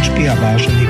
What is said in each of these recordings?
poslucháčky a vážení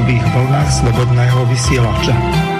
internetových vlnách Slobodného vysielača.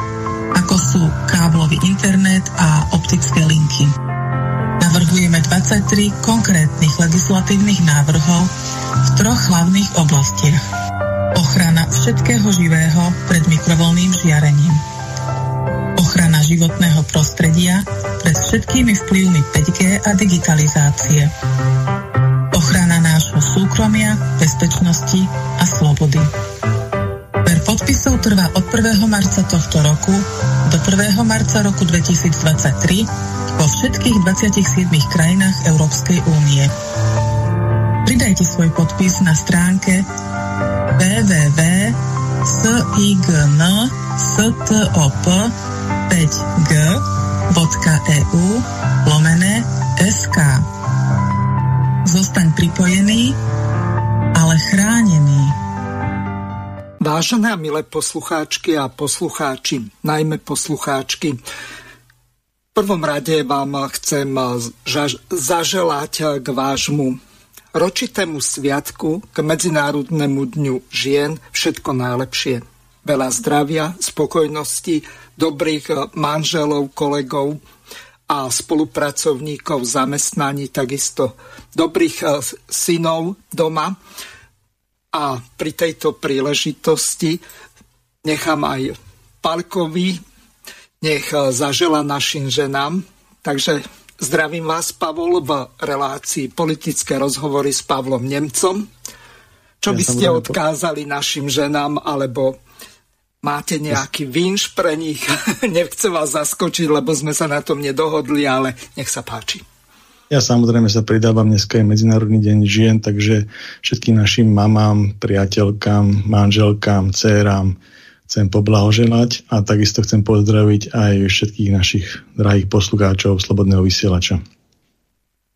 ako sú káblový internet a optické linky. Navrhujeme 23 konkrétnych legislatívnych návrhov v troch hlavných oblastiach. Ochrana všetkého živého pred mikrovolným žiarením. Ochrana životného prostredia pred všetkými vplyvmi 5G a digitalizácie. Ochrana nášho súkromia, bezpečnosti a slobody podpisov trvá od 1. marca tohto roku do 1. marca roku 2023 vo všetkých 27 krajinách Európskej únie. Pridajte svoj podpis na stránke www.stop5g.eu lomené SK. Zostaň pripojený, ale chránený. Vážené a milé poslucháčky a poslucháči, najmä poslucháčky, v prvom rade vám chcem zaželať k vášmu ročitému sviatku, k Medzinárodnému dňu žien všetko najlepšie. Veľa zdravia, spokojnosti, dobrých manželov, kolegov a spolupracovníkov zamestnaní, takisto dobrých synov doma a pri tejto príležitosti nechám aj Palkovi, nech eh, zažela našim ženám. Takže zdravím vás, Pavol, v relácii politické rozhovory s Pavlom Nemcom. Čo by ste odkázali našim ženám, alebo máte nejaký vinš pre nich? Nechcem vás zaskočiť, lebo sme sa na tom nedohodli, ale nech sa páči. Ja samozrejme sa pridávam, dneska je Medzinárodný deň žien, takže všetkým našim mamám, priateľkám, manželkám, dcerám chcem poblahoželať a takisto chcem pozdraviť aj všetkých našich drahých poslucháčov Slobodného vysielača.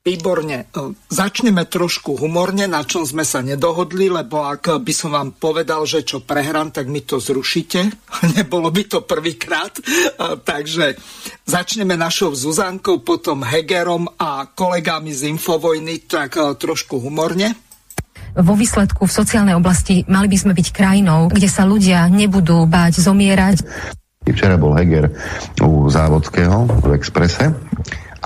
Výborne. E, začneme trošku humorne, na čom sme sa nedohodli, lebo ak by som vám povedal, že čo prehrám, tak mi to zrušite. Nebolo by to prvýkrát. E, takže začneme našou Zuzankou, potom Hegerom a kolegami z Infovojny, tak e, trošku humorne. Vo výsledku v sociálnej oblasti mali by sme byť krajinou, kde sa ľudia nebudú báť zomierať. Včera bol Heger u Závodského v Exprese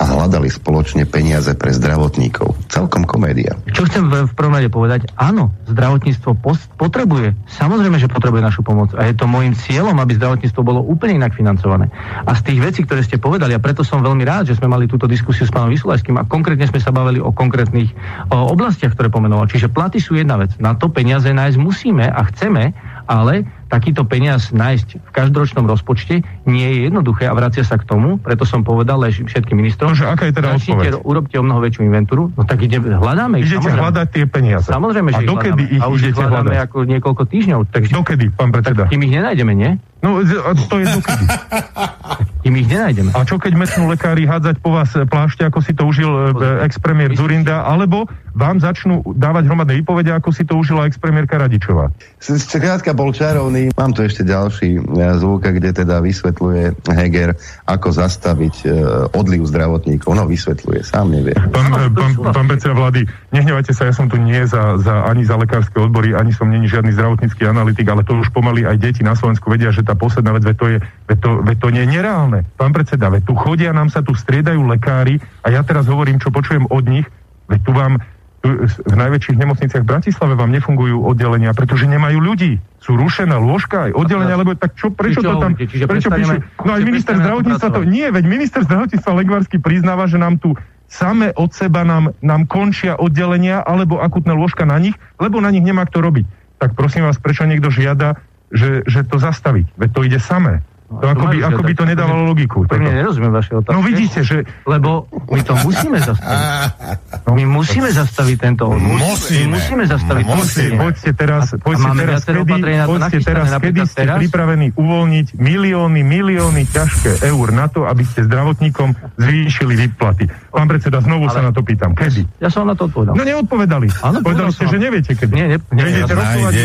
a hľadali spoločne peniaze pre zdravotníkov. Celkom komédia. Čo chcem v, prvom rade povedať? Áno, zdravotníctvo potrebuje. Samozrejme, že potrebuje našu pomoc. A je to môjim cieľom, aby zdravotníctvo bolo úplne inak financované. A z tých vecí, ktoré ste povedali, a preto som veľmi rád, že sme mali túto diskusiu s pánom Vysulajským a konkrétne sme sa bavili o konkrétnych o oblastiach, ktoré pomenoval. Čiže platy sú jedna vec. Na to peniaze nájsť musíme a chceme, ale takýto peniaz nájsť v každoročnom rozpočte nie je jednoduché a vracia sa k tomu, preto som povedal aj všetkým ministrom, že aká je teda odpoveď? urobte o mnoho väčšiu inventúru, no tak ide, hľadáme ich. Idete hľadať tie peniaze. Samozrejme, že a dokedy ich, ich a už ich hľadáme hľadať? ako niekoľko týždňov. Takže dokedy, pán predseda? Kým ich nenájdeme, nie? No, to je dokedy. Tým ich nenájdeme. A čo keď metnú lekári hádzať po vás plášte, ako si to užil e, ex-premiér Zurinda, alebo vám začnú dávať hromadné výpovede, ako si to užila ex-premiérka Radičová? Skrátka bol čarovný. Mám tu ešte ďalší e, zvuk, kde teda vysvetľuje Heger, ako zastaviť e, odliv zdravotníkov. No vysvetľuje, sám nevie. Pán, pán, pán predseda vlády, nehnevajte sa, ja som tu nie za, za, ani za lekárske odbory, ani som není žiadny zdravotnícky analytik, ale to už pomaly aj deti na Slovensku vedia, že tá posledná vec, veď to, je, veď to, veď to nie je nereálne. Pán predseda, veď tu chodia, nám sa tu striedajú lekári a ja teraz hovorím, čo počujem od nich, veď tu vám tu, v najväčších nemocniciach v Bratislave vám nefungujú oddelenia, pretože nemajú ľudí. Sú rušené lôžka aj oddelenia, lebo tak čo, prečo to tam... Prečo píšu? No aj minister zdravotníctva to... Nie, veď minister zdravotníctva Legvarsky priznáva, že nám tu same od seba nám, nám končia oddelenia alebo akutné lôžka na nich, lebo na nich nemá kto robiť. Tak prosím vás, prečo niekto žiada že, že to zastaviť. Veď to ide samé. To ako by, ako by to nedávalo logiku. To nerozumiem vaše otázky. No vidíte, že... Lebo my to musíme zastaviť. My musíme zastaviť tento. Musíme. My musíme zastaviť Poďte, poďte teraz, poďte teraz, kedy, poďte teraz, kedy ste teraz? pripravení uvoľniť milióny, milióny ťažké eur na to, aby ste zdravotníkom zvýšili výplaty. Pán predseda, znovu Ale- sa na to pýtam. Kedy? Ja som na to odpovedal. No neodpovedali. Áno, Povedali povedal ste, že neviete kedy. Nie, ne, viete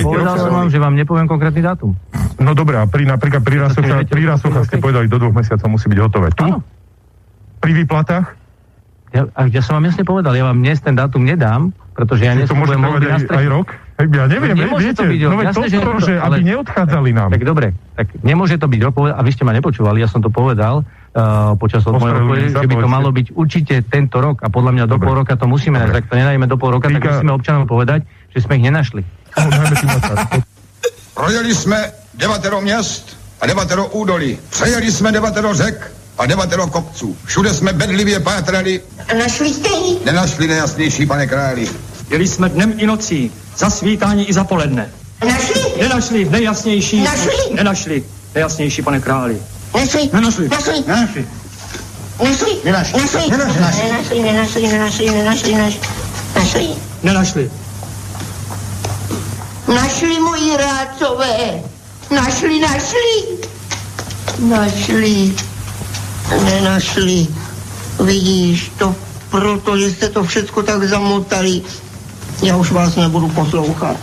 Povedal som vám, že vám nepoviem konkrétny dátum. No dobré, a pri, napríklad pri neviete pri rasocha ste povedali, do dvoch mesiacov musí byť hotové. Tu? Áno. Pri výplatách? Ja, a ja som vám jasne povedal, ja vám dnes ten dátum nedám, pretože ja to trvať voľby na aj, strechu. aj rok? Ja neviem, No, nemôže viete, to byť rok. no veď Jasné, že to- že aby ale- neodchádzali nám. Tak dobre, tak nemôže to byť rok, a vy ste ma nepočúvali, ja som to povedal uh, počas od mojej Ospravedlňujem odpovede, že by to malo byť určite tento rok a podľa mňa do Dobre. pol roka to musíme nájsť. Dobre. Ak to nenájme do pol roka, tak Týka- musíme občanom povedať, že sme ich nenašli. No, dáme tým otázku. A devatero údolí. Přejeli jsme devatero řek a devatero kopců. Všude jsme bedlivě pátrali, Našli jste ji? nenašli nejasnější, pane králi. Jeli jsme dnem i nocí, za svítání i za poledne. Našli? Nenašli nejjasnější... Našli? Nenašli nejjasnější, pane králi. Našli? Nenašli. Našli? Nenašli. Našli? Nenašli. Našli? Nenašli. Nenašli, nenašli, nenašli, nenašli, nenašli. Našli? Nenašli. Našli moji rádcové. Našli, našli. Našli. Nenašli. Vidíš, to proto, že jste to všechno tak zamotali. Já už vás nebudu poslouchat.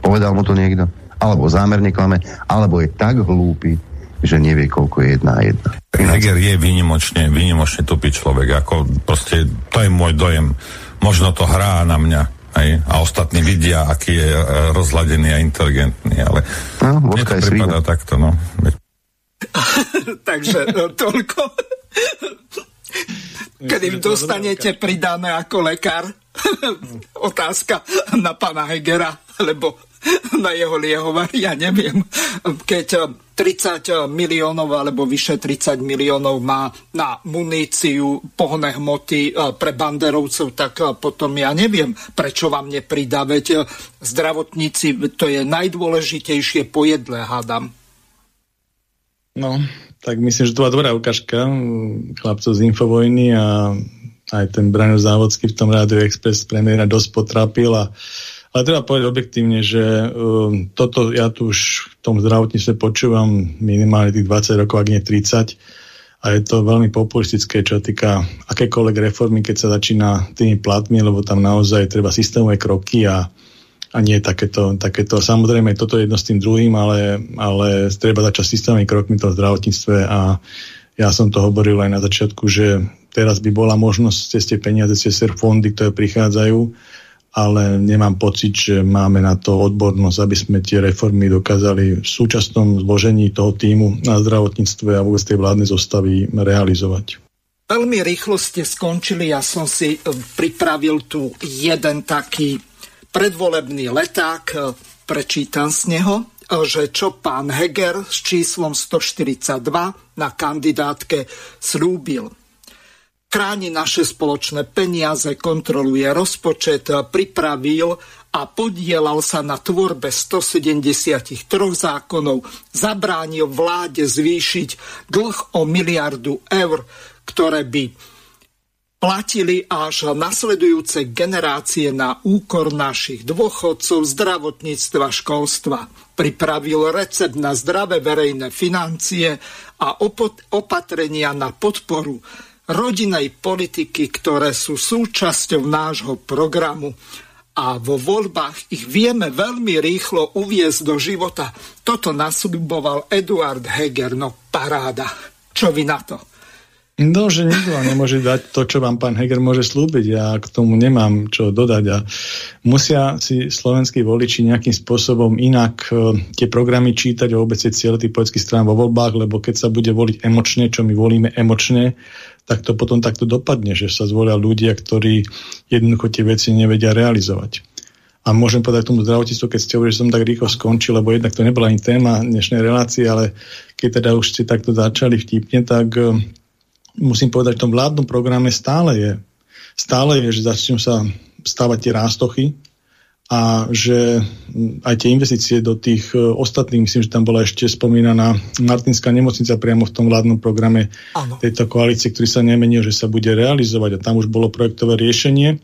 Povedal mu to niekto. Alebo zámerne klame, alebo je tak hlúpy, že nevie, koľko je jedna a jedna. Heger je výnimočne, výnimočne tupý človek. Ako proste, to je môj dojem. Možno to hrá na mňa. Hej? A ostatní vidia, aký je e, rozladený a inteligentný. Ale No, mne to je prípada takto. No. Takže e, toľko. Kedy dostanete pridané ako lekár? Otázka na pána Hegera, lebo na jeho liehovar, ja neviem. Keď e, 30 miliónov alebo vyše 30 miliónov má na muníciu, pohonné hmoty e, pre banderovcov, tak potom ja neviem, prečo vám nepridá. Veď e, zdravotníci, to je najdôležitejšie pojedle, hádam. No, tak myslím, že to bola dobrá ukážka mm, chlapcov z Infovojny a aj ten Braňo Závodský v tom Rádio Express premiéra dosť potrápil a ale treba povedať objektívne, že um, toto ja tu už v tom zdravotníctve počúvam minimálne tých 20 rokov, ak nie 30 a je to veľmi populistické, čo týka akékoľvek reformy, keď sa začína tými platmi, lebo tam naozaj treba systémové kroky a, a nie takéto, takéto. Samozrejme, toto je jedno s tým druhým, ale, ale treba začať systémovými krokmi v tom zdravotníctve a ja som to hovoril aj na začiatku, že teraz by bola možnosť cez tie peniaze, cez fondy, ktoré prichádzajú, ale nemám pocit, že máme na to odbornosť, aby sme tie reformy dokázali v súčasnom zložení toho týmu na zdravotníctve a vôbec tej vládnej zostavy realizovať. Veľmi rýchlo ste skončili, ja som si e, pripravil tu jeden taký predvolebný leták, prečítam z neho, e, že čo pán Heger s číslom 142 na kandidátke slúbil. Chráni naše spoločné peniaze, kontroluje rozpočet, pripravil a podielal sa na tvorbe 173 zákonov, zabránil vláde zvýšiť dlh o miliardu eur, ktoré by platili až nasledujúce generácie na úkor našich dôchodcov, zdravotníctva, školstva. Pripravil recept na zdravé verejné financie a opatrenia na podporu rodinej politiky, ktoré sú súčasťou nášho programu a vo voľbách ich vieme veľmi rýchlo uviezť do života. Toto nasľuboval Eduard Heger, no paráda. Čo vy na to? No, že nikto vám nemôže dať to, čo vám pán Heger môže slúbiť. Ja k tomu nemám čo dodať. A musia si slovenskí voliči nejakým spôsobom inak uh, tie programy čítať a vôbec cieľe tých politických strán vo voľbách, lebo keď sa bude voliť emočne, čo my volíme emočne, tak to potom takto dopadne, že sa zvolia ľudia, ktorí jednoducho tie veci nevedia realizovať. A môžem povedať tomu zdravotníctvu, keď ste hovorili, že som tak rýchlo skončil, lebo jednak to nebola ani téma dnešnej relácie, ale keď teda už ste takto začali vtipne, tak uh, musím povedať, že v tom vládnom programe stále je, stále je, že začnú sa stávať tie rástochy a že aj tie investície do tých e, ostatných, myslím, že tam bola ešte spomínaná Martinská nemocnica priamo v tom vládnom programe ano. tejto koalície, ktorý sa nemenil, že sa bude realizovať a tam už bolo projektové riešenie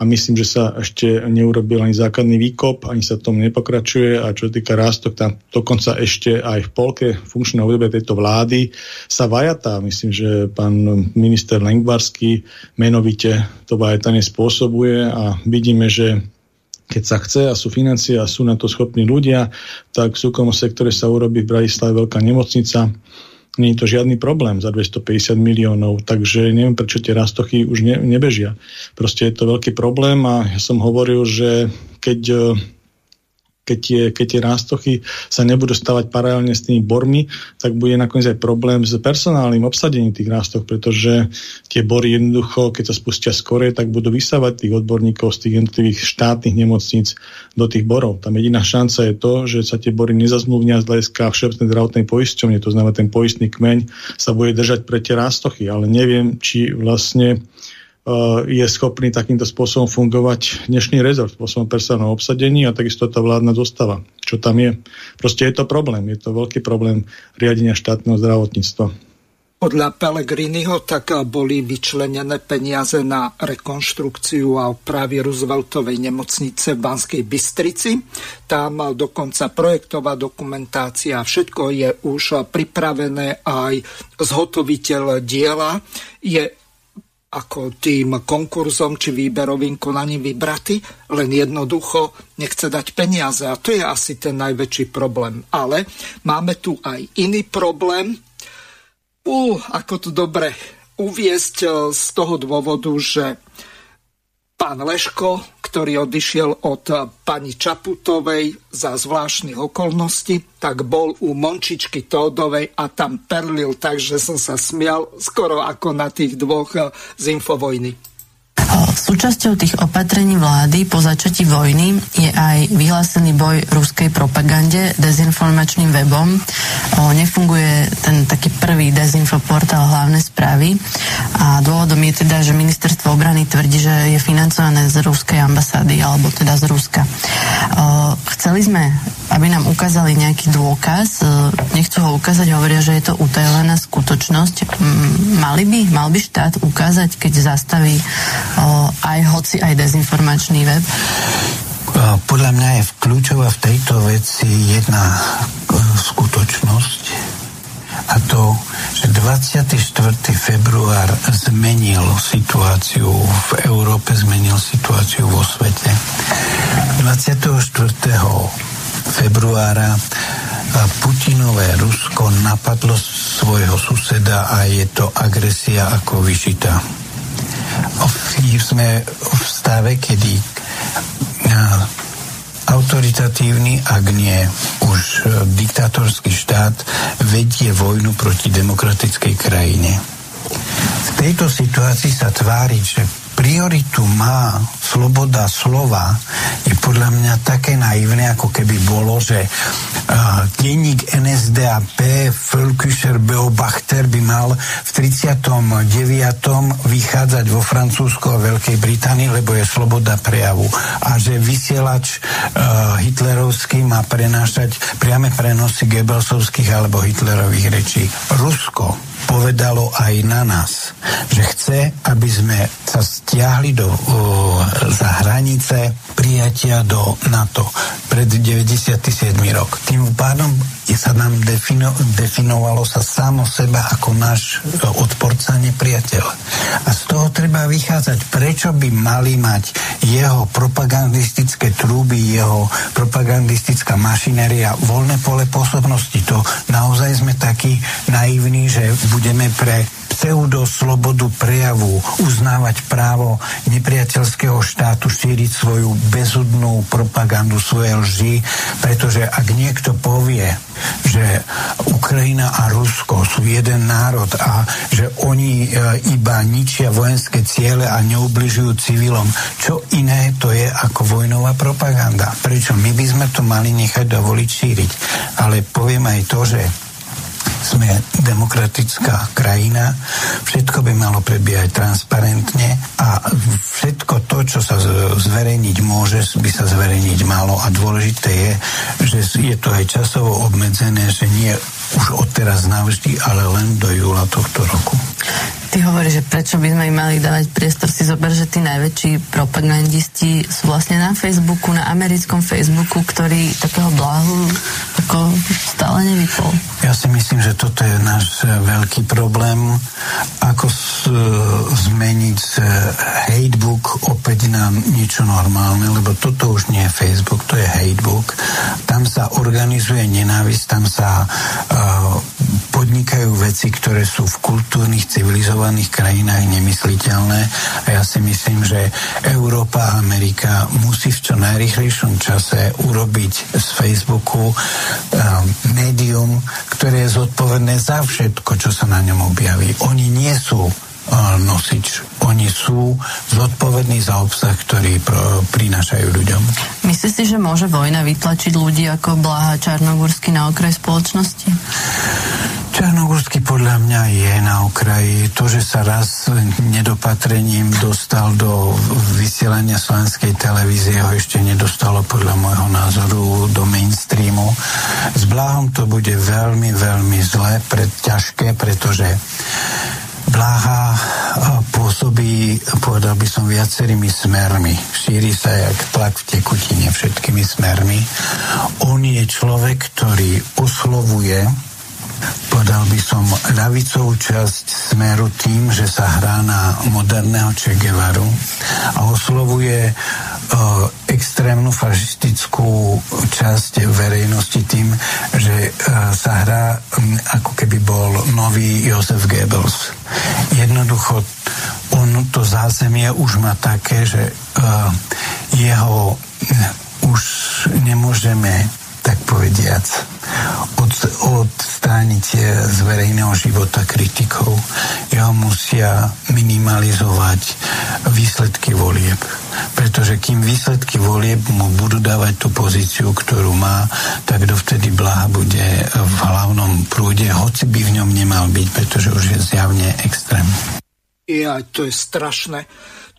a myslím, že sa ešte neurobil ani základný výkop, ani sa tom nepokračuje a čo týka rástok, tam dokonca ešte aj v polke funkčného obdobia tejto vlády sa vajatá. Myslím, že pán minister Lengvarský menovite to vajatanie spôsobuje a vidíme, že keď sa chce a sú financie a sú na to schopní ľudia, tak v súkromnom sektore sa urobí v Bratislave veľká nemocnica, nie je to žiadny problém za 250 miliónov, takže neviem, prečo tie rastochy už ne, nebežia. Proste je to veľký problém a ja som hovoril, že keď keď tie, keď tie rástochy sa nebudú stavať paralelne s tými bormi, tak bude nakoniec aj problém s personálnym obsadením tých rástoch, pretože tie bory jednoducho, keď sa spustia skore, tak budú vysávať tých odborníkov z tých jednotlivých štátnych nemocníc do tých borov. Tam jediná šanca je to, že sa tie bory nezazmluvnia z hľadiska všeobecnej zdravotnej poisťovne, to znamená ten poistný kmeň sa bude držať pre tie rástochy, ale neviem, či vlastne je schopný takýmto spôsobom fungovať dnešný rezort, spôsobom personálneho obsadení a takisto tá vládna zostava. Čo tam je? Proste je to problém. Je to veľký problém riadenia štátneho zdravotníctva. Podľa Pellegriniho tak boli vyčlenené peniaze na rekonštrukciu a opravy Rooseveltovej nemocnice v Banskej Bystrici. Tam dokonca projektová dokumentácia, všetko je už pripravené, aj zhotoviteľ diela je ako tým konkurzom či výberovým konaním vybratý, len jednoducho nechce dať peniaze. A to je asi ten najväčší problém. Ale máme tu aj iný problém. Uh, ako to dobre uviesť eh, z toho dôvodu, že pán Leško, ktorý odišiel od pani Čaputovej za zvláštnych okolností, tak bol u Mončičky Tódovej a tam perlil, takže som sa smial skoro ako na tých dvoch eh, z Infovojny. Súčasťou tých opatrení vlády po začatí vojny je aj vyhlásený boj ruskej propagande dezinformačným webom. Nefunguje ten taký prvý dezinfoportál hlavné správy a dôvodom je teda, že ministerstvo obrany tvrdí, že je financované z ruskej ambasády alebo teda z Ruska. Chceli sme, aby nám ukázali nejaký dôkaz, nechcú ho ukázať, hovoria, že je to utajovaná skutočnosť. Mali by, mal by štát ukázať, keď zastaví aj hoci aj dezinformačný web? Podľa mňa je kľúčová v tejto veci jedna e, skutočnosť a to, že 24. február zmenil situáciu v Európe, zmenil situáciu vo svete. 24. februára Putinové Rusko napadlo svojho suseda a je to agresia ako vyšita sme v stave, kedy autoritatívny, ak nie už e, diktátorský štát vedie vojnu proti demokratickej krajine. V tejto situácii sa tváriť, že prioritu má sloboda slova, je podľa mňa také naivné, ako keby bolo, že uh, denník NSDAP Völkischer Beobachter by mal v 39. vychádzať vo Francúzsku a Veľkej Británii, lebo je sloboda prejavu. A že vysielač uh, hitlerovský má prenášať priame prenosy Goebbelsovských alebo Hitlerových rečí. Rusko povedalo aj na nás, že chce, aby sme sa stiahli do, uh, za hranice prijatia do NATO pred 97. rok. Tým pádom sa nám defino, definovalo sa samo seba ako náš odporca nepriateľ. A z toho treba vychádzať, prečo by mali mať jeho propagandistické trúby, jeho propagandistická mašinéria voľné pole pôsobnosti. To naozaj sme takí naivní, že budeme pre pseudo-slobodu prejavu, uznávať právo nepriateľského štátu šíriť svoju bezudnú propagandu, svoje lži, pretože ak niekto povie, že Ukrajina a Rusko sú jeden národ a že oni e, iba ničia vojenské ciele a neubližujú civilom, čo iné to je ako vojnová propaganda. Prečo my by sme to mali nechať dovoliť šíriť? Ale poviem aj to, že sme demokratická krajina, všetko by malo prebiehať transparentne a všetko to, čo sa zverejniť môže, by sa zverejniť malo a dôležité je, že je to aj časovo obmedzené, že nie už odteraz navždy, ale len do júla tohto roku. Ty hovoríš, že prečo by sme im mali dávať priestor. Si zober, že tí najväčší propagandisti sú vlastne na Facebooku, na americkom Facebooku, ktorý takého blahu ako stále nevypol. Ja si myslím, že toto je náš e, veľký problém, ako s, e, zmeniť z e, hatebook opäť na niečo normálne, lebo toto už nie je Facebook, to je hatebook. Tam sa organizuje nenávisť, tam sa uh, podnikajú veci, ktoré sú v kultúrnych, civilizovaných krajinách nemysliteľné a ja si myslím, že Európa a Amerika musí v čo najrychlejšom čase urobiť z Facebooku um, médium, ktoré je zodpovedné za všetko, čo sa na ňom objaví. Oni nie sú nosič. Oni sú zodpovední za obsah, ktorý pro, prinášajú ľuďom. Myslíš si, že môže vojna vytlačiť ľudí ako Blaha Čarnogórsky na okraj spoločnosti? Čarnogórsky podľa mňa je na okraji. To, že sa raz nedopatrením dostal do vysielania slovenskej televízie, ho ešte nedostalo podľa môjho názoru do mainstreamu. S Blahom to bude veľmi, veľmi zle, pre, ťažké, pretože Bláha pôsobí, povedal by som, viacerými smermi. Šíri sa jak tlak v tekutine všetkými smermi. On je človek, ktorý oslovuje povedal by som, ľavicovú časť smeru tým, že sa hrá na moderného Che a oslovuje uh, extrémnu fašistickú časť verejnosti tým, že uh, sa hrá um, ako keby bol nový Josef Goebbels. Jednoducho on to zázemie už má také, že uh, jeho už nemôžeme tak povediac, od, odstrániť z verejného života kritikov. Jeho musia minimalizovať výsledky volieb. Pretože kým výsledky volieb mu budú dávať tú pozíciu, ktorú má, tak dovtedy Blaha bude v hlavnom prúde, hoci by v ňom nemal byť, pretože už je zjavne extrém. Ja, to je strašné.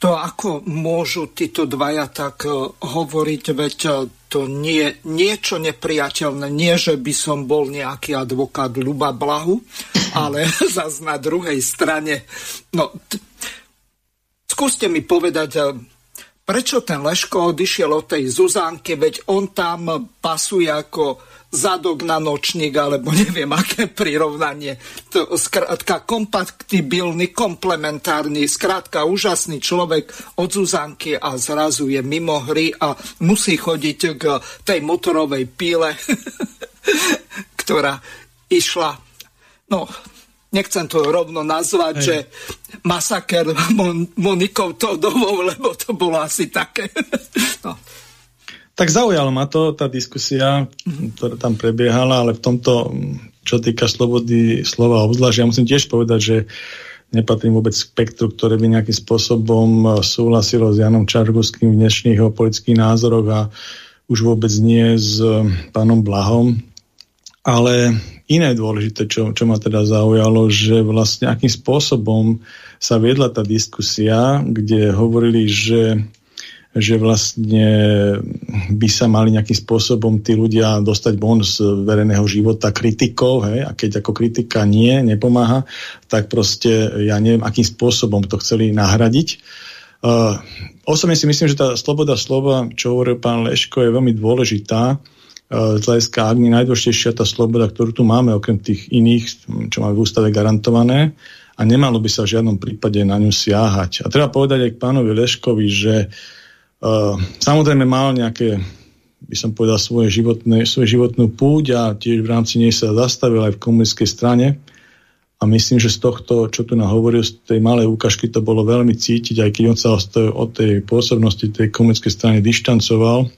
To, ako môžu títo dvaja tak uh, hovoriť, veď uh, to nie, niečo nepriateľné. Nie, že by som bol nejaký advokát Luba Blahu, ale zase na druhej strane. No, t- skúste mi povedať, e, prečo ten Leško odišiel od tej Zuzánky, veď on tam pasuje ako zadok na nočník, alebo neviem, aké prirovnanie. To, skrátka, kompatibilný, komplementárny, skrátka, úžasný človek od Zuzanky a zrazu je mimo hry a musí chodiť k tej motorovej píle, ktorá išla, no, nechcem to rovno nazvať, Hej. že masaker Mon- Monikou Todovou, lebo to bolo asi také. no. Tak zaujala ma to, tá diskusia, ktorá tam prebiehala, ale v tomto, čo týka slobody slova obzvlášť, ja musím tiež povedať, že nepatrím vôbec spektru, ktoré by nejakým spôsobom súhlasilo s Janom Čargovským v dnešných politických názoroch a už vôbec nie s pánom Blahom. Ale iné dôležité, čo, čo ma teda zaujalo, že vlastne akým spôsobom sa viedla tá diskusia, kde hovorili, že že vlastne by sa mali nejakým spôsobom tí ľudia dostať von z verejného života kritikou, hej, a keď ako kritika nie, nepomáha, tak proste ja neviem, akým spôsobom to chceli nahradiť. Uh, osobne si myslím, že tá sloboda slova, čo hovoril pán Leško, je veľmi dôležitá. Uh, z hľadiska, ak najdôležitejšia tá sloboda, ktorú tu máme, okrem tých iných, čo máme v ústave garantované, a nemalo by sa v žiadnom prípade na ňu siahať. A treba povedať aj k pánovi Leškovi, že uh, Uh, samozrejme mal nejaké, by som povedal, svoje, životné, svoje životnú púť a tiež v rámci nej sa zastavil aj v komunistickej strane. A myslím, že z tohto, čo tu hovoril, z tej malej ukážky to bolo veľmi cítiť, aj keď on sa od tej pôsobnosti tej komunistickej strany dištancoval.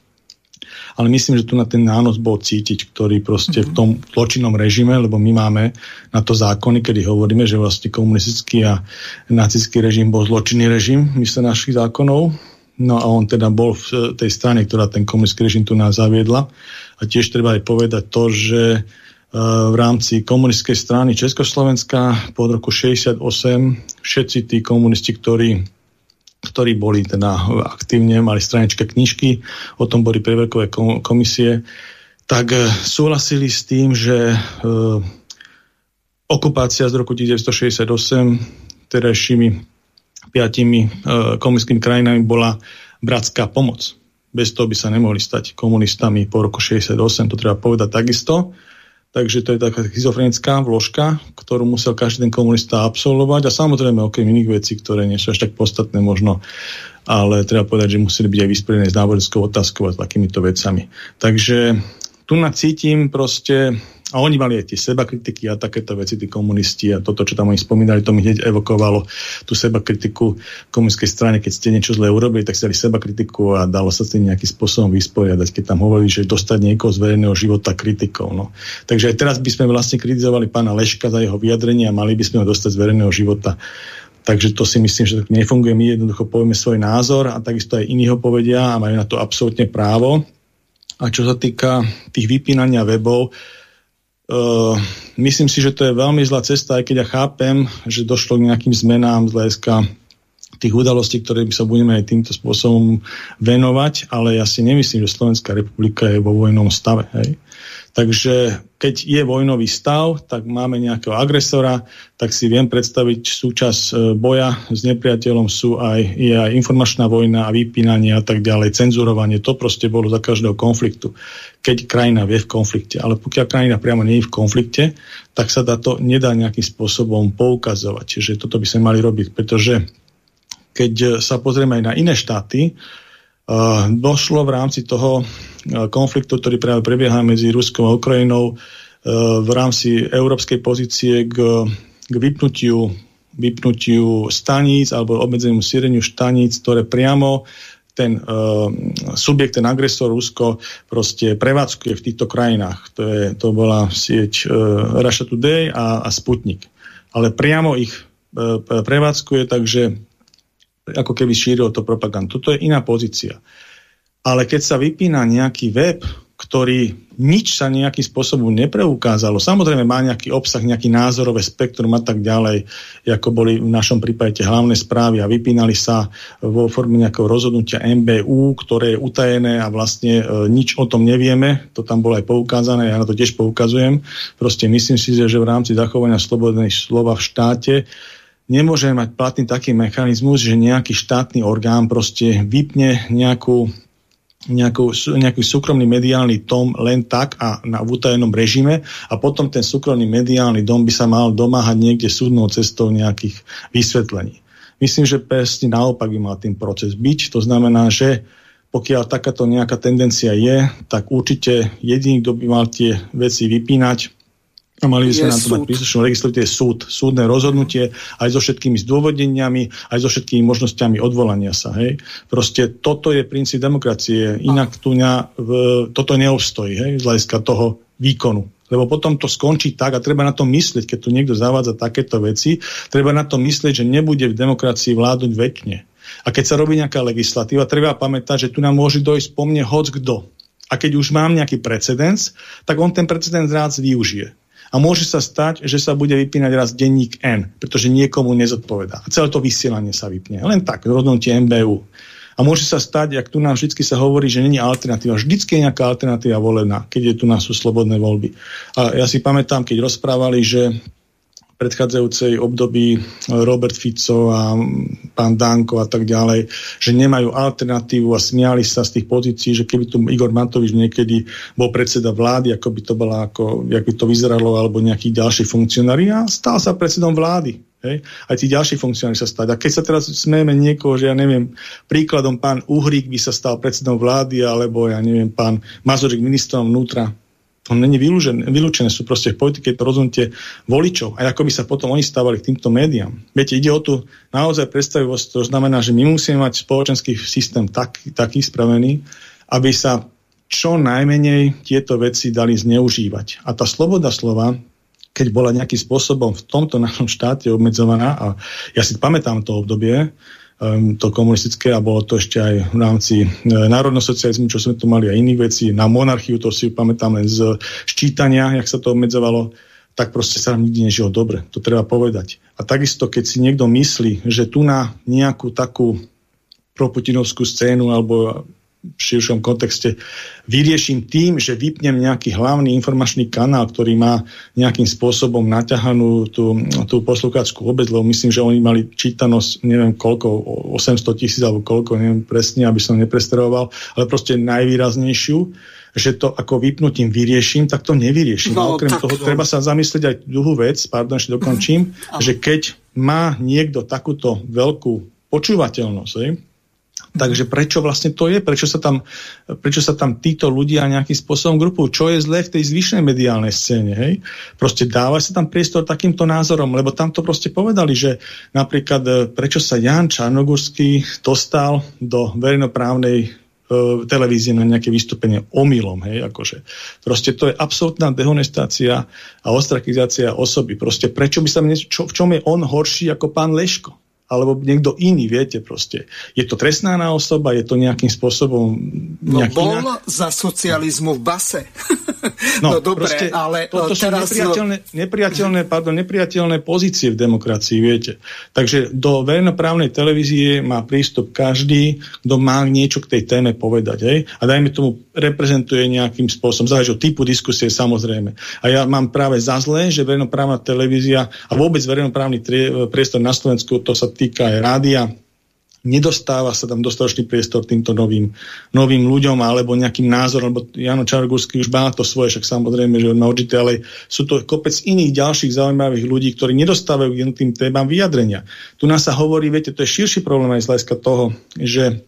Ale myslím, že tu na ten nános bol cítiť, ktorý proste mm-hmm. v tom zločinnom režime, lebo my máme na to zákony, kedy hovoríme, že vlastne komunistický a nacistický režim bol zločinný režim, mysle našich zákonov, No a on teda bol v tej strane, ktorá ten komunistický režim tu nás zaviedla. A tiež treba aj povedať to, že e, v rámci komunistickej strany Československa pod roku 68 všetci tí komunisti, ktorí, ktorí boli teda aktívne, mali straničké knižky, o tom boli preverkové komisie, tak e, súhlasili s tým, že okupácia z roku 1968 terajšími piatimi e, komunistickými krajinami bola bratská pomoc. Bez toho by sa nemohli stať komunistami po roku 68, to treba povedať takisto. Takže to je taká schizofrenická vložka, ktorú musel každý ten komunista absolvovať a samozrejme okrem iných vecí, ktoré nie sú až tak podstatné možno, ale treba povedať, že museli byť aj vysporiadané s náboženskou otázkou a s takýmito vecami. Takže tu nacítim proste a oni mali aj tie seba kritiky a takéto veci, tí komunisti a toto, čo tam oni spomínali, to mi hneď evokovalo tú seba kritiku komunistickej strane, keď ste niečo zle urobili, tak ste dali seba kritiku a dalo sa s tým nejakým spôsobom vysporiadať, keď tam hovorili, že dostať niekoho z verejného života kritikou. No. Takže aj teraz by sme vlastne kritizovali pána Leška za jeho vyjadrenie a mali by sme ho dostať z verejného života. Takže to si myslím, že nefunguje. My jednoducho povieme svoj názor a takisto aj iní ho povedia a majú na to absolútne právo. A čo sa týka tých vypínania webov, Uh, myslím si, že to je veľmi zlá cesta, aj keď ja chápem, že došlo k nejakým zmenám z hľadiska tých udalostí, ktoré by sa budeme aj týmto spôsobom venovať, ale ja si nemyslím, že Slovenská republika je vo vojnom stave. Hej. Takže keď je vojnový stav, tak máme nejakého agresora, tak si viem predstaviť súčasť e, boja s nepriateľom sú aj, je aj informačná vojna a vypínanie a tak ďalej, cenzurovanie. To proste bolo za každého konfliktu, keď krajina vie v konflikte. Ale pokiaľ krajina priamo nie je v konflikte, tak sa to nedá nejakým spôsobom poukazovať. Čiže toto by sme mali robiť, pretože keď sa pozrieme aj na iné štáty, došlo v rámci toho konfliktu, ktorý práve prebieha medzi Ruskou a Ukrajinou e, v rámci európskej pozície k, k vypnutiu, vypnutiu staníc alebo obmedzeniu síreniu staníc, ktoré priamo ten uh, subjekt, ten agresor Rusko proste prevádzkuje v týchto krajinách. To, je, to bola sieť uh, Russia Today a, a Sputnik. Ale priamo ich uh, prevádzkuje, takže ako keby šíril to propagandu. Toto je iná pozícia. Ale keď sa vypína nejaký web, ktorý nič sa nejakým spôsobom nepreukázalo. Samozrejme má nejaký obsah, nejaký názorové spektrum a tak ďalej, ako boli v našom prípade tie hlavné správy a vypínali sa vo forme nejakého rozhodnutia MBU, ktoré je utajené a vlastne e, nič o tom nevieme. To tam bolo aj poukázané, ja na to tiež poukazujem. Proste myslím si, že v rámci zachovania slobodnej slova v štáte nemôžeme mať platný taký mechanizmus, že nejaký štátny orgán proste vypne nejakú nejakú, nejaký súkromný mediálny tom len tak a na v utajenom režime a potom ten súkromný mediálny dom by sa mal domáhať niekde súdnou cestou nejakých vysvetlení. Myslím, že presne naopak by mal tým proces byť. To znamená, že pokiaľ takáto nejaká tendencia je, tak určite jediný, kto by mal tie veci vypínať, a mali by sme na to mať príslušnú legislatívu, je súd, súdne rozhodnutie aj so všetkými zdôvodneniami, aj so všetkými možnosťami odvolania sa. Hej. Proste toto je princíp demokracie, inak tu ňa, v, toto neobstojí hej, z hľadiska toho výkonu. Lebo potom to skončí tak a treba na to myslieť, keď tu niekto zavádza takéto veci, treba na to myslieť, že nebude v demokracii vládnuť väčšine. A keď sa robí nejaká legislatíva, treba pamätať, že tu nám môže dojsť po mne hoc kto. A keď už mám nejaký precedens, tak on ten precedens rád využije. A môže sa stať, že sa bude vypínať raz denník N, pretože niekomu nezodpovedá. A celé to vysielanie sa vypne. Len tak, rozhodnutie MBU. A môže sa stať, ak tu nám vždy sa hovorí, že není alternatíva. Vždycky je nejaká alternatíva volená, keď je tu nás sú slobodné voľby. A ja si pamätám, keď rozprávali, že predchádzajúcej období Robert Fico a pán Danko a tak ďalej, že nemajú alternatívu a smiali sa z tých pozícií, že keby tu Igor Matovič niekedy bol predseda vlády, ako by to bola, ako, jak by to vyzeralo, alebo nejakí ďalší funkcionári a stal sa predsedom vlády. Hej? Aj tí ďalší funkcionári sa stať. A keď sa teraz smejeme niekoho, že ja neviem, príkladom pán Uhrík by sa stal predsedom vlády, alebo ja neviem, pán Mazorik ministrom vnútra, to není vylúčené, vylúčené, sú proste v politike to rozhodnutie voličov a ako by sa potom oni stávali k týmto médiám. Viete, ide o tú naozaj predstavivosť, to znamená, že my musíme mať spoločenský systém tak, taký spravený, aby sa čo najmenej tieto veci dali zneužívať. A tá sloboda slova, keď bola nejakým spôsobom v tomto našom štáte obmedzovaná, a ja si pamätám to obdobie, to komunistické a bolo to ešte aj v rámci e, národnosocializmu, čo sme tu mali aj iných vecí. Na monarchiu to si pamätám len z ščítania, jak sa to obmedzovalo tak proste sa nám nikdy nežilo dobre. To treba povedať. A takisto, keď si niekto myslí, že tu na nejakú takú proputinovskú scénu alebo širšom kontexte vyrieším tým, že vypnem nejaký hlavný informačný kanál, ktorý má nejakým spôsobom naťahanú tú, tú poslucháčskú obec, lebo myslím, že oni mali čítanosť, neviem koľko, 800 tisíc alebo koľko, neviem presne, aby som nepresteroval, ale proste najvýraznejšiu že to ako vypnutím vyrieším, tak to nevyrieším. No, a okrem toho no. treba sa zamyslieť aj druhú vec, pardon, ešte dokončím, mm, že keď má niekto takúto veľkú počúvateľnosť, Takže prečo vlastne to je? Prečo sa, tam, prečo sa tam títo ľudia nejakým spôsobom grupujú? Čo je zlé v tej zvyšnej mediálnej scéne? Hej? Proste dáva sa tam priestor takýmto názorom, lebo tam to proste povedali, že napríklad e, prečo sa Jan Čarnogurský dostal do verejnoprávnej e, televízie na nejaké vystúpenie omylom, hej, akože. Proste to je absolútna dehonestácia a ostrakizácia osoby. Proste prečo by sa mne, čo, v čom je on horší ako pán Leško? Alebo niekto iný, viete proste. Je to trestná osoba, je to nejakým spôsobom... No bol iná... za socializmu v base. No, no dobre, proste, ale to, to teraz... sú nepriateľné, nepriateľné, pardon, nepriateľné pozície v demokracii, viete. Takže do verejnoprávnej televízie má prístup každý, kto má niečo k tej téme povedať. Hej? A dajme tomu, reprezentuje nejakým spôsobom, záleží od typu diskusie samozrejme. A ja mám práve za zlé, že verejnoprávna televízia a vôbec verejnoprávny priestor na Slovensku, to sa týka aj rádia, nedostáva sa tam dostatočný priestor týmto novým, novým ľuďom alebo nejakým názorom, lebo Jano Čargurský už má to svoje, však samozrejme, že má určite, ale sú to kopec iných ďalších zaujímavých ľudí, ktorí nedostávajú k jednotým témam vyjadrenia. Tu nás sa hovorí, viete, to je širší problém aj z hľadiska toho, že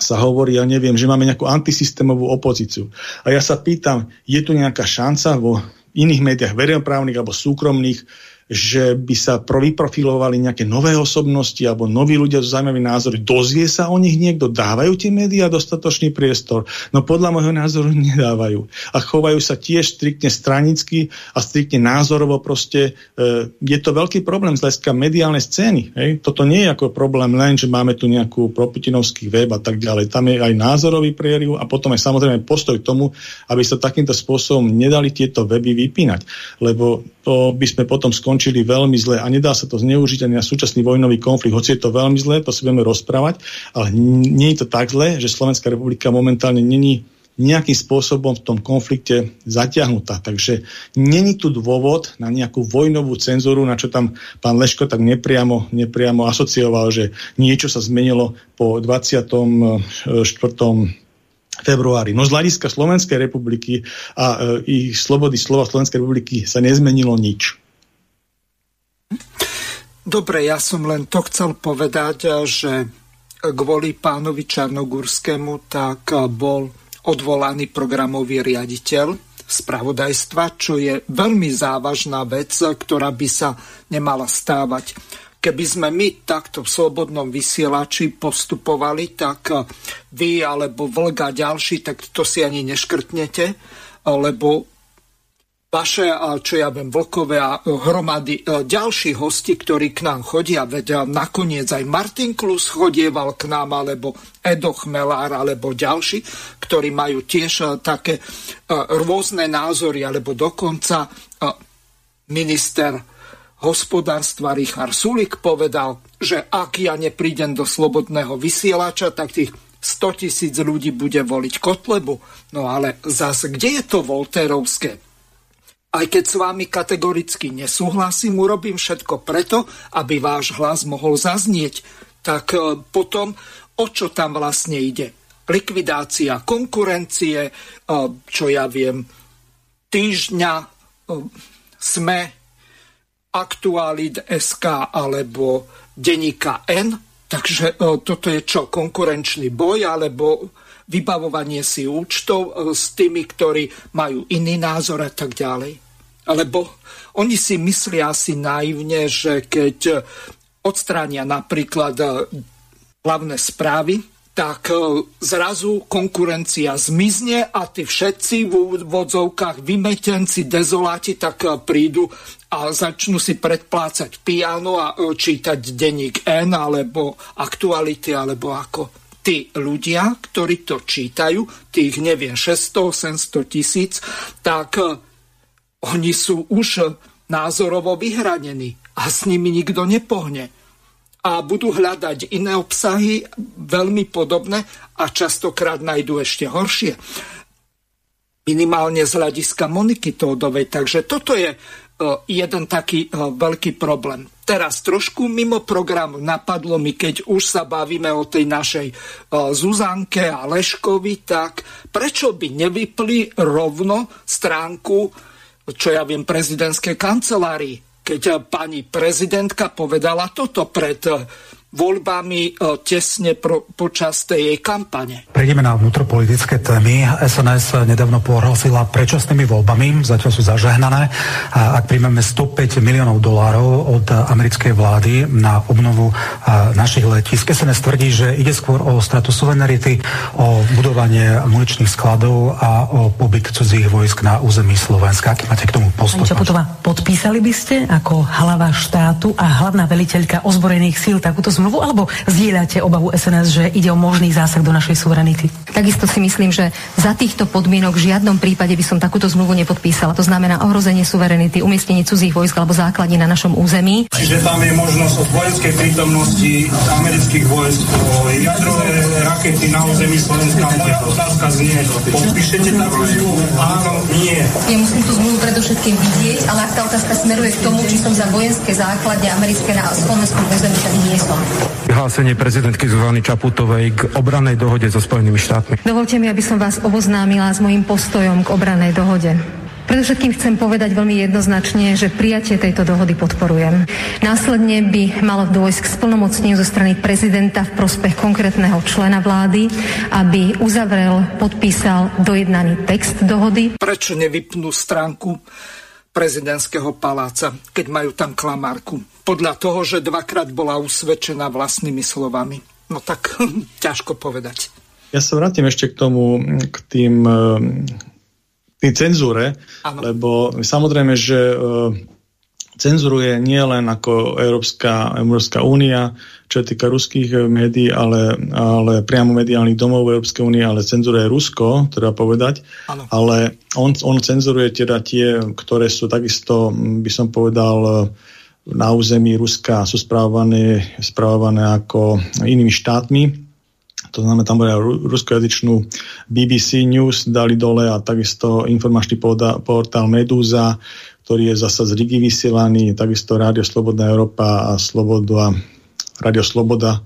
sa hovorí, ja neviem, že máme nejakú antisystémovú opozíciu. A ja sa pýtam, je tu nejaká šanca vo iných médiách verejnoprávnych alebo súkromných, že by sa vyprofilovali nejaké nové osobnosti alebo noví ľudia s zaujímavými názory. Dozvie sa o nich niekto? Dávajú tie médiá dostatočný priestor? No podľa môjho názoru nedávajú. A chovajú sa tiež striktne stranicky a striktne názorovo proste. E, je to veľký problém z hľadiska mediálnej scény. Hej? Toto nie je ako problém len, že máme tu nejakú proputinovský web a tak ďalej. Tam je aj názorový prieriv a potom aj samozrejme postoj k tomu, aby sa takýmto spôsobom nedali tieto weby vypínať. Lebo to by sme potom skončili veľmi zle a nedá sa to zneužiť ani na súčasný vojnový konflikt. Hoci je to veľmi zle, to si budeme rozprávať, ale nie je to tak zle, že Slovenská republika momentálne není nejakým spôsobom v tom konflikte zatiahnutá. Takže není tu dôvod na nejakú vojnovú cenzúru, na čo tam pán Leško tak nepriamo, nepriamo asocioval, že niečo sa zmenilo po 24 februári. No z hľadiska Slovenskej republiky a e, ich slobody slova Slovenskej republiky sa nezmenilo nič. Dobre, ja som len to chcel povedať, e, že kvôli pánovi Čarnogurskému tak e, bol odvolaný programový riaditeľ spravodajstva, čo je veľmi závažná vec, ktorá by sa nemala stávať. Keby sme my takto v slobodnom vysielači postupovali, tak eh, vy alebo vlga ďalší, tak to si ani neškrtnete, lebo vaše, čo ja viem, vlkové a eh, hromady eh, ďalší hosti, ktorí k nám chodia, veď nakoniec aj Martin Klus chodieval k nám, alebo Edo Chmelár, alebo ďalší, ktorí majú tiež také rôzne názory, alebo dokonca minister hospodárstva Richard Sulik povedal, že ak ja neprídem do slobodného vysielača, tak tých 100 tisíc ľudí bude voliť Kotlebu. No ale zase, kde je to Volterovské? Aj keď s vámi kategoricky nesúhlasím, urobím všetko preto, aby váš hlas mohol zaznieť. Tak e, potom, o čo tam vlastne ide? Likvidácia konkurencie, e, čo ja viem, týždňa e, sme Aktualit SK alebo denníka N. Takže toto je čo? Konkurenčný boj alebo vybavovanie si účtov e, s tými, ktorí majú iný názor a tak ďalej. Lebo oni si myslia asi naivne, že keď odstránia napríklad e, hlavné správy, tak e, zrazu konkurencia zmizne a tí všetci v vodzovkách vymetenci, dezoláti, tak prídu a začnú si predplácať piano a čítať denník N alebo aktuality alebo ako tí ľudia, ktorí to čítajú, tých neviem, 600-800 tisíc, tak eh, oni sú už názorovo vyhranení a s nimi nikto nepohne. A budú hľadať iné obsahy, veľmi podobné a častokrát nájdú ešte horšie. Minimálne z hľadiska Moniky Tódovej. Takže toto je jeden taký veľký problém. Teraz trošku mimo programu napadlo mi, keď už sa bavíme o tej našej Zuzanke a Leškovi, tak prečo by nevypli rovno stránku, čo ja viem, prezidentskej kancelárii, keď pani prezidentka povedala toto pred voľbami e, tesne pro, počas tej jej kampane. Prejdeme na vnútropolitické témy. SNS nedávno pohrozila predčasnými voľbami, zatiaľ sú zažehnané. A ak príjmeme 105 miliónov dolárov od americkej vlády na obnovu našich letisk, SNS tvrdí, že ide skôr o stratu suverenity, o budovanie muničných skladov a o pobyt cudzích vojsk na území Slovenska. Aký máte k tomu postup? Čaputová, podpísali by ste ako hlava štátu a hlavná veliteľka ozbrojených síl takúto zmluvu, alebo zdieľate obavu SNS, že ide o možný zásah do našej suverenity? Takisto si myslím, že za týchto podmienok v žiadnom prípade by som takúto zmluvu nepodpísala. To znamená ohrozenie suverenity, umiestnenie cudzích vojsk alebo základní na našom území. Čiže tam je možnosť od vojenskej prítomnosti amerických vojsk o jadrové rakety na území Slovenska. Moja otázka znie, podpíšete takú zmluvu? Áno, nie. Ja musím tú zmluvu predovšetkým vidieť, ale ak tá otázka smeruje k tomu, či som za vojenské základne americké na slovenskom území, tak nie som. Vyhlásenie prezidentky Zuzany Čaputovej k obranej dohode so Spojenými štátmi. Dovolte mi, aby som vás oboznámila s mojim postojom k obranej dohode. Predovšetkým chcem povedať veľmi jednoznačne, že prijatie tejto dohody podporujem. Následne by malo dôjsť k splnomocneniu zo strany prezidenta v prospech konkrétneho člena vlády, aby uzavrel, podpísal dojednaný text dohody. Prečo nevypnú stránku prezidentského paláca, keď majú tam klamárku. Podľa toho, že dvakrát bola usvedčená vlastnými slovami. No tak ťažko povedať. Ja sa vrátim ešte k tomu, k tým, eh, tým cenzúre, ano. lebo samozrejme, že eh, cenzuruje nie len ako Európska, Európska únia, čo sa týka ruských eh, médií, ale, ale priamo mediálnych domov Európskej únie, ale cenzuruje Rusko, treba povedať. Ano. Ale on, on cenzuruje teda tie, ktoré sú takisto, hm, by som povedal, eh, na území Ruska sú správované, správované ako inými štátmi. To znamená, tam bude ruskojazyčnú BBC News dali dole a takisto informačný portál Medúza, ktorý je zasa z Rigi vysielaný, takisto Rádio Slobodná Európa a Sloboda, Rádio Sloboda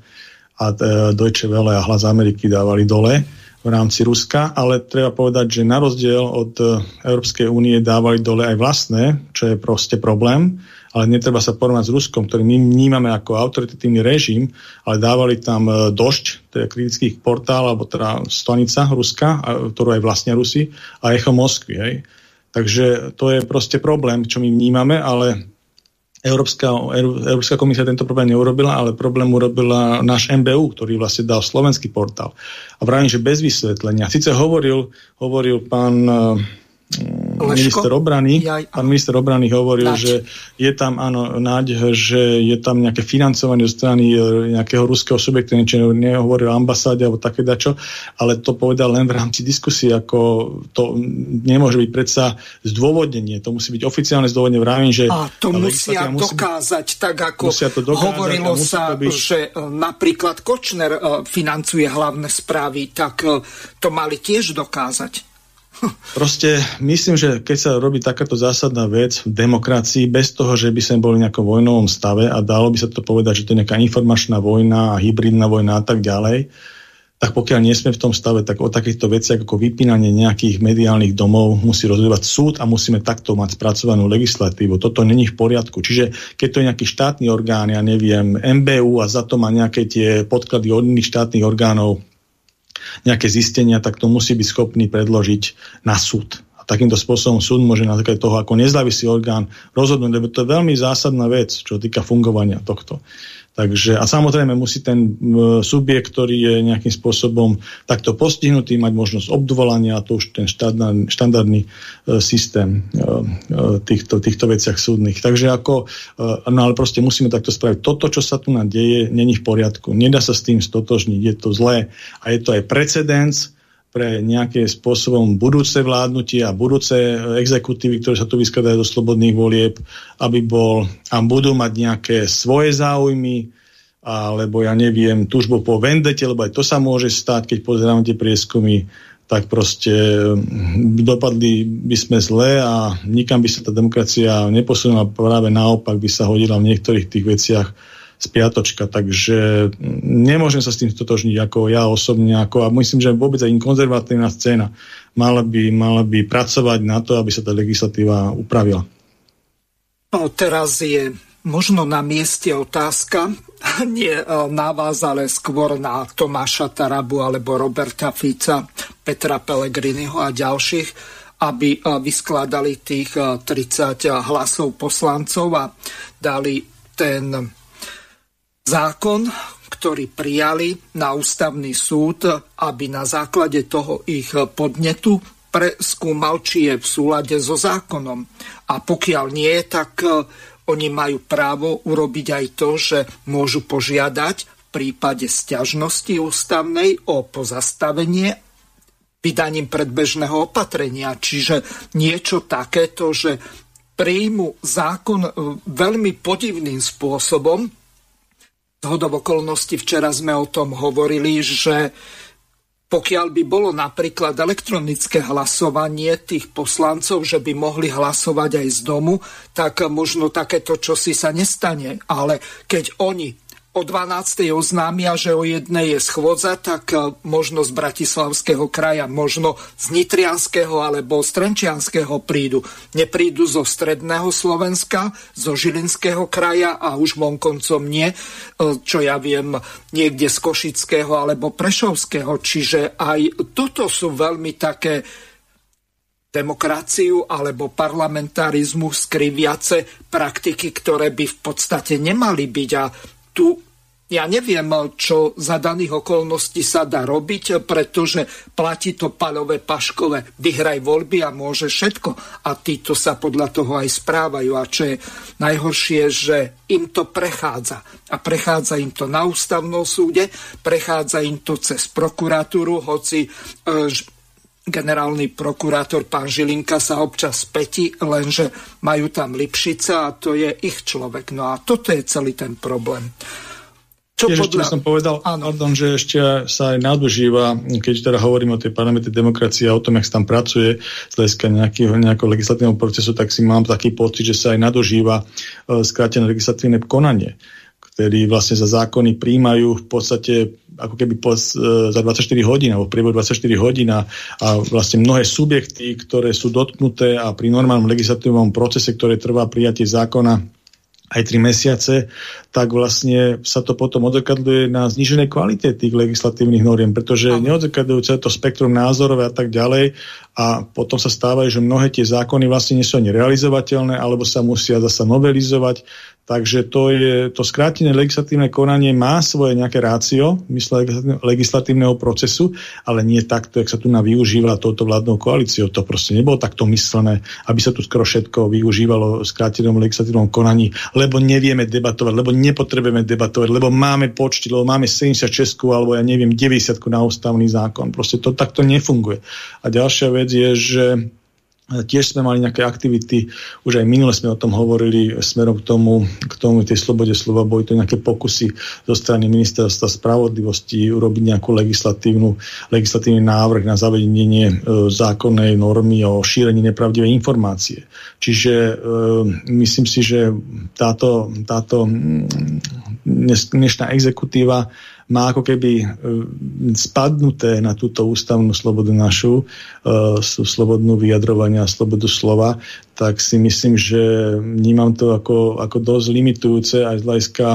a e, Deutsche Welle a Hlas Ameriky dávali dole v rámci Ruska, ale treba povedať, že na rozdiel od e, Európskej únie dávali dole aj vlastné, čo je proste problém, ale netreba sa porovnať s Ruskom, ktorý my vnímame ako autoritatívny režim, ale dávali tam e, došť, teda kritických portál, alebo teda stanica Ruska, ktorú aj vlastne Rusi, a Echo Moskvy. Hej. Takže to je proste problém, čo my vnímame, ale Európska, Európska komisia tento problém neurobila, ale problém urobila náš MBU, ktorý vlastne dal slovenský portál. A vravím, že bez vysvetlenia. Sice hovoril, hovoril pán uh, Leško? minister obrany, Jaj, pán minister obrany hovoril, Nač. že je tam, áno, náď, že je tam nejaké financovanie zo strany e, nejakého ruského subjektu, niečo nehovoril ambasáde alebo také dačo, ale to povedal len v rámci diskusie, ako to nemôže byť predsa zdôvodnenie, to musí byť oficiálne zdôvodnenie v rámci, že... A to musia dokázať, byť, tak ako to dokázať, hovorilo sa, byť... že e, napríklad Kočner e, financuje hlavné správy, tak to mali tiež dokázať. Proste myslím, že keď sa robí takáto zásadná vec v demokracii, bez toho, že by sme boli v nejakom vojnovom stave a dalo by sa to povedať, že to je nejaká informačná vojna, hybridná vojna a tak ďalej, tak pokiaľ nie sme v tom stave, tak o takýchto veciach ako vypínanie nejakých mediálnych domov musí rozhodovať súd a musíme takto mať spracovanú legislatívu. Toto není v poriadku. Čiže keď to je nejaký štátny orgán, ja neviem, MBU a za to má nejaké tie podklady od iných štátnych orgánov, nejaké zistenia, tak to musí byť schopný predložiť na súd. A takýmto spôsobom súd môže na toho, ako nezávislý orgán rozhodnúť, lebo to je veľmi zásadná vec, čo týka fungovania tohto. Takže, a samozrejme musí ten subjekt, ktorý je nejakým spôsobom takto postihnutý, mať možnosť obdvolania a to už ten štandardný, štandardný e, systém e, e, týchto, týchto veciach súdnych. Takže ako, no ale proste musíme takto spraviť. Toto, čo sa tu nadeje, není v poriadku. Nedá sa s tým stotožniť, je to zlé a je to aj precedens, pre nejaké spôsobom budúce vládnutie a budúce exekutívy, ktoré sa tu vyskladajú do slobodných volieb, aby bol a budú mať nejaké svoje záujmy, alebo ja neviem, tužbu po vendete, lebo aj to sa môže stať, keď pozeráme tie prieskumy, tak proste mm, dopadli by sme zle a nikam by sa tá demokracia neposunula, práve naopak by sa hodila v niektorých tých veciach spiatočka, takže nemôžem sa s tým stotožniť ako ja osobne, ako, a myslím, že vôbec aj konzervatívna scéna mala by, mala by pracovať na to, aby sa tá legislatíva upravila. No, teraz je možno na mieste otázka, nie e, na vás, ale skôr na Tomáša Tarabu alebo Roberta Fica, Petra Pellegriniho a ďalších, aby e, vyskladali tých 30 e, hlasov poslancov a dali ten zákon, ktorý prijali na ústavný súd, aby na základe toho ich podnetu preskúmal, či je v súlade so zákonom. A pokiaľ nie, tak e, oni majú právo urobiť aj to, že môžu požiadať v prípade stiažnosti ústavnej o pozastavenie vydaním predbežného opatrenia. Čiže niečo takéto, že príjmu zákon e, veľmi podivným spôsobom, zhodov okolností včera sme o tom hovorili, že pokiaľ by bolo napríklad elektronické hlasovanie tých poslancov, že by mohli hlasovať aj z domu, tak možno takéto čosi sa nestane. Ale keď oni o 12. oznámia, že o jednej je schôdza, tak e, možno z Bratislavského kraja, možno z Nitrianského alebo z Trenčianského prídu. Neprídu zo stredného Slovenska, zo Žilinského kraja a už vonkoncom nie, e, čo ja viem, niekde z Košického alebo Prešovského. Čiže aj toto sú veľmi také demokraciu alebo parlamentarizmu skriviace praktiky, ktoré by v podstate nemali byť. A tu ja neviem, čo za daných okolností sa dá robiť, pretože platí to palové paškové. Vyhraj voľby a môže všetko. A títo sa podľa toho aj správajú. A čo je najhoršie, že im to prechádza. A prechádza im to na ústavnom súde, prechádza im to cez prokuratúru, hoci e, generálny prokurátor pán Žilinka sa občas späti, lenže majú tam Lipšica a to je ich človek. No a toto je celý ten problém. Čo Tiež podľa... ešte som povedal, pardon, že ešte sa aj nadužíva, keď teda hovorím o tej parlamente demokracie a o tom, jak sa tam pracuje z hľadiska nejakého, nejakého legislatívneho procesu, tak si mám taký pocit, že sa aj nadužíva uh, skrátené legislatívne konanie ktorí vlastne za zákony príjmajú v podstate ako keby po, e, za 24 hodín alebo v priebehu 24 hodín a, a vlastne mnohé subjekty, ktoré sú dotknuté a pri normálnom legislatívnom procese, ktoré trvá prijatie zákona aj tri mesiace, tak vlastne sa to potom odzrkadľuje na zniženej kvalite tých legislatívnych noriem, pretože neodzrkadľujú celé to spektrum názorov a tak ďalej a potom sa stávajú, že mnohé tie zákony vlastne nie sú ani realizovateľné alebo sa musia zasa novelizovať Takže to, je, to skrátené legislatívne konanie má svoje nejaké rácio mysle legislatívneho procesu, ale nie takto, jak sa tu na využíva touto vládnou koalíciou. To proste nebolo takto myslené, aby sa tu skoro všetko využívalo v skrátenom legislatívnom konaní, lebo nevieme debatovať, lebo nepotrebujeme debatovať, lebo máme počty, lebo máme 76 alebo ja neviem 90 na ústavný zákon. Proste to takto nefunguje. A ďalšia vec je, že Tiež sme mali nejaké aktivity, už aj minule sme o tom hovorili smerom k tomu, k tomu tej slobode slova, boli to nejaké pokusy zo strany ministerstva spravodlivosti urobiť nejakú legislatívnu, legislatívny návrh na zavedenie e, zákonnej normy o šírení nepravdivej informácie. Čiže e, myslím si, že táto, táto mm, dnešná exekutíva má ako keby e, spadnuté na túto ústavnú slobodu našu, e, slobodnú vyjadrovania, slobodu slova, tak si myslím, že vnímam to ako, ako dosť limitujúce aj z hľadiska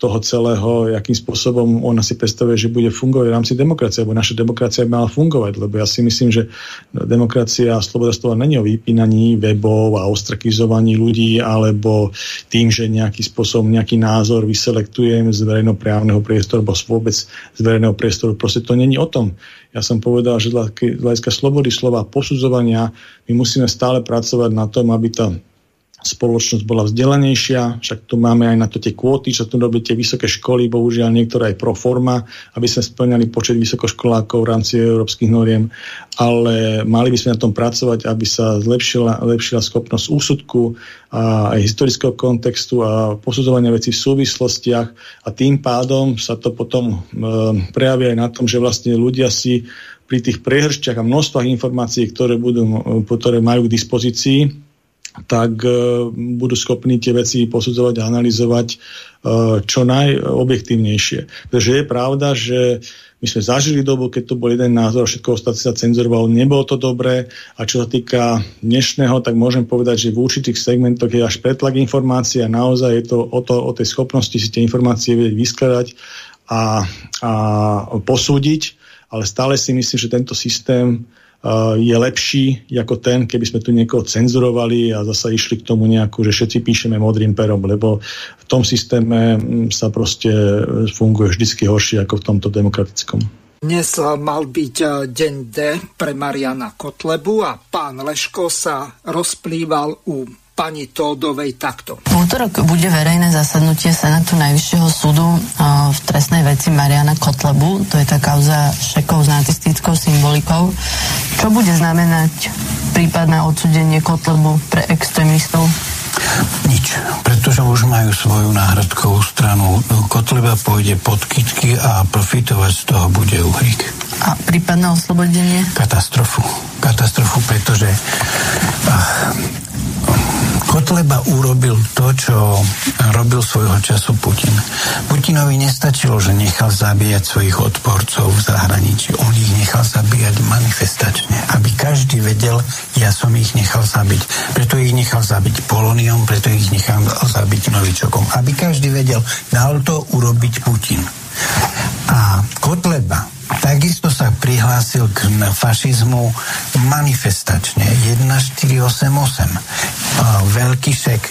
toho celého, akým spôsobom ona si predstavuje, že bude fungovať v rámci demokracie, alebo naša demokracia by mala fungovať, lebo ja si myslím, že demokracia a sloboda slova není o vypínaní webov a ostrakizovaní ľudí, alebo tým, že nejaký spôsob, nejaký názor vyselektujem z verejnoprávneho priestoru, alebo vôbec z verejného priestoru. Proste to není o tom. Ja som povedal, že hľadiska slobody slova posudzovania my musíme stále pracovať na tom, aby tá spoločnosť bola vzdelanejšia, však tu máme aj na to tie kvóty, čo tu robí tie vysoké školy, bohužiaľ niektoré aj pro forma, aby sme splňali počet vysokoškolákov v rámci európskych noriem, ale mali by sme na tom pracovať, aby sa zlepšila, zlepšila schopnosť úsudku a aj historického kontextu a posudzovania vecí v súvislostiach. A tým pádom sa to potom e, prejavia aj na tom, že vlastne ľudia si pri tých prehršťach a množstvách informácií, ktoré, budú, ktoré majú k dispozícii, tak e, budú schopní tie veci posudzovať a analyzovať e, čo najobjektívnejšie. Pretože je pravda, že my sme zažili dobu, keď to bol jeden názor, všetko ostatné sa cenzorovalo, nebolo to dobré. A čo sa týka dnešného, tak môžem povedať, že v určitých segmentoch je až pretlak informácií a naozaj je to o, to, o tej schopnosti si tie informácie vedieť vyskladať a, a posúdiť. Ale stále si myslím, že tento systém je lepší ako ten, keby sme tu niekoho cenzurovali a zasa išli k tomu nejakú, že všetci píšeme modrým perom, lebo v tom systéme mm, sa proste e, funguje vždycky horšie ako v tomto demokratickom. Dnes mal byť e, deň D pre Mariana Kotlebu a pán Leško sa rozplýval u pani Tódovej takto. V útorok bude verejné zasadnutie Senátu Najvyššieho súdu v trestnej veci Mariana Kotlebu. To je tá kauza šekov s nacistickou symbolikou. Čo bude znamenať prípadné odsudenie Kotlebu pre extrémistov? Nič, pretože už majú svoju náhradkovú stranu. Kotleba pôjde pod kytky a profitovať z toho bude Uhrik. A prípadné oslobodenie? Katastrofu. Katastrofu, pretože ach, Kotleba urobil to, čo robil svojho času Putin. Putinovi nestačilo, že nechal zabíjať svojich odporcov v zahraničí. On ich nechal zabíjať manifestačne, aby každý vedel, ja som ich nechal zabiť. Preto ich nechal zabiť Poloniom, preto ich nechal zabiť Novičokom. Aby každý vedel, dal to urobiť Putin. A Kotleba Takisto sa prihlásil k fašizmu manifestačne 1488. Veľký šek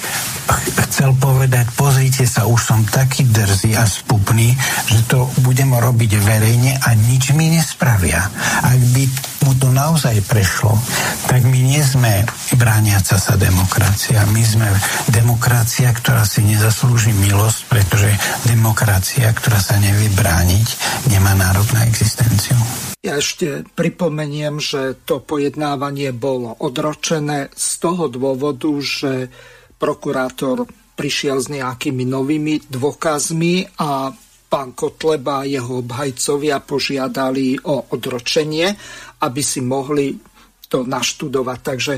chcel povedať, pozrite sa, už som taký drzý a spupný, že to budem robiť verejne a nič mi nespravia. Ak by mu to naozaj prešlo, tak my nie sme brániaca sa demokracia. My sme demokracia, ktorá si nezaslúži milosť, pretože demokracia, ktorá sa nevie brániť, nemá nárok na existenciu. Ja ešte pripomeniem, že to pojednávanie bolo odročené z toho dôvodu, že prokurátor prišiel s nejakými novými dôkazmi a pán Kotleba a jeho obhajcovia požiadali o odročenie, aby si mohli to naštudovať. Takže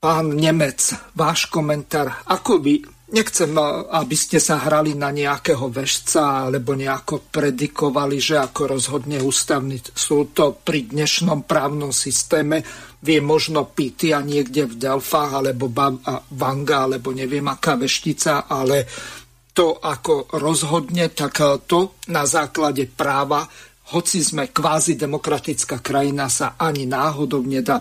pán Nemec, váš komentár, ako by Nechcem, aby ste sa hrali na nejakého vešca alebo nejako predikovali, že ako rozhodne ústavný súd to pri dnešnom právnom systéme vie možno Pitia niekde v Delfách alebo Vanga alebo neviem aká veštica, ale to ako rozhodne, tak to na základe práva, hoci sme kvázi demokratická krajina, sa ani náhodou nedá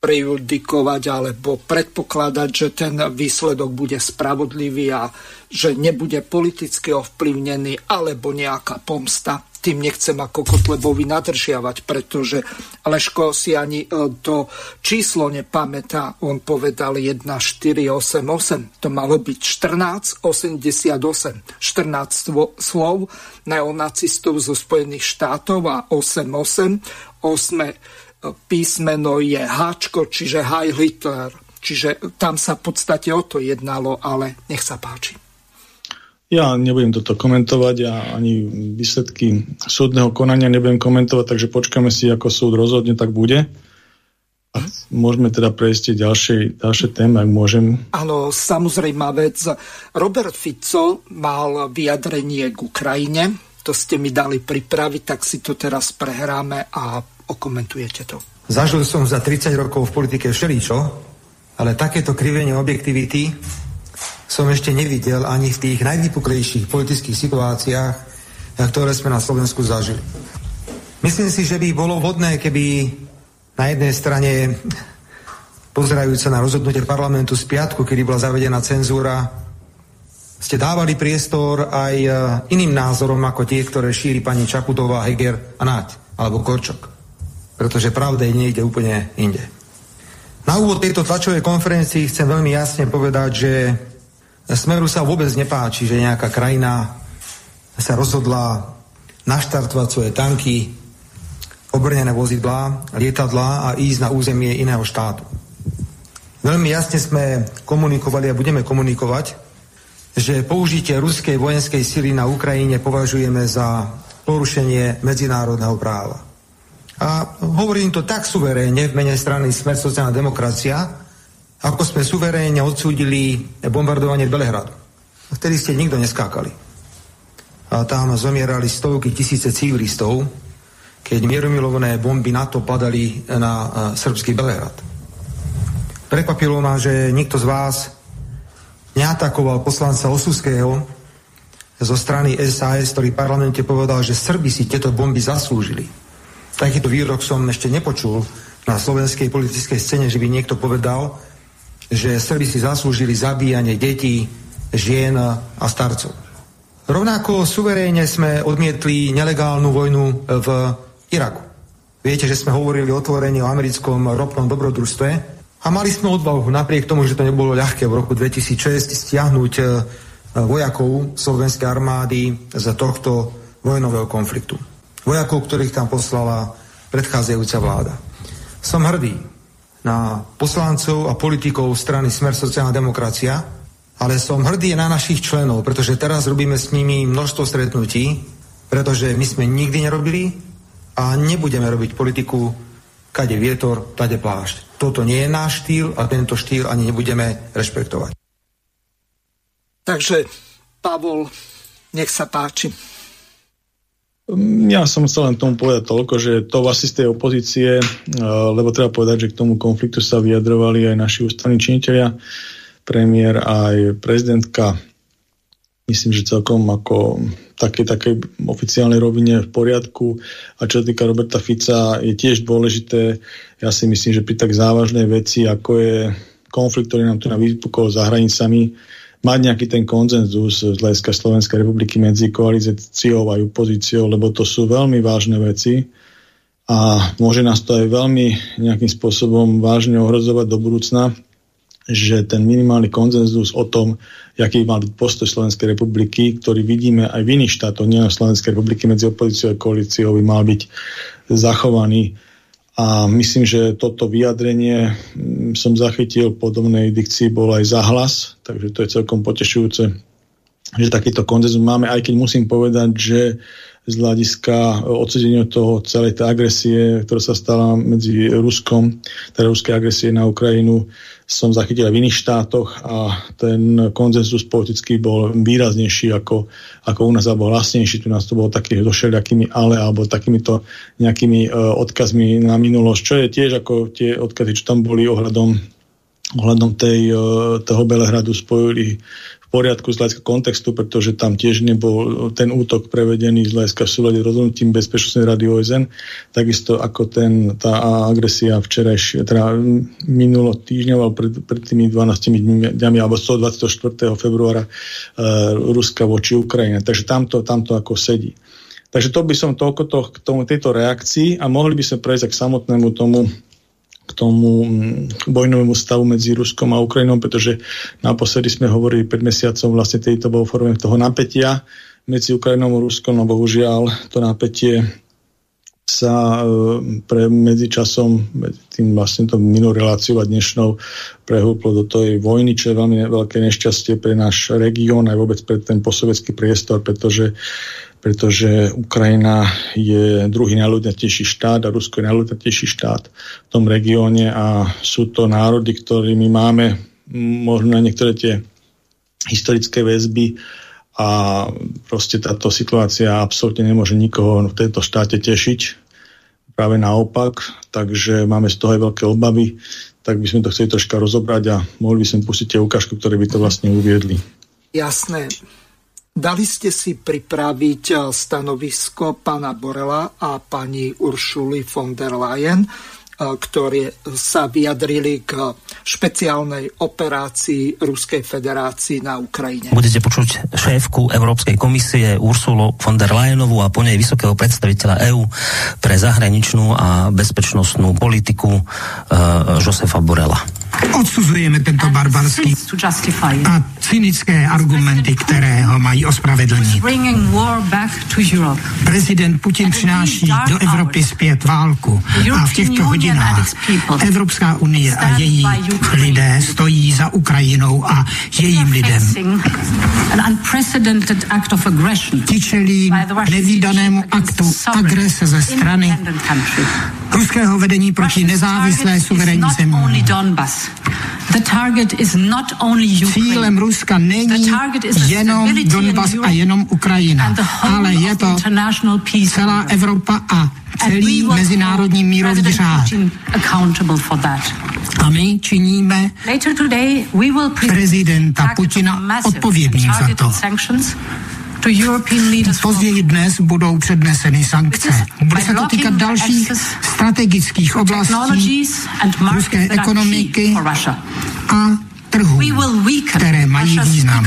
prejudikovať alebo predpokladať, že ten výsledok bude spravodlivý a že nebude politicky ovplyvnený alebo nejaká pomsta. Tým nechcem ako Kotlebovi nadržiavať, pretože Leško si ani e, to číslo nepamätá. On povedal 1488. To malo byť 1488. 14 slov neonacistov zo Spojených štátov a 88. 8 písmeno je Háčko, čiže Heil Hitler. Čiže tam sa v podstate o to jednalo, ale nech sa páči. Ja nebudem toto komentovať a ani výsledky súdneho konania nebudem komentovať, takže počkáme si, ako súd rozhodne, tak bude. A môžeme teda prejsť ďalšie, ďalšie témy, ak môžem. Áno, samozrejme vec. Robert Fico mal vyjadrenie k Ukrajine, to ste mi dali pripraviť, tak si to teraz prehráme a okomentujete to? Zažil som za 30 rokov v politike všeličo, ale takéto krivenie objektivity som ešte nevidel ani v tých najvypuklejších politických situáciách, ktoré sme na Slovensku zažili. Myslím si, že by bolo vhodné, keby na jednej strane pozerajúce na rozhodnutie parlamentu z piatku, kedy bola zavedená cenzúra, ste dávali priestor aj e, iným názorom ako tie, ktoré šíri pani Čaputová, Heger a Náď, alebo Korčok pretože pravda je niekde úplne inde. Na úvod tejto tlačovej konferencii chcem veľmi jasne povedať, že Smeru sa vôbec nepáči, že nejaká krajina sa rozhodla naštartovať svoje tanky, obrnené vozidlá, lietadlá a ísť na územie iného štátu. Veľmi jasne sme komunikovali a budeme komunikovať, že použitie ruskej vojenskej sily na Ukrajine považujeme za porušenie medzinárodného práva. A hovorím to tak suverénne v mene strany Smer sociálna demokracia, ako sme suverénne odsúdili bombardovanie Belehradu. Vtedy ste nikto neskákali. A tam zomierali stovky tisíce civilistov, keď mieromilovné bomby NATO padali na srbský Belehrad. Prekvapilo ma, že nikto z vás neatakoval poslanca Osuského zo strany SAS, ktorý v parlamente povedal, že Srbi si tieto bomby zaslúžili. Takýto výrok som ešte nepočul na slovenskej politickej scéne, že by niekto povedal, že Srbi si zaslúžili zabíjanie detí, žien a starcov. Rovnako suverénne sme odmietli nelegálnu vojnu v Iraku. Viete, že sme hovorili otvorene o americkom ropnom dobrodružstve a mali sme odvahu, napriek tomu, že to nebolo ľahké v roku 2006, stiahnuť e, vojakov slovenskej armády z tohto vojnového konfliktu vojakov, ktorých tam poslala predchádzajúca vláda. Som hrdý na poslancov a politikov strany Smer sociálna demokracia, ale som hrdý na našich členov, pretože teraz robíme s nimi množstvo stretnutí, pretože my sme nikdy nerobili a nebudeme robiť politiku kade vietor, tade plášť. Toto nie je náš štýl a tento štýl ani nebudeme rešpektovať. Takže, Pavol, nech sa páči. Ja som chcel len tomu povedať toľko, že to asi z tej opozície, eh, lebo treba povedať, že k tomu konfliktu sa vyjadrovali aj naši ústavní činiteľia, premiér aj prezidentka. Myslím, že celkom ako také, také oficiálnej rovine v poriadku. A čo týka Roberta Fica, je tiež dôležité, ja si myslím, že pri tak závažnej veci, ako je konflikt, ktorý nám tu vypukol za hranicami, mať nejaký ten konzenzus z hľadiska Slovenskej republiky medzi koalíciou a opozíciou, lebo to sú veľmi vážne veci a môže nás to aj veľmi nejakým spôsobom vážne ohrozovať do budúcna, že ten minimálny konzenzus o tom, aký mal byť postoj Slovenskej republiky, ktorý vidíme aj v iných štátoch, nielen Slovenskej republiky medzi opozíciou a koalíciou, by mal byť zachovaný a myslím, že toto vyjadrenie mm, som zachytil podobnej dikcii, bol aj zahlas, takže to je celkom potešujúce, že takýto konzenzus máme, aj keď musím povedať, že z hľadiska odsedenia toho celej tej agresie, ktorá sa stala medzi Ruskom, teda ruskej agresie na Ukrajinu, som zachytil aj v iných štátoch a ten konzenzus politický bol výraznejší ako, ako u nás, alebo hlasnejší. Tu nás to bolo taký so všelijakými ale, alebo takýmito nejakými uh, odkazmi na minulosť, čo je tiež ako tie odkazy, čo tam boli ohľadom, ohľadom tej, uh, toho Belehradu spojili poriadku z hľadiska kontextu, pretože tam tiež nebol ten útok prevedený z hľadiska v súlade rozhodnutím Bezpečnostnej rady OSN, takisto ako ten, tá agresia včerajšia, teda minulo týždňov, pred, pred tými 12 dňami, alebo 124. februára e, Ruska voči Ukrajine. Takže tamto, tamto ako sedí. Takže to by som toľko to, k tomu, tejto reakcii a mohli by sme prejsť k samotnému tomu k tomu mm, vojnovému stavu medzi Ruskom a Ukrajinou, pretože naposledy sme hovorili pred mesiacom vlastne tejto bol forme toho napätia medzi Ukrajinou a Ruskom, no bohužiaľ to napätie sa e, pre medzičasom, medzi tým vlastne to minulú reláciu a dnešnou prehúplo do tej vojny, čo je veľmi veľké nešťastie pre náš región aj vôbec pre ten posovecký priestor, pretože pretože Ukrajina je druhý najľudnatejší štát a Rusko je najľudnatejší štát v tom regióne a sú to národy, ktorými máme možno niektoré tie historické väzby a proste táto situácia absolútne nemôže nikoho v tejto štáte tešiť. Práve naopak, takže máme z toho aj veľké obavy, tak by sme to chceli troška rozobrať a mohli by sme pustiť tie ukážky, ktoré by to vlastne uviedli. Jasné. Dali ste si pripraviť eh, stanovisko pána Borela a pani Uršuly von der Leyen, eh, ktoré sa vyjadrili k špeciálnej operácii Ruskej federácii na Ukrajine. Budete počuť šéfku Európskej komisie Ursulu von der Leyenovú a po nej vysokého predstaviteľa EÚ pre zahraničnú a bezpečnostnú politiku uh, Josefa Borela. Odsuzujeme tento barbarský a cynické argumenty, které ho mají ospravedlnit. Prezident Putin přináší do Evropy zpět válku. A v těchto hodinách Evropská unie a její lidé stojí za Ukrajinou a jejím lidem. Ti čelí nevýdanému aktu agrese ze strany ruského vedení proti nezávislé suverénní zemi. Cílem Ruska není jenom Donbass a jenom Ukrajina, ale je to celá Evropa a celý mezinárodní mírový řád. A my činíme prezidenta Putina odpovědným za to. Později dnes budou předneseny sankce. Bude se to týkat dalších strategických oblastí ruské ekonomiky a trhů, které mají význam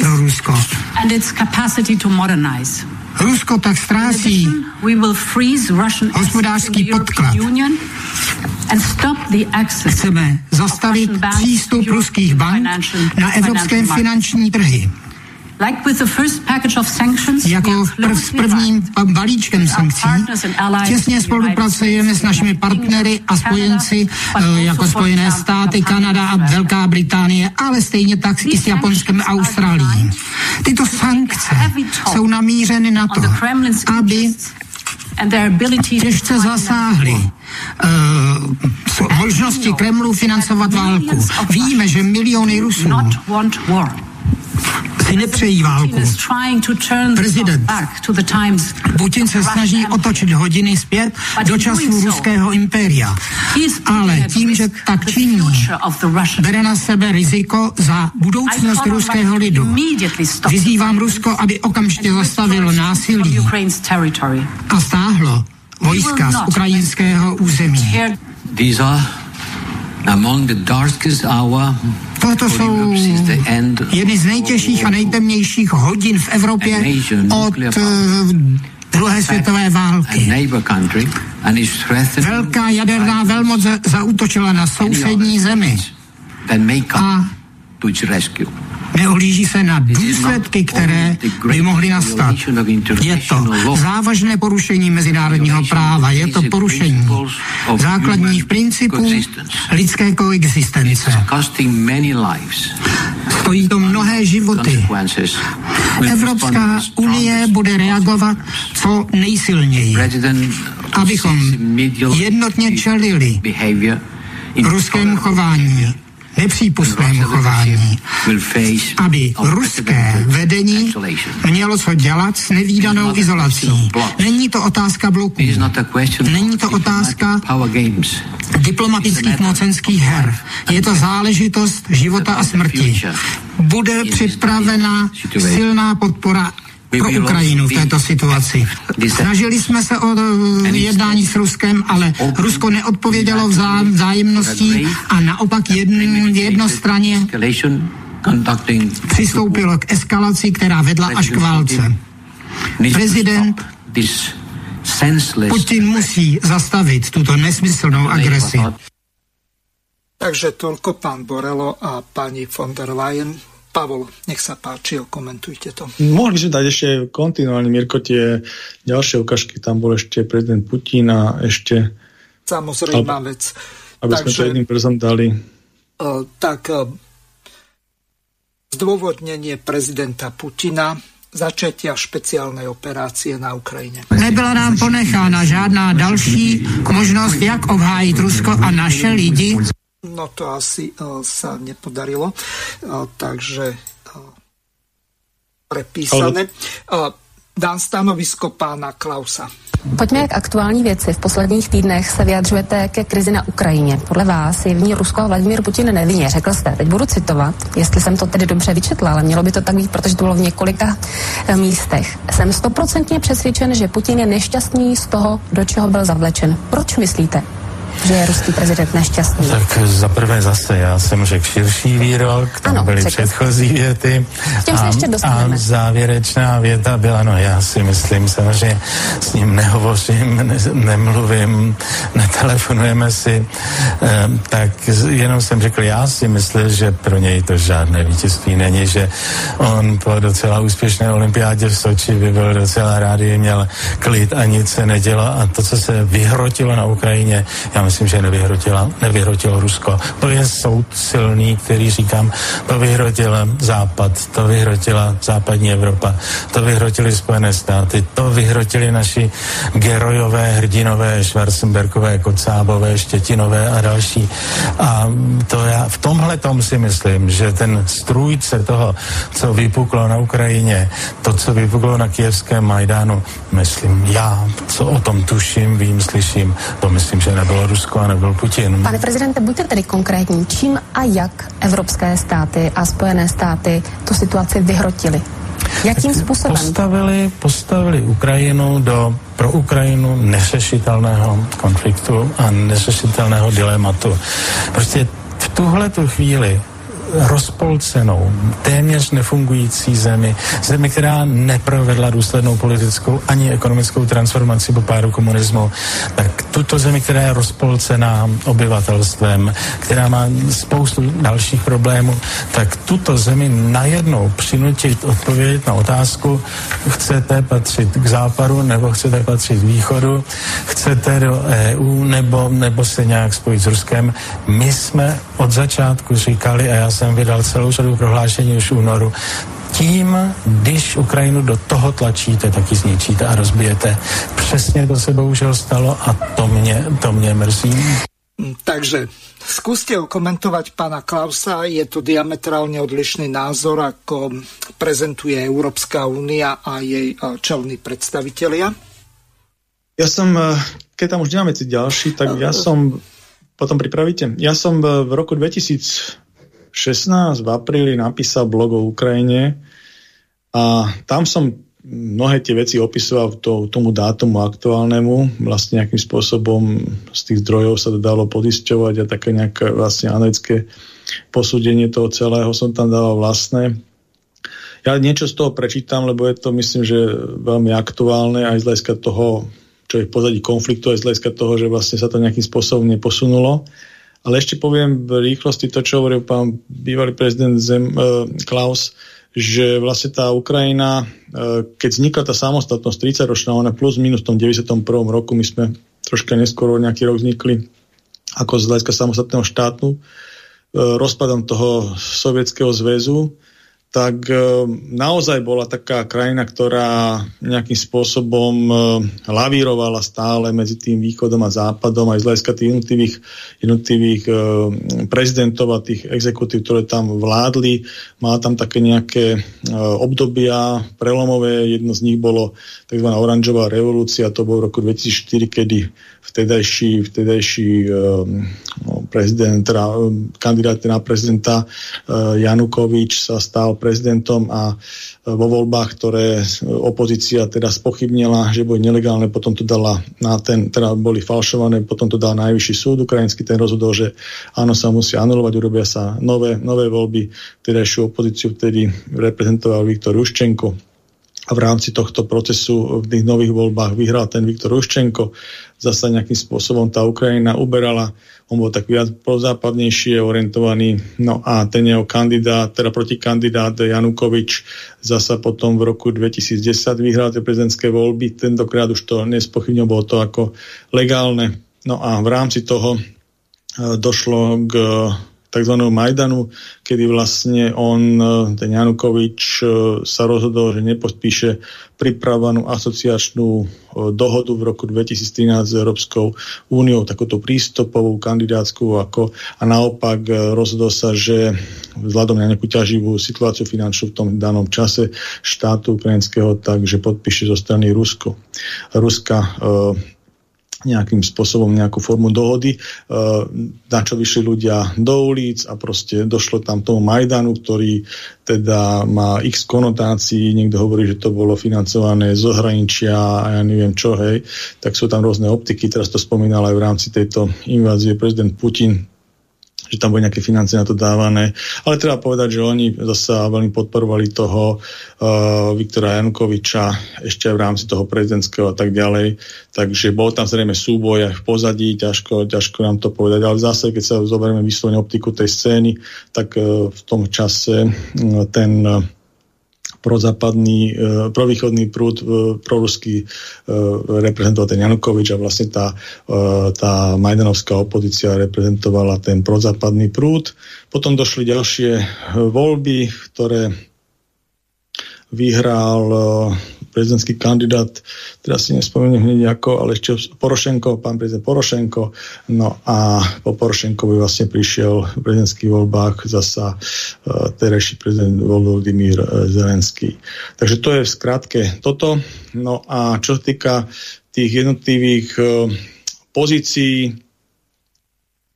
pro Rusko. Rusko tak ztrácí hospodářský podklad. Chceme zastavit přístup ruských bank na evropské finanční trhy. Jako prv, s prvním balíčkem sankcí těsně spolupracujeme s našimi partnery a spojenci eh, jako Spojené státy, Kanada a Velká Británie, ale stejně tak i s Japonskem a Austrálií. Tyto sankce jsou namířeny na to, aby těžce zasáhly uh, možnosti Kremlu financovat válku. Víme, že miliony Rusů si nepřejí válku. Prezident Putin se snaží otočit hodiny zpět do času ruského impéria. Ale tím, že tak činí, bere na sebe riziko za budoucnost ruského lidu. Vyzývám Rusko, aby okamžitě zastavilo násilí a stáhlo vojska z ukrajinského území. These are among the darkest hour Toto jsou jedny z nejtěžších a nejtemnějších hodin v Evropě od uh, druhé světové války. Velká jaderná velmoc zautočila na sousední zemi. a neohlíží se na důsledky, které by mohly nastat. Je to závažné porušení mezinárodního práva, je to porušení základních principů lidské koexistence. Stojí to mnohé životy. Evropská unie bude reagovat co nejsilněji, abychom jednotně čelili ruskému chování nepřípustnému chování, aby ruské vedení mělo co dělat s nevýdanou izolací. Není to otázka bloků, není to otázka diplomatických mocenských her. Je to záležitost života a smrti. bude připravena silná podpora pro Ukrajinu v této situaci. Snažili jsme se o eh, jednání s Ruskem, ale Rusko neodpovědělo vzájemností a naopak jedn, jednostranně přistoupilo k eskalaci, která vedla až k válce. Prezident Putin musí zastavit tuto nesmyslnou agresi. Takže toľko pán Borelo a pani von der Leyen. Pavol, nech sa páči, komentujte to. Mohli sme dať ešte kontinuálne, Mirko, tie ďalšie ukážky, tam bol ešte prezident Putin a ešte... Samozrejmá vec. Aby Takže, sme to jedným przom dali. Uh, tak uh, zdôvodnenie prezidenta Putina začatia špeciálnej operácie na Ukrajine. Nebyla nám ponechána žádná další možnost, jak obhájit Rusko a naše lidi. No to asi uh, sa nepodarilo, uh, takže uh, prepísané. Dám stanovisko pána Klausa. Pojďme k aktuální věci. V posledních týdnech se vyjadřujete ke krizi na Ukrajině. Podle vás je v ní Rusko a Vladimír Putin nevinně. Řekl jste, teď budu citovat, jestli jsem to tedy dobře vyčetla, ale mělo by to tak být, protože to bylo v několika místech. Jsem stoprocentně přesvědčen, že Putin je nešťastný z toho, do čeho byl zavlečen. Proč myslíte? Že je ruský prezident nešťastný. Tak za prvé zase, já jsem řekl širší výrok, tam ano, byly předchozí věty. A, a závěrečná věta byla, no já si myslím, samozřejmě s ním nehovořím, ne, nemluvím, netelefonujeme si, eh, tak jenom jsem řekl, já si myslím, že pro něj to žádné vítězství není, že on po docela úspěšné olympiádě v Soči by byl docela rád, měl klid a nic se nedělo a to, co se vyhrotilo na Ukrajině, já myslím, že nevyhrotila, nevyhrotilo Rusko. To je soud silný, který říkám, to vyhrotil Západ, to vyhrotila západní Evropa, to vyhrotili Spojené státy, to vyhrotili naši gerojové, hrdinové, Schwarzenbergové, Kocábové, Štětinové a další. A to já v tomhle tom si myslím, že ten strůjce toho, co vypuklo na Ukrajině, to, co vypuklo na kijevském Majdánu, myslím já, co o tom tuším, vím, slyším, to myslím, že nebylo Rusko a nebyl Putin. Pane prezidente, buďte tedy konkrétní. Čím a jak evropské státy a Spojené státy tu situaci vyhrotili? Jakým způsobem? Postavili, postavili Ukrajinu do pro Ukrajinu neřešitelného konfliktu a neřešitelného dilematu. Prostě v tuhle tu chvíli rozpolcenou, téměř nefungující zemi, zemi, která neprovedla důslednou politickou ani ekonomickou transformaci po pádu komunismu, tak tuto zemi, která je rozpolcená obyvatelstvem, která má spoustu dalších problémů, tak tuto zemi najednou přinutit odpovědět na otázku, chcete patřit k západu nebo chcete patřit k východu, chcete do EU nebo, nebo se nějak spojit s Ruskem. My jsme od začátku říkali, a já jsem vydal celou řadu prohlášení už v únoru, tím, když Ukrajinu do toho tlačíte, tak ji zničíte a rozbijete. Přesně to se bohužel stalo a to mě, to mě mrzí. Takže skúste komentovať pána Klausa. Je to diametrálne odlišný názor, ako prezentuje Európska únia a jej čelní predstavitelia. Ja som, eh, keď tam už nemáme ďalší, tak ja som potom pripravíte. Ja som v roku 2016 v apríli napísal blog o Ukrajine a tam som mnohé tie veci opisoval to, tomu dátumu aktuálnemu. Vlastne nejakým spôsobom z tých zdrojov sa to dalo podisťovať a také nejaké vlastne analické posúdenie toho celého som tam dával vlastné. Ja niečo z toho prečítam, lebo je to myslím, že veľmi aktuálne aj z hľadiska toho čo je v pozadí konfliktu aj z hľadiska toho, že vlastne sa to nejakým spôsobom neposunulo. Ale ešte poviem v rýchlosti to, čo hovoril pán bývalý prezident Zem, uh, Klaus, že vlastne tá Ukrajina, uh, keď vznikla tá samostatnosť 30 ročná, ona plus minus v tom 91. roku, my sme troška neskôr nejaký rok vznikli ako z hľadiska samostatného štátu, uh, rozpadom toho sovietského zväzu, tak e, naozaj bola taká krajina, ktorá nejakým spôsobom e, lavírovala stále medzi tým východom a západom aj z hľadiska tých jednotlivých, jednotlivých e, prezidentov a tých exekutív, ktoré tam vládli. Má tam také nejaké obdobia prelomové. Jedno z nich bolo tzv. oranžová revolúcia, to bolo v roku 2004, kedy vtedajší, vtedajší no, prezident, teda kandidát na prezidenta Janukovič sa stal prezidentom a e, vo voľbách, ktoré opozícia teda spochybnila, že boli nelegálne, potom to dala na ten, teda boli falšované, potom to dal najvyšší súd ukrajinský, ten rozhodol, že áno, sa musia anulovať, urobia sa nové, nové voľby, tedajšiu opozíciu vtedy reprezentoval Viktor Juščenko a v rámci tohto procesu v tých nových voľbách vyhral ten Viktor Juščenko. Zasa nejakým spôsobom tá Ukrajina uberala on bol tak viac prozápadnejšie orientovaný. No a ten jeho kandidát, teda protikandidát Janukovič zasa potom v roku 2010 vyhral tie prezidentské voľby. Tentokrát už to nespochybňoval, bolo to ako legálne. No a v rámci toho e, došlo k tzv. Majdanu, kedy vlastne on, e, ten Janukovič, e, sa rozhodol, že nepodpíše pripravanú asociačnú e, dohodu v roku 2013 s Európskou úniou, takúto prístupovú kandidátsku ako, a naopak rozhodol sa, že vzhľadom na nejakú ťaživú situáciu finančnú v tom danom čase štátu ukrajinského, takže podpíše zo strany Rusko. Ruska e, nejakým spôsobom nejakú formu dohody, e, na čo vyšli ľudia do ulic a proste došlo tam tomu Majdanu, ktorý teda má x konotácií, niekto hovorí, že to bolo financované z ohraničia a ja neviem čo, hej, tak sú tam rôzne optiky, teraz to spomínal aj v rámci tejto invázie prezident Putin, že tam boli nejaké financie na to dávané. Ale treba povedať, že oni zase veľmi podporovali toho uh, Viktora Janukoviča ešte v rámci toho prezidentského a tak ďalej. Takže bol tam zrejme súboj aj v pozadí, ťažko, ťažko nám to povedať. Ale zase, keď sa zoberieme vyslovene optiku tej scény, tak uh, v tom čase uh, ten uh, prozápadný, e, provýchodný prúd, e, proruský e, reprezentoval ten Janukovič a vlastne tá, tá majdanovská opozícia reprezentovala ten prozápadný prúd. Potom došli ďalšie voľby, ktoré vyhral prezidentský kandidát, teraz si nespomeniem hneď ako, ale ešte Porošenko, pán prezident Porošenko, no a po Porošenkovi vlastne prišiel v prezidentských voľbách zasa uh, terajší prezident Volodymyr uh, Zelenský. Takže to je v skratke toto. No a čo sa týka tých jednotlivých uh, pozícií,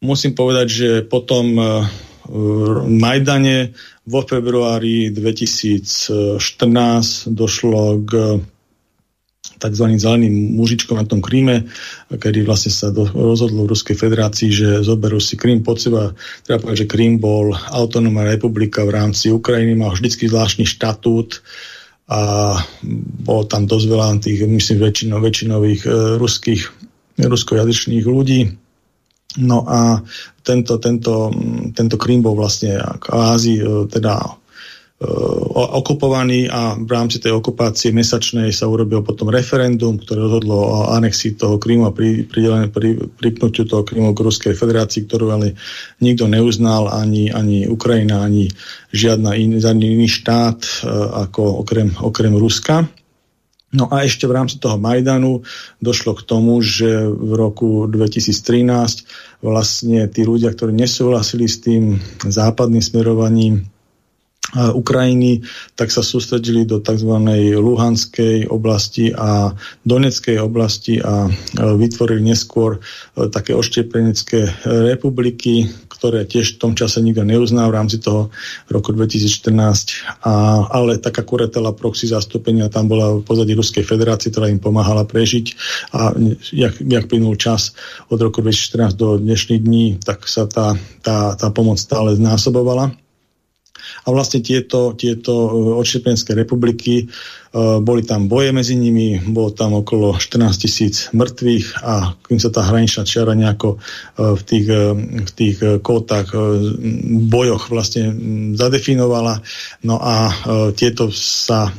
musím povedať, že potom uh, Majdane vo februári 2014 došlo k tzv. zeleným mužičkom na tom Kríme, kedy vlastne sa do, rozhodlo v Ruskej federácii, že zoberú si Krím pod seba. Treba povedať, že Krím bol autonómna republika v rámci Ukrajiny, mal vždycky zvláštny štatút a bolo tam dosť veľa tých, myslím, väčšinov, väčšinových e, ruských, ruskojazyčných ľudí No a tento, tento, tento Krím bol vlastne kvázi e, teda e, okupovaný a v rámci tej okupácie mesačnej sa urobil potom referendum, ktoré rozhodlo o anexii toho Krímu a pri, pri, pripnutiu toho Krímu k Ruskej federácii, ktorú ale nikto neuznal, ani, ani Ukrajina, ani žiadna in, žiadny iný štát e, ako okrem, okrem Ruska. No a ešte v rámci toho Majdanu došlo k tomu, že v roku 2013 vlastne tí ľudia, ktorí nesúhlasili s tým západným smerovaním Ukrajiny, tak sa sústredili do tzv. Luhanskej oblasti a Doneckej oblasti a vytvorili neskôr e, také oštiepenecké republiky, ktoré tiež v tom čase nikto neuzná v rámci toho roku 2014, a, ale taká kuretela proxy zastúpenia tam bola v pozadí Ruskej federácie, ktorá im pomáhala prežiť a jak, jak plynul čas od roku 2014 do dnešných dní, tak sa tá, tá, tá pomoc stále znásobovala. A vlastne tieto, tieto e, odštepenské republiky, e, boli tam boje medzi nimi, bolo tam okolo 14 tisíc mŕtvych a kým sa tá hraničná čiara nejako e, v tých, v tých kótach, bojoch vlastne zadefinovala. No a tieto sa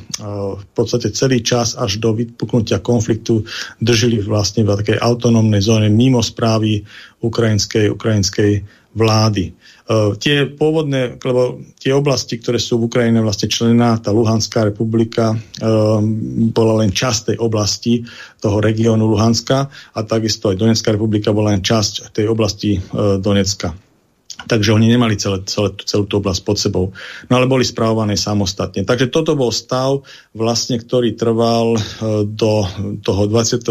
v podstate celý čas až do vypuknutia konfliktu držili vlastne v takej autonómnej zóne mimo správy ukrajinskej, ukrajinskej vlády. Uh, tie pôvodné, lebo tie oblasti, ktoré sú v Ukrajine vlastne člená, tá Luhanská republika um, bola len časť tej oblasti toho regiónu Luhanska a takisto aj Donetská republika bola len časť tej oblasti uh, Donecka. Takže oni nemali celé, celé, celú tú oblasť pod sebou. No ale boli správované samostatne. Takže toto bol stav, vlastne, ktorý trval do toho 24.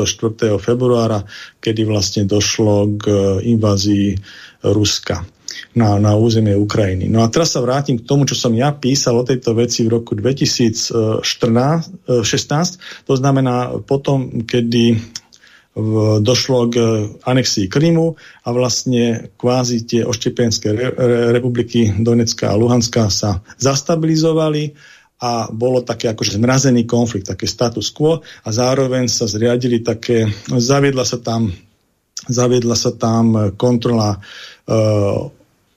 februára, kedy vlastne došlo k invázii Ruska na, na územie Ukrajiny. No a teraz sa vrátim k tomu, čo som ja písal o tejto veci v roku 2016, to znamená potom, kedy došlo k anexii Krymu a vlastne kvázi tie oštepenské re, republiky Donecka a Luhanska sa zastabilizovali a bolo také akože zmrazený konflikt, také status quo a zároveň sa zriadili také, zaviedla sa tam zaviedla sa tam kontrola uh,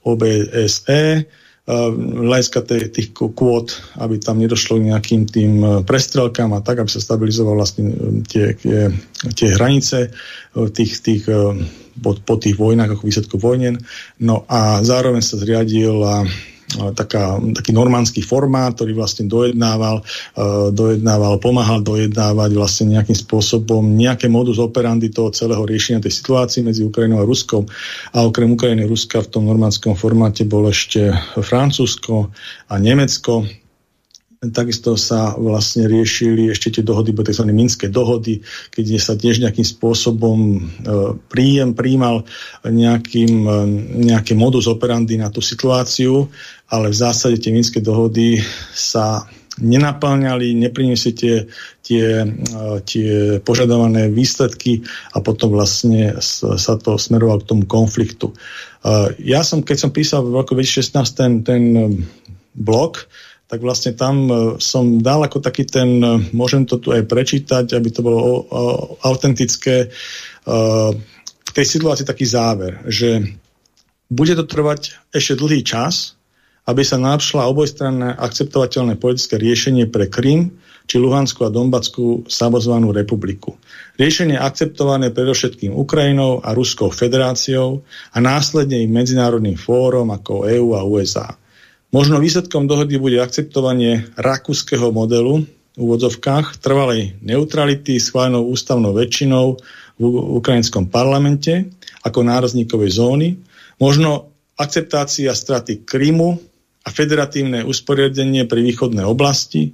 OBSE, hľadiska tých kvót, aby tam nedošlo k nejakým tým e, prestrelkám a tak, aby sa stabilizoval vlastne e, tie, tie, tie hranice tých, tých, po, po tých vojnách ako výsledku vojnen. No a zároveň sa zriadil taká, taký normandský formát, ktorý vlastne dojednával, uh, dojednával, pomáhal dojednávať vlastne nejakým spôsobom nejaké modus operandi toho celého riešenia tej situácii medzi Ukrajinou a Ruskom. A okrem Ukrajiny a Ruska v tom normandskom formáte bol ešte Francúzsko a Nemecko, Takisto sa vlastne riešili ešte tie dohody, tzv. Minské dohody, keď sa tiež nejakým spôsobom e, príjem príjmal nejakým, e, nejaký modus operandi na tú situáciu, ale v zásade tie Minské dohody sa nenaplňali, nepriniesli tie, tie, e, tie požadované výsledky a potom vlastne sa to smerovalo k tomu konfliktu. Ja som, keď som písal v roku 2016 ten, ten blog, tak vlastne tam e, som dal ako taký ten, e, môžem to tu aj prečítať, aby to bolo autentické, v e, tej situácii taký záver, že bude to trvať ešte dlhý čas, aby sa našla obojstranné akceptovateľné politické riešenie pre Krym či Luhanskú a Donbatskú samozvanú republiku. Riešenie akceptované predovšetkým Ukrajinou a Ruskou federáciou a následne i medzinárodným fórom ako EÚ a USA. Možno výsledkom dohody bude akceptovanie rakúskeho modelu v úvodzovkách trvalej neutrality schválenou ústavnou väčšinou v ukrajinskom parlamente ako nárazníkovej zóny, možno akceptácia straty Krymu a federatívne usporiadenie pri východnej oblasti,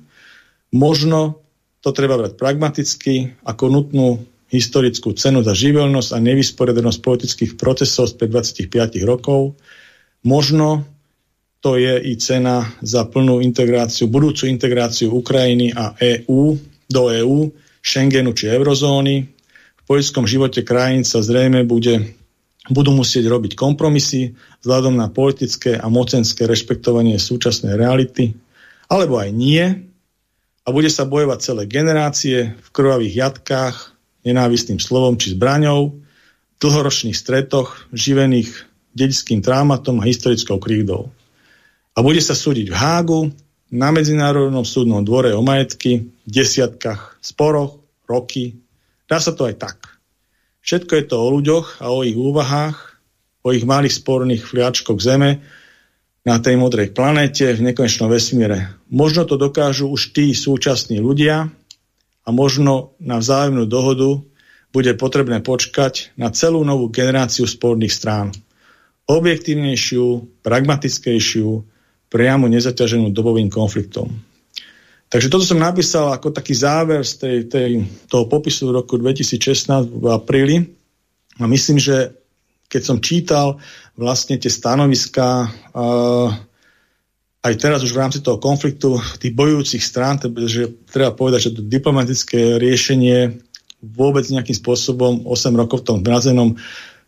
možno to treba brať pragmaticky ako nutnú historickú cenu za živelnosť a nevysporiadanosť politických procesov z 25 rokov, možno to je i cena za plnú integráciu, budúcu integráciu Ukrajiny a EÚ do EÚ, Schengenu či eurozóny. V politickom živote krajín sa zrejme bude, budú musieť robiť kompromisy vzhľadom na politické a mocenské rešpektovanie súčasnej reality, alebo aj nie. A bude sa bojovať celé generácie v krvavých jatkách, nenávistným slovom či zbraňou, dlhoročných stretoch, živených dedickým trámatom a historickou krídou a bude sa súdiť v Hágu, na Medzinárodnom súdnom dvore o majetky, v desiatkách sporoch, roky. Dá sa to aj tak. Všetko je to o ľuďoch a o ich úvahách, o ich malých sporných fliačkoch zeme na tej modrej planéte v nekonečnom vesmíre. Možno to dokážu už tí súčasní ľudia a možno na vzájomnú dohodu bude potrebné počkať na celú novú generáciu sporných strán. Objektívnejšiu, pragmatickejšiu, priamo nezaťaženú dobovým konfliktom. Takže toto som napísal ako taký záver z tej, tej, toho popisu roku 2016 v apríli a myslím, že keď som čítal vlastne tie stanoviská uh, aj teraz už v rámci toho konfliktu tých bojujúcich strán, že treba povedať, že to diplomatické riešenie vôbec nejakým spôsobom 8 rokov v tom zmrazenom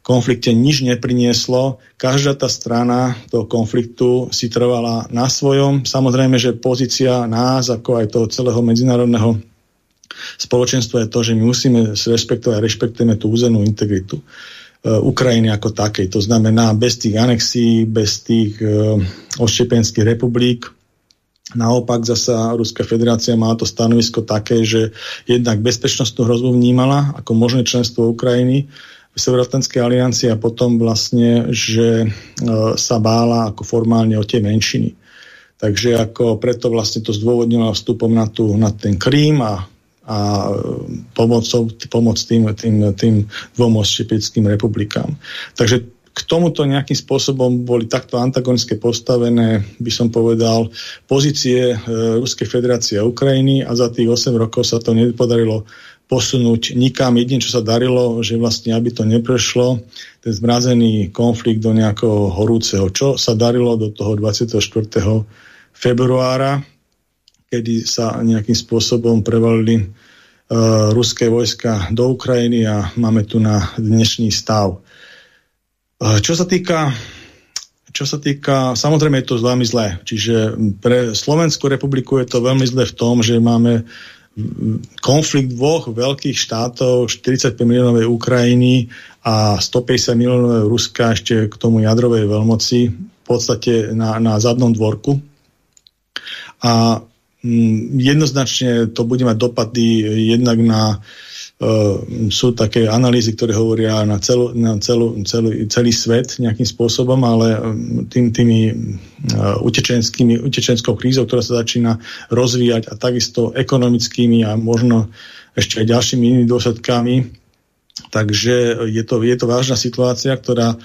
konflikte nič neprinieslo. Každá tá strana toho konfliktu si trvala na svojom. Samozrejme, že pozícia nás, ako aj toho celého medzinárodného spoločenstva je to, že my musíme rešpektovať a rešpektujeme tú územnú integritu e, Ukrajiny ako takej. To znamená bez tých anexí, bez tých uh, odštepenských republik. Naopak zasa Ruská federácia má to stanovisko také, že jednak bezpečnostnú hrozbu vnímala ako možné členstvo Ukrajiny Severoatlantickej aliancie a potom vlastne, že e, sa bála ako formálne o tie menšiny. Takže ako preto vlastne to zdôvodnila vstupom na, tú, na ten Krím a, a pomocou, pomoc tým, tým, tým dvom oštepickým republikám. Takže k tomuto nejakým spôsobom boli takto antagonické postavené, by som povedal, pozície e, Ruskej federácie a Ukrajiny a za tých 8 rokov sa to nepodarilo posunúť nikam. Jedine, čo sa darilo, že vlastne, aby to neprešlo, ten zmrazený konflikt do nejakého horúceho. Čo sa darilo do toho 24. februára, kedy sa nejakým spôsobom prevalili uh, ruské vojska do Ukrajiny a máme tu na dnešný stav. Uh, čo sa týka čo sa týka, samozrejme je to veľmi zlé. Čiže pre Slovenskú republiku je to veľmi zlé v tom, že máme konflikt dvoch veľkých štátov, 45 miliónovej Ukrajiny a 150 miliónovej Ruska ešte k tomu jadrovej veľmoci v podstate na, na zadnom dvorku. A mm, jednoznačne to bude mať dopady jednak na Ehm, sú také analýzy, ktoré hovoria na, celú, na celú, celý, celý svet nejakým spôsobom, ale ehm, tým, tými uh, utečenskými, utečenskou krízou, ktorá sa začína rozvíjať a takisto ekonomickými a možno ešte aj ďalšími inými dôsledkami. Takže je to, je to vážna situácia, ktorá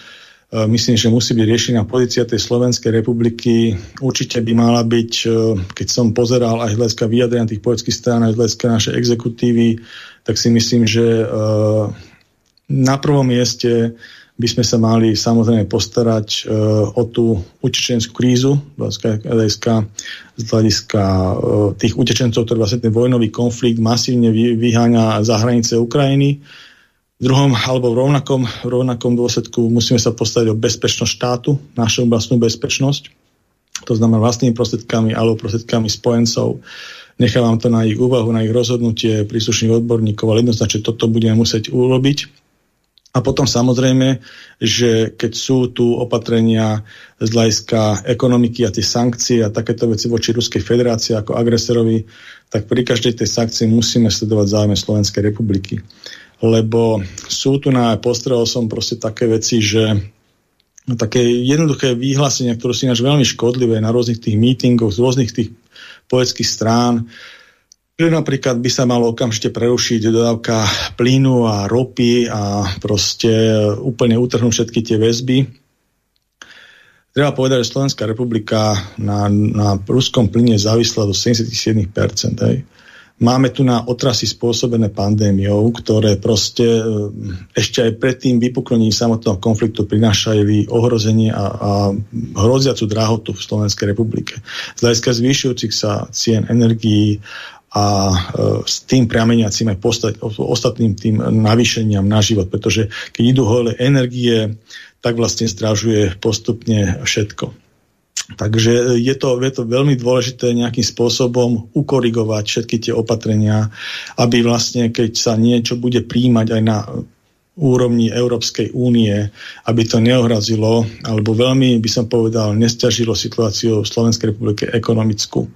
myslím, že musí byť riešená pozícia tej Slovenskej republiky. Určite by mala byť, keď som pozeral aj hľadiska vyjadrenia tých poľských strán, aj hľadiska našej exekutívy, tak si myslím, že eh, na prvom mieste by sme sa mali samozrejme postarať uh, o tú utečenskú krízu z hľadiska, z hľadiska uh, tých utečencov, ktorý vlastne ten vojnový konflikt masívne vy, vyháňa za hranice Ukrajiny. V druhom alebo v rovnakom, v rovnakom dôsledku musíme sa postarať o bezpečnosť štátu, našu vlastnú bezpečnosť. To znamená vlastnými prostriedkami alebo prostriedkami spojencov. Uh, Nechávam to na ich úvahu, na ich rozhodnutie príslušných odborníkov, ale jednoznačne toto budeme musieť urobiť. A potom samozrejme, že keď sú tu opatrenia z hľadiska ekonomiky a tie sankcie a takéto veci voči Ruskej federácii ako agresorovi, tak pri každej tej sankcii musíme sledovať záujme Slovenskej republiky. Lebo sú tu na, postrel som proste také veci, že také jednoduché vyhlásenia, ktoré sú ináč veľmi škodlivé na rôznych tých mítingoch, z rôznych tých poetských strán, že napríklad by sa malo okamžite prerušiť dodávka plynu a ropy a proste úplne utrhnúť všetky tie väzby. Treba povedať, že Slovenská republika na, na ruskom plyne závisla do 77%. Hej. Máme tu na otrasy spôsobené pandémiou, ktoré proste e, ešte aj pred tým vypuknením samotného konfliktu prinášali ohrozenie a, a hroziacu drahotu v Slovenskej republike. Z hľadiska zvyšujúcich sa cien energií a e, s tým priameniacím aj postať, ostatným tým navýšeniam na život, pretože keď idú hole energie, tak vlastne strážuje postupne všetko. Takže je to, je to veľmi dôležité nejakým spôsobom ukorigovať všetky tie opatrenia, aby vlastne, keď sa niečo bude príjmať aj na úrovni Európskej únie, aby to neohrazilo, alebo veľmi, by som povedal, nestiažilo situáciu v Slovenskej republike ekonomickú.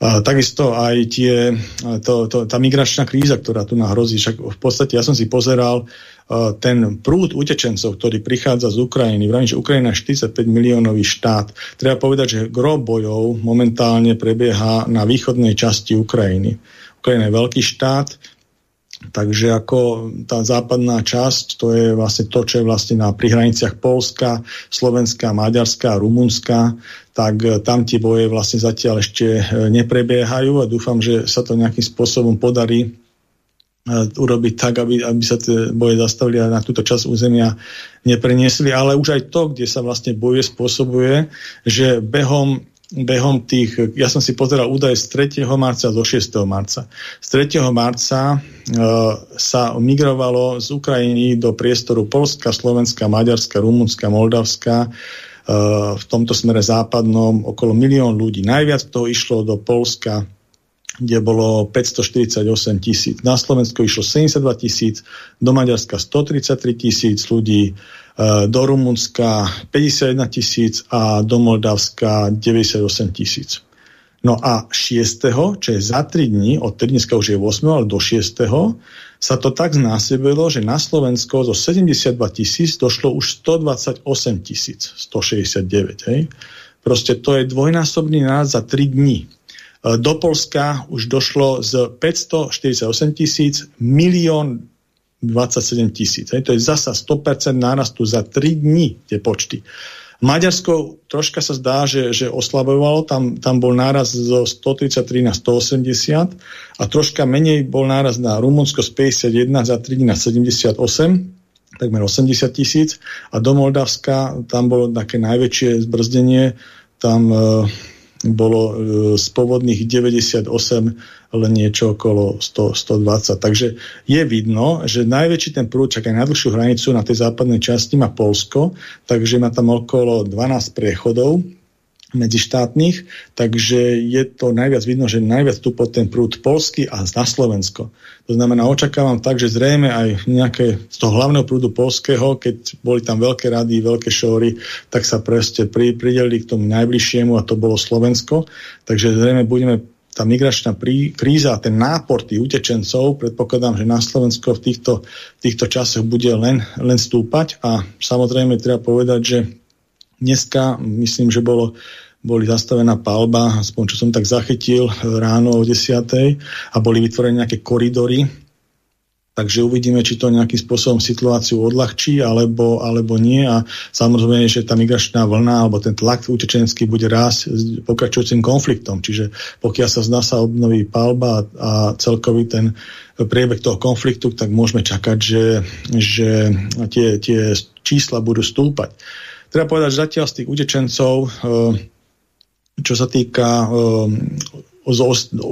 Takisto aj tie, to, to, tá migračná kríza, ktorá tu nahrozí, však v podstate ja som si pozeral ten prúd utečencov, ktorý prichádza z Ukrajiny, vravím, že Ukrajina je 45 miliónový štát. Treba povedať, že gro bojov momentálne prebieha na východnej časti Ukrajiny. Ukrajina je veľký štát, Takže ako tá západná časť, to je vlastne to, čo je vlastne na prihraniciach Polska, Slovenska, Maďarska, Rumunska, tak tam tie boje vlastne zatiaľ ešte neprebiehajú a dúfam, že sa to nejakým spôsobom podarí urobiť tak, aby, aby sa tie boje zastavili a na túto časť územia nepreniesli, ale už aj to, kde sa vlastne boje spôsobuje, že behom behom tých, ja som si pozeral údaje z 3. marca do 6. marca. Z 3. marca e, sa migrovalo z Ukrajiny do priestoru Polska, Slovenska, Maďarska, Rumunska, Moldavska, e, v tomto smere západnom okolo milión ľudí. Najviac toho išlo do Polska, kde bolo 548 tisíc. Na Slovensku išlo 72 tisíc, do Maďarska 133 tisíc ľudí, e, do Rumunska 51 tisíc a do Moldavska 98 tisíc. No a 6., čo je za 3 dní, od 3 dneska už je 8., ale do 6., sa to tak znásobilo, že na Slovensko zo 72 tisíc došlo už 128 tisíc, 169. Hej. Proste to je dvojnásobný náraz za 3 dní. E, do Polska už došlo z 548 tisíc milión 27 tisíc. To je zasa 100% nárastu za 3 dní tie počty. Maďarsko troška sa zdá, že, že oslabovalo, tam, tam bol náraz zo 133 na 180 a troška menej bol náraz na Rumunsko z 51 za 3 na 78 takmer 80 tisíc a do Moldavska tam bolo také najväčšie zbrzdenie, tam e, bolo e, z pôvodných 98 len niečo okolo 100, 120. Takže je vidno, že najväčší ten prúd, čak aj najdlhšiu hranicu na tej západnej časti má Polsko, takže má tam okolo 12 priechodov medzištátnych, takže je to najviac vidno, že najviac tu pod ten prúd polský a na Slovensko. To znamená, očakávam tak, že zrejme aj nejaké z toho hlavného prúdu polského, keď boli tam veľké rady, veľké šóry, tak sa proste pri, pridelili k tomu najbližšiemu a to bolo Slovensko. Takže zrejme budeme tá migračná prí, kríza a ten nápor tých utečencov, predpokladám, že na Slovensko v týchto, týchto časoch bude len, len stúpať a samozrejme treba povedať, že dneska myslím, že bolo boli zastavená palba, aspoň čo som tak zachytil ráno o 10. a boli vytvorené nejaké koridory, takže uvidíme, či to nejakým spôsobom situáciu odľahčí alebo, alebo nie a samozrejme, že tá migračná vlna alebo ten tlak utečenský bude rásť s pokračujúcim konfliktom, čiže pokiaľ sa zná sa obnoví palba a celkový ten priebeh toho konfliktu, tak môžeme čakať, že, že tie, tie čísla budú stúpať. Treba povedať, že zatiaľ z tých utečencov e, čo sa týka um,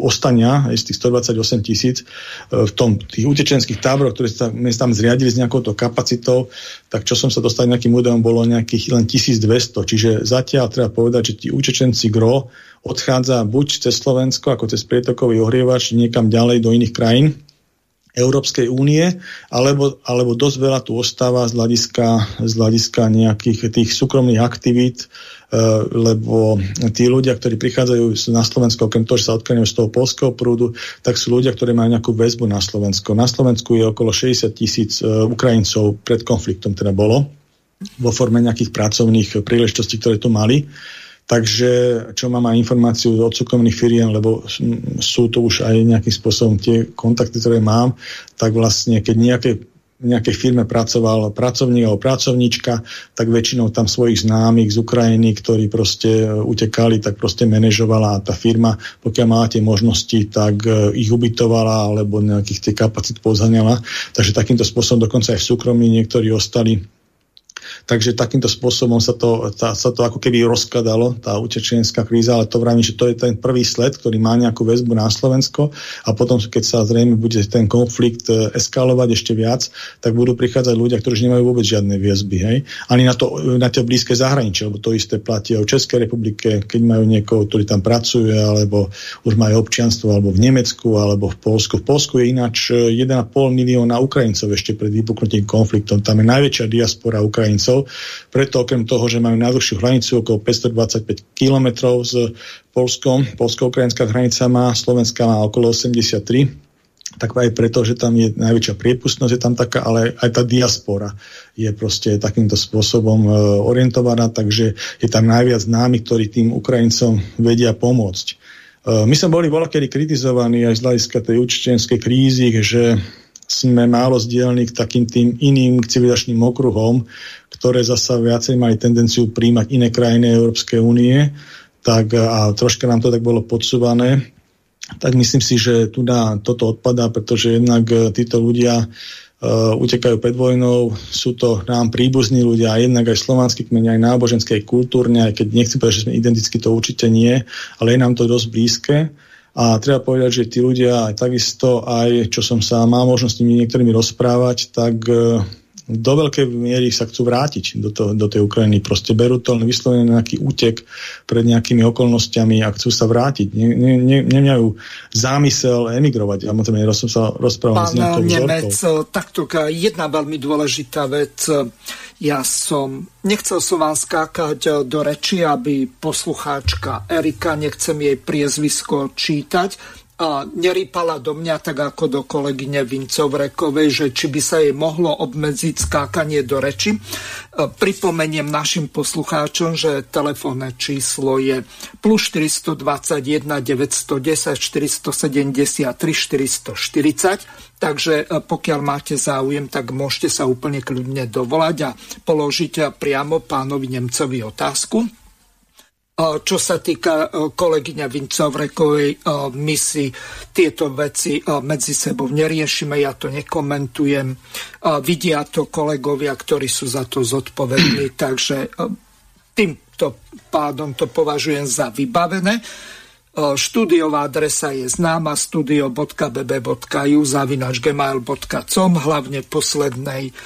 ostania z tých 128 tisíc uh, v tom, tých utečenských táboroch, ktoré sa my tam zriadili s nejakou kapacitou, tak čo som sa dostal nejakým údajom, bolo nejakých len 1200. Čiže zatiaľ treba povedať, že tí utečenci gro odchádza buď cez Slovensko, ako cez prietokový ohrievač, niekam ďalej do iných krajín, Európskej únie, alebo, alebo dosť veľa tu ostáva z hľadiska, z hľadiska nejakých tých súkromných aktivít, Eh, lebo tí ľudia, ktorí prichádzajú na Slovensko, okrem toho, že sa odkláňajú z toho polského prúdu, tak sú ľudia, ktorí majú nejakú väzbu na Slovensko. Na Slovensku je okolo 60 tisíc eh, Ukrajincov pred konfliktom teda bolo vo forme nejakých pracovných príležitostí, ktoré tu mali. Takže, čo mám aj informáciu od súkromných firiem, lebo sú to už aj nejakým spôsobom tie kontakty, ktoré mám, tak vlastne, keď nejaké nejakej firme pracoval pracovník alebo pracovníčka, tak väčšinou tam svojich známych z Ukrajiny, ktorí proste e, utekali, tak proste manažovala tá firma, pokiaľ mala tie možnosti, tak e, ich ubytovala alebo nejakých tie kapacit pozhaňala. Takže takýmto spôsobom dokonca aj v súkromí niektorí ostali Takže takýmto spôsobom sa to, tá, sa to ako keby rozkladalo, tá utečenská kríza, ale to vravím, že to je ten prvý sled, ktorý má nejakú väzbu na Slovensko a potom, keď sa zrejme bude ten konflikt e, eskalovať ešte viac, tak budú prichádzať ľudia, ktorí už nemajú vôbec žiadne väzby. Hej? Ani na to, na to blízke zahraničie, lebo to isté platí aj v Českej republike, keď majú niekoho, ktorý tam pracuje, alebo už majú občianstvo, alebo v Nemecku, alebo v Polsku. V Polsku je ináč 1,5 e, milióna Ukrajincov ešte pred vypuknutím konfliktom. Tam je najväčšia diaspora Ukrajincov Ukrajincov. Preto okrem toho, že majú najdlhšiu hranicu okolo 525 km s Polskom, polsko-ukrajinská hranica má, Slovenská má okolo 83 tak aj preto, že tam je najväčšia priepustnosť, je tam taká, ale aj tá diaspora je proste takýmto spôsobom e, orientovaná, takže je tam najviac známych, ktorí tým Ukrajincom vedia pomôcť. E, my sme boli voľakedy kritizovaní aj z hľadiska tej učiteľskej krízy, že sme málo zdielni k takým tým iným civilizačným okruhom, ktoré zasa viacej mali tendenciu príjmať iné krajiny Európskej únie, tak a troška nám to tak bolo podsúvané, tak myslím si, že tu na toto odpadá, pretože jednak e, títo ľudia uh, utekajú pred vojnou, sú to nám príbuzní ľudia, jednak aj slovanský kmeň, aj náboženské, aj kultúrne, aj keď nechcem povedať, že sme identicky, to určite nie, ale je nám to dosť blízke. A treba povedať, že tí ľudia aj takisto, aj čo som sa mal možnosť s nimi niektorými rozprávať, tak e, do veľkej miery sa chcú vrátiť do, to, do tej Ukrajiny. Proste berú to vyslovene nejaký útek pred nejakými okolnostiami a chcú sa vrátiť. Ne, ne, ne, nemajú zámysel emigrovať. Ja možno som sa rozprával Pán s nejakou Nemec, takto jedna veľmi dôležitá vec. Ja som, nechcel som vám skákať eh, do reči, aby poslucháčka Erika, nechcem jej priezvisko čítať, nerýpala do mňa tak ako do kolegyne Vincovrekovej, že či by sa jej mohlo obmedziť skákanie do reči. Pripomeniem našim poslucháčom, že telefónne číslo je plus 421 910 473 440. Takže pokiaľ máte záujem, tak môžete sa úplne kľudne dovolať a položiť priamo pánovi Nemcovi otázku. Čo sa týka kolegyňa Vincovrekovej, my si tieto veci medzi sebou neriešime, ja to nekomentujem. Vidia to kolegovia, ktorí sú za to zodpovední, takže týmto pádom to považujem za vybavené. Štúdiová adresa je známa studio.bb.ju zavinač gmail.com hlavne poslednej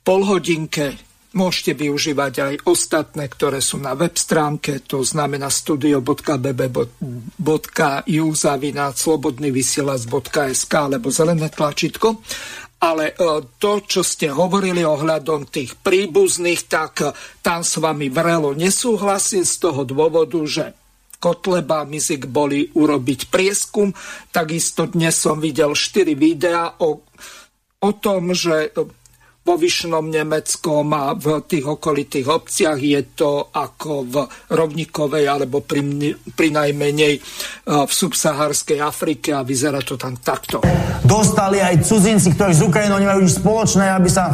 polhodinke Môžete využívať aj ostatné, ktoré sú na web stránke, to znamená studio.bb.ju zavináč slobodnyvysielac.sk alebo zelené tlačítko. Ale e, to, čo ste hovorili ohľadom tých príbuzných, tak e, tam s vami vrelo nesúhlasím z toho dôvodu, že Kotleba a Mizik boli urobiť prieskum. Takisto dnes som videl 4 videá o, o tom, že vo Vyšnom Nemeckom a v tých okolitých obciach je to ako v Rovnikovej alebo pri, pri najmenej e, v subsahárskej Afrike a vyzerá to tam takto. Dostali aj cudzinci, ktorí z Ukrajinou nemajú nič spoločné, aby sa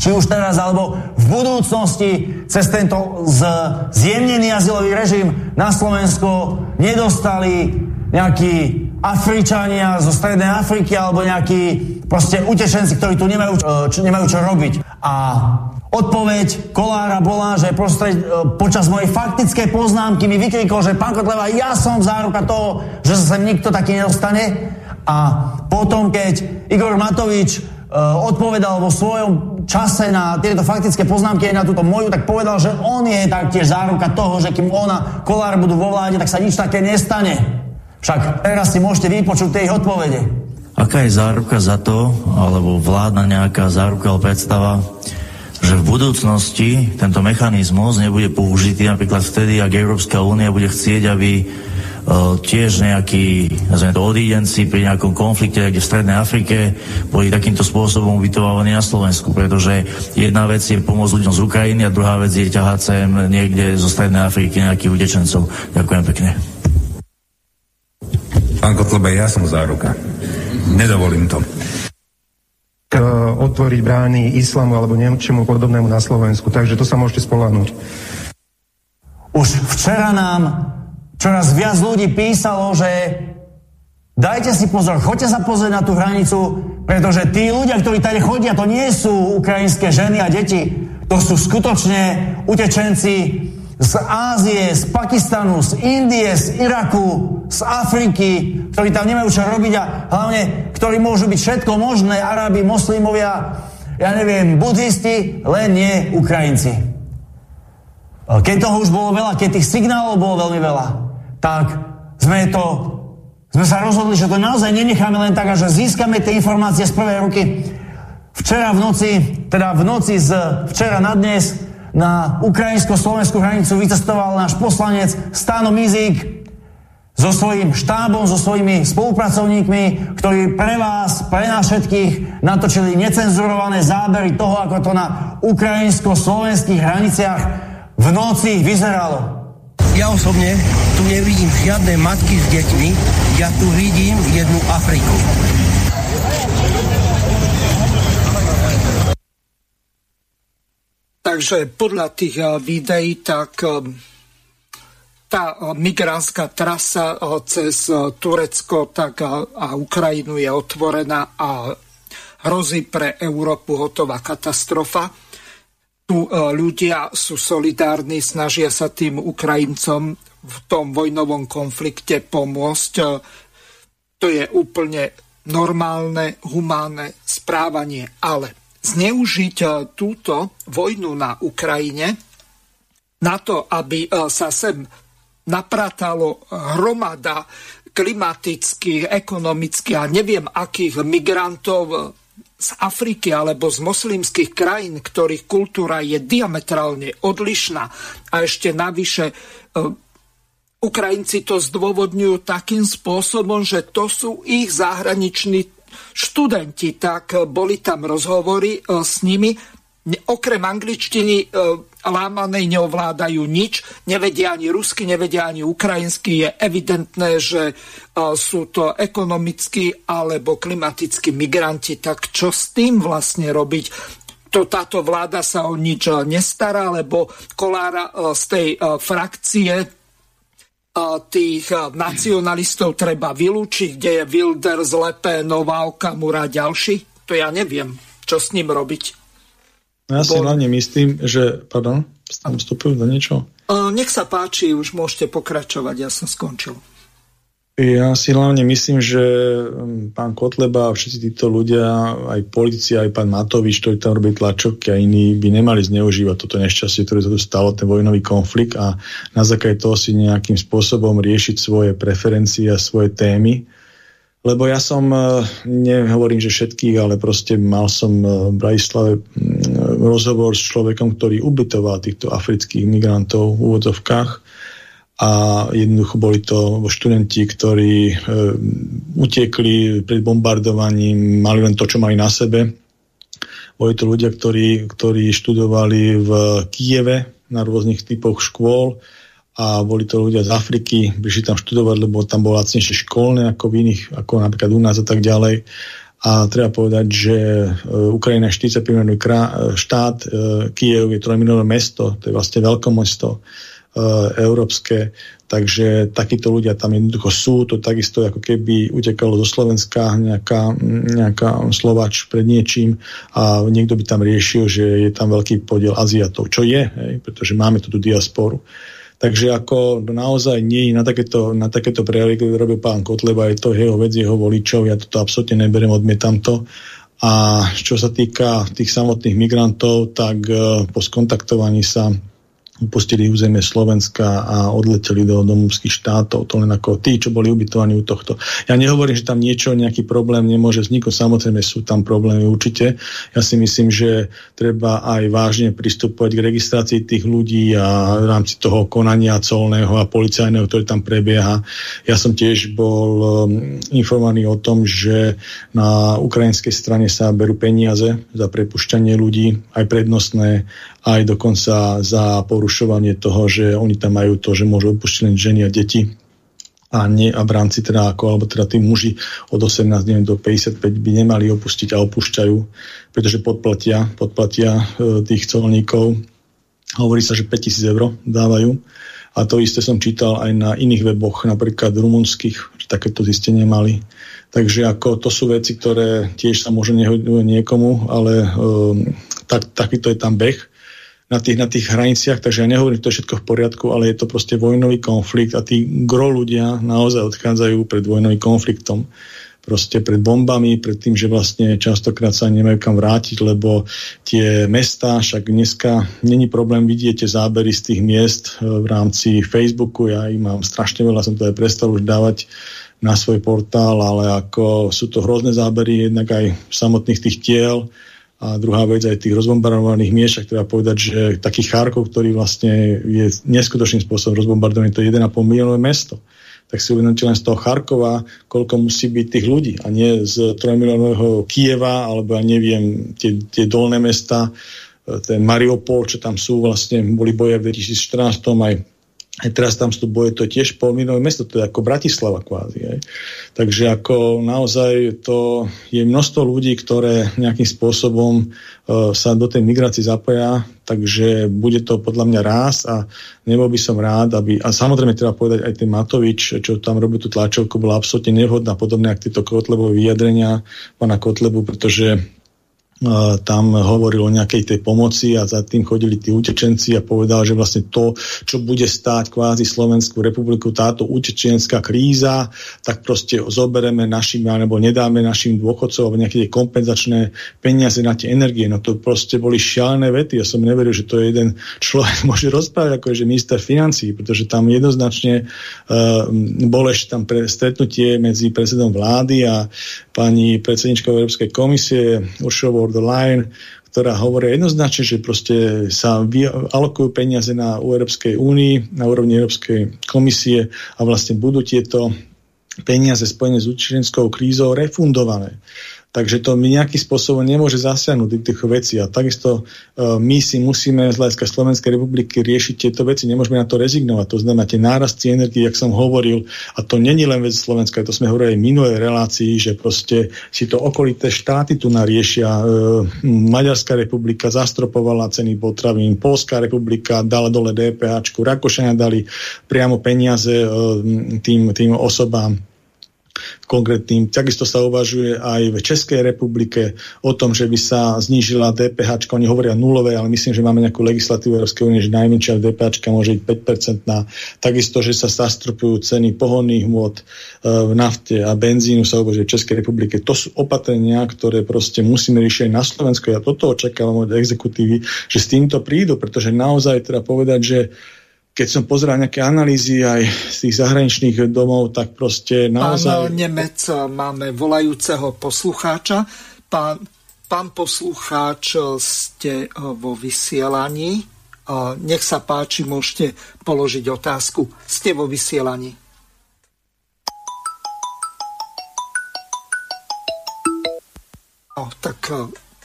či už teraz alebo v budúcnosti cez tento z, zjemnený azylový režim na Slovensko nedostali nejakí Afričania zo Strednej Afriky alebo nejakí proste utešenci, ktorí tu nemajú, čo, nemajú čo robiť. A odpoveď Kolára bola, že proste počas mojej faktickej poznámky mi vykrikol, že pán Kotleva, ja som záruka toho, že sa sem nikto taký nedostane. A potom, keď Igor Matovič odpovedal vo svojom čase na tieto faktické poznámky aj na túto moju, tak povedal, že on je taktiež záruka toho, že kým ona, Kolár budú vo vláde, tak sa nič také nestane. Však teraz si môžete vypočuť ich odpovede. Aká je záruka za to, alebo vládna nejaká záruka alebo predstava, že v budúcnosti tento mechanizmus nebude použitý napríklad vtedy, ak Európska únia bude chcieť, aby uh, tiež nejakí nazvime to odídenci pri nejakom konflikte, kde v Strednej Afrike boli takýmto spôsobom ubytovávaní na Slovensku, pretože jedna vec je pomôcť ľuďom z Ukrajiny a druhá vec je ťahať sem niekde zo Strednej Afriky nejakých utečencov. Ďakujem pekne. Pán Kotlebe, ja som záruka. Nedovolím to. Otvoriť brány islamu alebo niečomu podobnému na Slovensku. Takže to sa môžete spolahnuť. Už včera nám čoraz viac ľudí písalo, že dajte si pozor, choďte sa pozrieť na tú hranicu, pretože tí ľudia, ktorí tady chodia, to nie sú ukrajinské ženy a deti. To sú skutočne utečenci z Ázie, z Pakistanu, z Indie, z Iraku, z Afriky, ktorí tam nemajú čo robiť a hlavne, ktorí môžu byť všetko možné, Arabi, moslimovia, ja neviem, buddhisti, len nie Ukrajinci. Keď toho už bolo veľa, keď tých signálov bolo veľmi veľa, tak sme to, sme sa rozhodli, že to naozaj nenecháme len tak a že získame tie informácie z prvej ruky. Včera v noci, teda v noci z včera na dnes, na ukrajinsko-slovenskú hranicu vycestoval náš poslanec Stano Mizík so svojím štábom, so svojimi spolupracovníkmi, ktorí pre vás, pre nás všetkých natočili necenzurované zábery toho, ako to na ukrajinsko-slovenských hraniciach v noci vyzeralo. Ja osobne tu nevidím žiadne matky s deťmi, ja tu vidím jednu Afriku. Takže podľa tých eh, videí, tak eh, tá eh, migránska trasa cez Turecko tak a Ukrajinu je otvorená a hrozí pre Európu hotová katastrofa. Tu ľudia sú solidárni, snažia sa tým Ukrajincom v tom vojnovom konflikte pomôcť. To je úplne normálne, humánne správanie, ale zneužiť e, túto vojnu na Ukrajine na to, aby e, sa sem napratalo hromada klimatických, ekonomických a neviem akých migrantov e, z Afriky alebo z moslimských krajín, ktorých kultúra je diametrálne odlišná. A ešte navyše Ukrajinci to zdôvodňujú takým spôsobom, že to sú ich zahraniční študenti, tak boli tam rozhovory s nimi. Okrem angličtiny lámanej neovládajú nič, nevedia ani rusky, nevedia ani ukrajinsky. Je evidentné, že sú to ekonomickí alebo klimatickí migranti. Tak čo s tým vlastne robiť? To, táto vláda sa o nič nestará, lebo Kolára z tej frakcie tých nacionalistov treba vylúčiť, kde je Wilder, Zlepé, Nová Okamura a ďalší? To ja neviem, čo s ním robiť. No ja si Bo... hlavne myslím, že... Pardon, tam vstupujú do niečo? Nech sa páči, už môžete pokračovať, ja som skončil. Ja si hlavne myslím, že mm, pán Kotleba a všetci títo ľudia, aj politici, aj pán Matovič, ktorý tam robí tlačovky a iní, by nemali zneužívať toto nešťastie, ktoré sa tu stalo, ten vojnový konflikt a na základe toho si nejakým spôsobom riešiť svoje preferencie a svoje témy. Lebo ja som, e, nehovorím, že všetkých, ale proste mal som e, v Bratislave rozhovor s človekom, ktorý ubytoval týchto afrických migrantov v úvodzovkách a jednoducho boli to študenti, ktorí e, utekli pred bombardovaním, mali len to, čo mali na sebe. Boli to ľudia, ktorí, ktorí študovali v Kieve na rôznych typoch škôl a boli to ľudia z Afriky, prišli tam študovať, lebo tam bolo lacnejšie školné ako v iných, ako napríklad u nás a tak ďalej. A treba povedať, že e, Ukrajina je 45 miliónový štát, Kiev je 3 miliónové mesto, to je vlastne veľkomesto e, európske, takže takíto ľudia tam jednoducho sú, to takisto ako keby utekalo zo Slovenska nejaká, nejaká Slovač pred niečím a niekto by tam riešil, že je tam veľký podiel Aziatov, čo je, hej, pretože máme tu tú diasporu. Takže ako naozaj nie na takéto, na takéto prejavy, ktoré robil pán Kotleba, je to jeho vec, jeho voličov, ja toto absolútne neberiem, odmietam to. A čo sa týka tých samotných migrantov, tak eh, po skontaktovaní sa upustili územie Slovenska a odleteli do domovských štátov, to len ako tí, čo boli ubytovaní u tohto. Ja nehovorím, že tam niečo, nejaký problém nemôže vzniknúť, samozrejme sú tam problémy určite. Ja si myslím, že treba aj vážne pristupovať k registrácii tých ľudí a v rámci toho konania colného a policajného, ktoré tam prebieha. Ja som tiež bol um, informovaný o tom, že na ukrajinskej strane sa berú peniaze za prepušťanie ľudí, aj prednostné, aj dokonca za porušovanie toho, že oni tam majú to, že môžu opustiť len ženy a deti a, nie, a v rámci teda, ako, alebo teda tí muži od 18 neviem, do 55 by nemali opustiť a opúšťajú, pretože podplatia, podplatia e, tých colníkov. Hovorí sa, že 5000 eur dávajú. A to isté som čítal aj na iných weboch, napríklad rumunských, že takéto zistenie mali. Takže ako to sú veci, ktoré tiež sa môžu nehodnúť niekomu, ale um, tak, takýto je tam beh na tých, na tých hraniciach, takže ja nehovorím, že to je všetko v poriadku, ale je to proste vojnový konflikt a tí gro ľudia naozaj odchádzajú pred vojnovým konfliktom. Proste pred bombami, pred tým, že vlastne častokrát sa nemajú kam vrátiť, lebo tie mesta, však dneska není problém vidieť tie zábery z tých miest e, v rámci Facebooku, ja ich mám strašne veľa, som to aj prestal už dávať na svoj portál, ale ako sú to hrozné zábery, jednak aj samotných tých tiel, a druhá vec aj tých rozbombardovaných miest, ak treba povedať, že taký Charkov, ktorý vlastne je neskutočným spôsobom rozbombardovaný, to je 1,5 miliónové mesto. Tak si uvedomte len z toho Charkova, koľko musí byť tých ľudí a nie z 3 miliónového Kieva, alebo ja neviem, tie, tie dolné mesta, ten Mariupol, čo tam sú, vlastne boli boje v 2014, aj aj teraz tam boje, to tiež polminové mesto, to je ako Bratislava kvázi. Aj. Takže ako naozaj to je množstvo ľudí, ktoré nejakým spôsobom uh, sa do tej migrácie zapoja, takže bude to podľa mňa rás a nebol by som rád, aby, a samozrejme treba povedať aj ten Matovič, čo tam robí tú tlačovku, bola absolútne nevhodná, podobne ako tieto Kotlebové vyjadrenia pána Kotlebu, pretože tam hovoril o nejakej tej pomoci a za tým chodili tí utečenci a povedal, že vlastne to, čo bude stáť kvázi Slovenskú republiku, táto utečenská kríza, tak proste zobereme našim, alebo nedáme našim dôchodcom alebo nejaké kompenzačné peniaze na tie energie. No to proste boli šialené vety. Ja som neveril, že to je jeden človek môže rozprávať ako je, že minister financí, pretože tam jednoznačne uh, bolo ešte tam pre, stretnutie medzi predsedom vlády a pani predsedničkou Európskej komisie Uršovou the line, ktorá hovorí jednoznačne, že proste sa alokujú peniaze na Európskej únii, na úrovni Európskej komisie a vlastne budú tieto peniaze spojené s utečenskou krízou refundované. Takže to mi nejakým spôsobom nemôže zasiahnuť do tých vecí. A takisto uh, my si musíme z hľadiska Slovenskej republiky riešiť tieto veci. Nemôžeme na to rezignovať. To znamená tie nárasty energie, jak som hovoril, a to není len vec Slovenska, to sme hovorili aj minulej relácii, že proste si to okolité štáty tu nariešia. Uh, Maďarská republika zastropovala ceny potravín, Polská republika dala dole DPH, Rakúšania dali priamo peniaze uh, tým, tým osobám konkrétnym. Takisto sa uvažuje aj v Českej republike o tom, že by sa znížila DPH. Oni hovoria nulové, ale myslím, že máme nejakú legislatívu Európskej únie, že najmenšia DPH môže byť 5%. Takisto, že sa zastrupujú ceny pohonných hmôt e, v nafte a benzínu sa uvažuje v Českej republike. To sú opatrenia, ktoré proste musíme riešiť na Slovensku. Ja toto očakávam od exekutívy, že s týmto prídu, pretože naozaj treba povedať, že keď som pozeral nejaké analýzy aj z tých zahraničných domov, tak proste naozaj... Pán Nemec, máme volajúceho poslucháča. Pán, pán poslucháč, ste vo vysielaní. Nech sa páči, môžete položiť otázku. Ste vo vysielaní. O, tak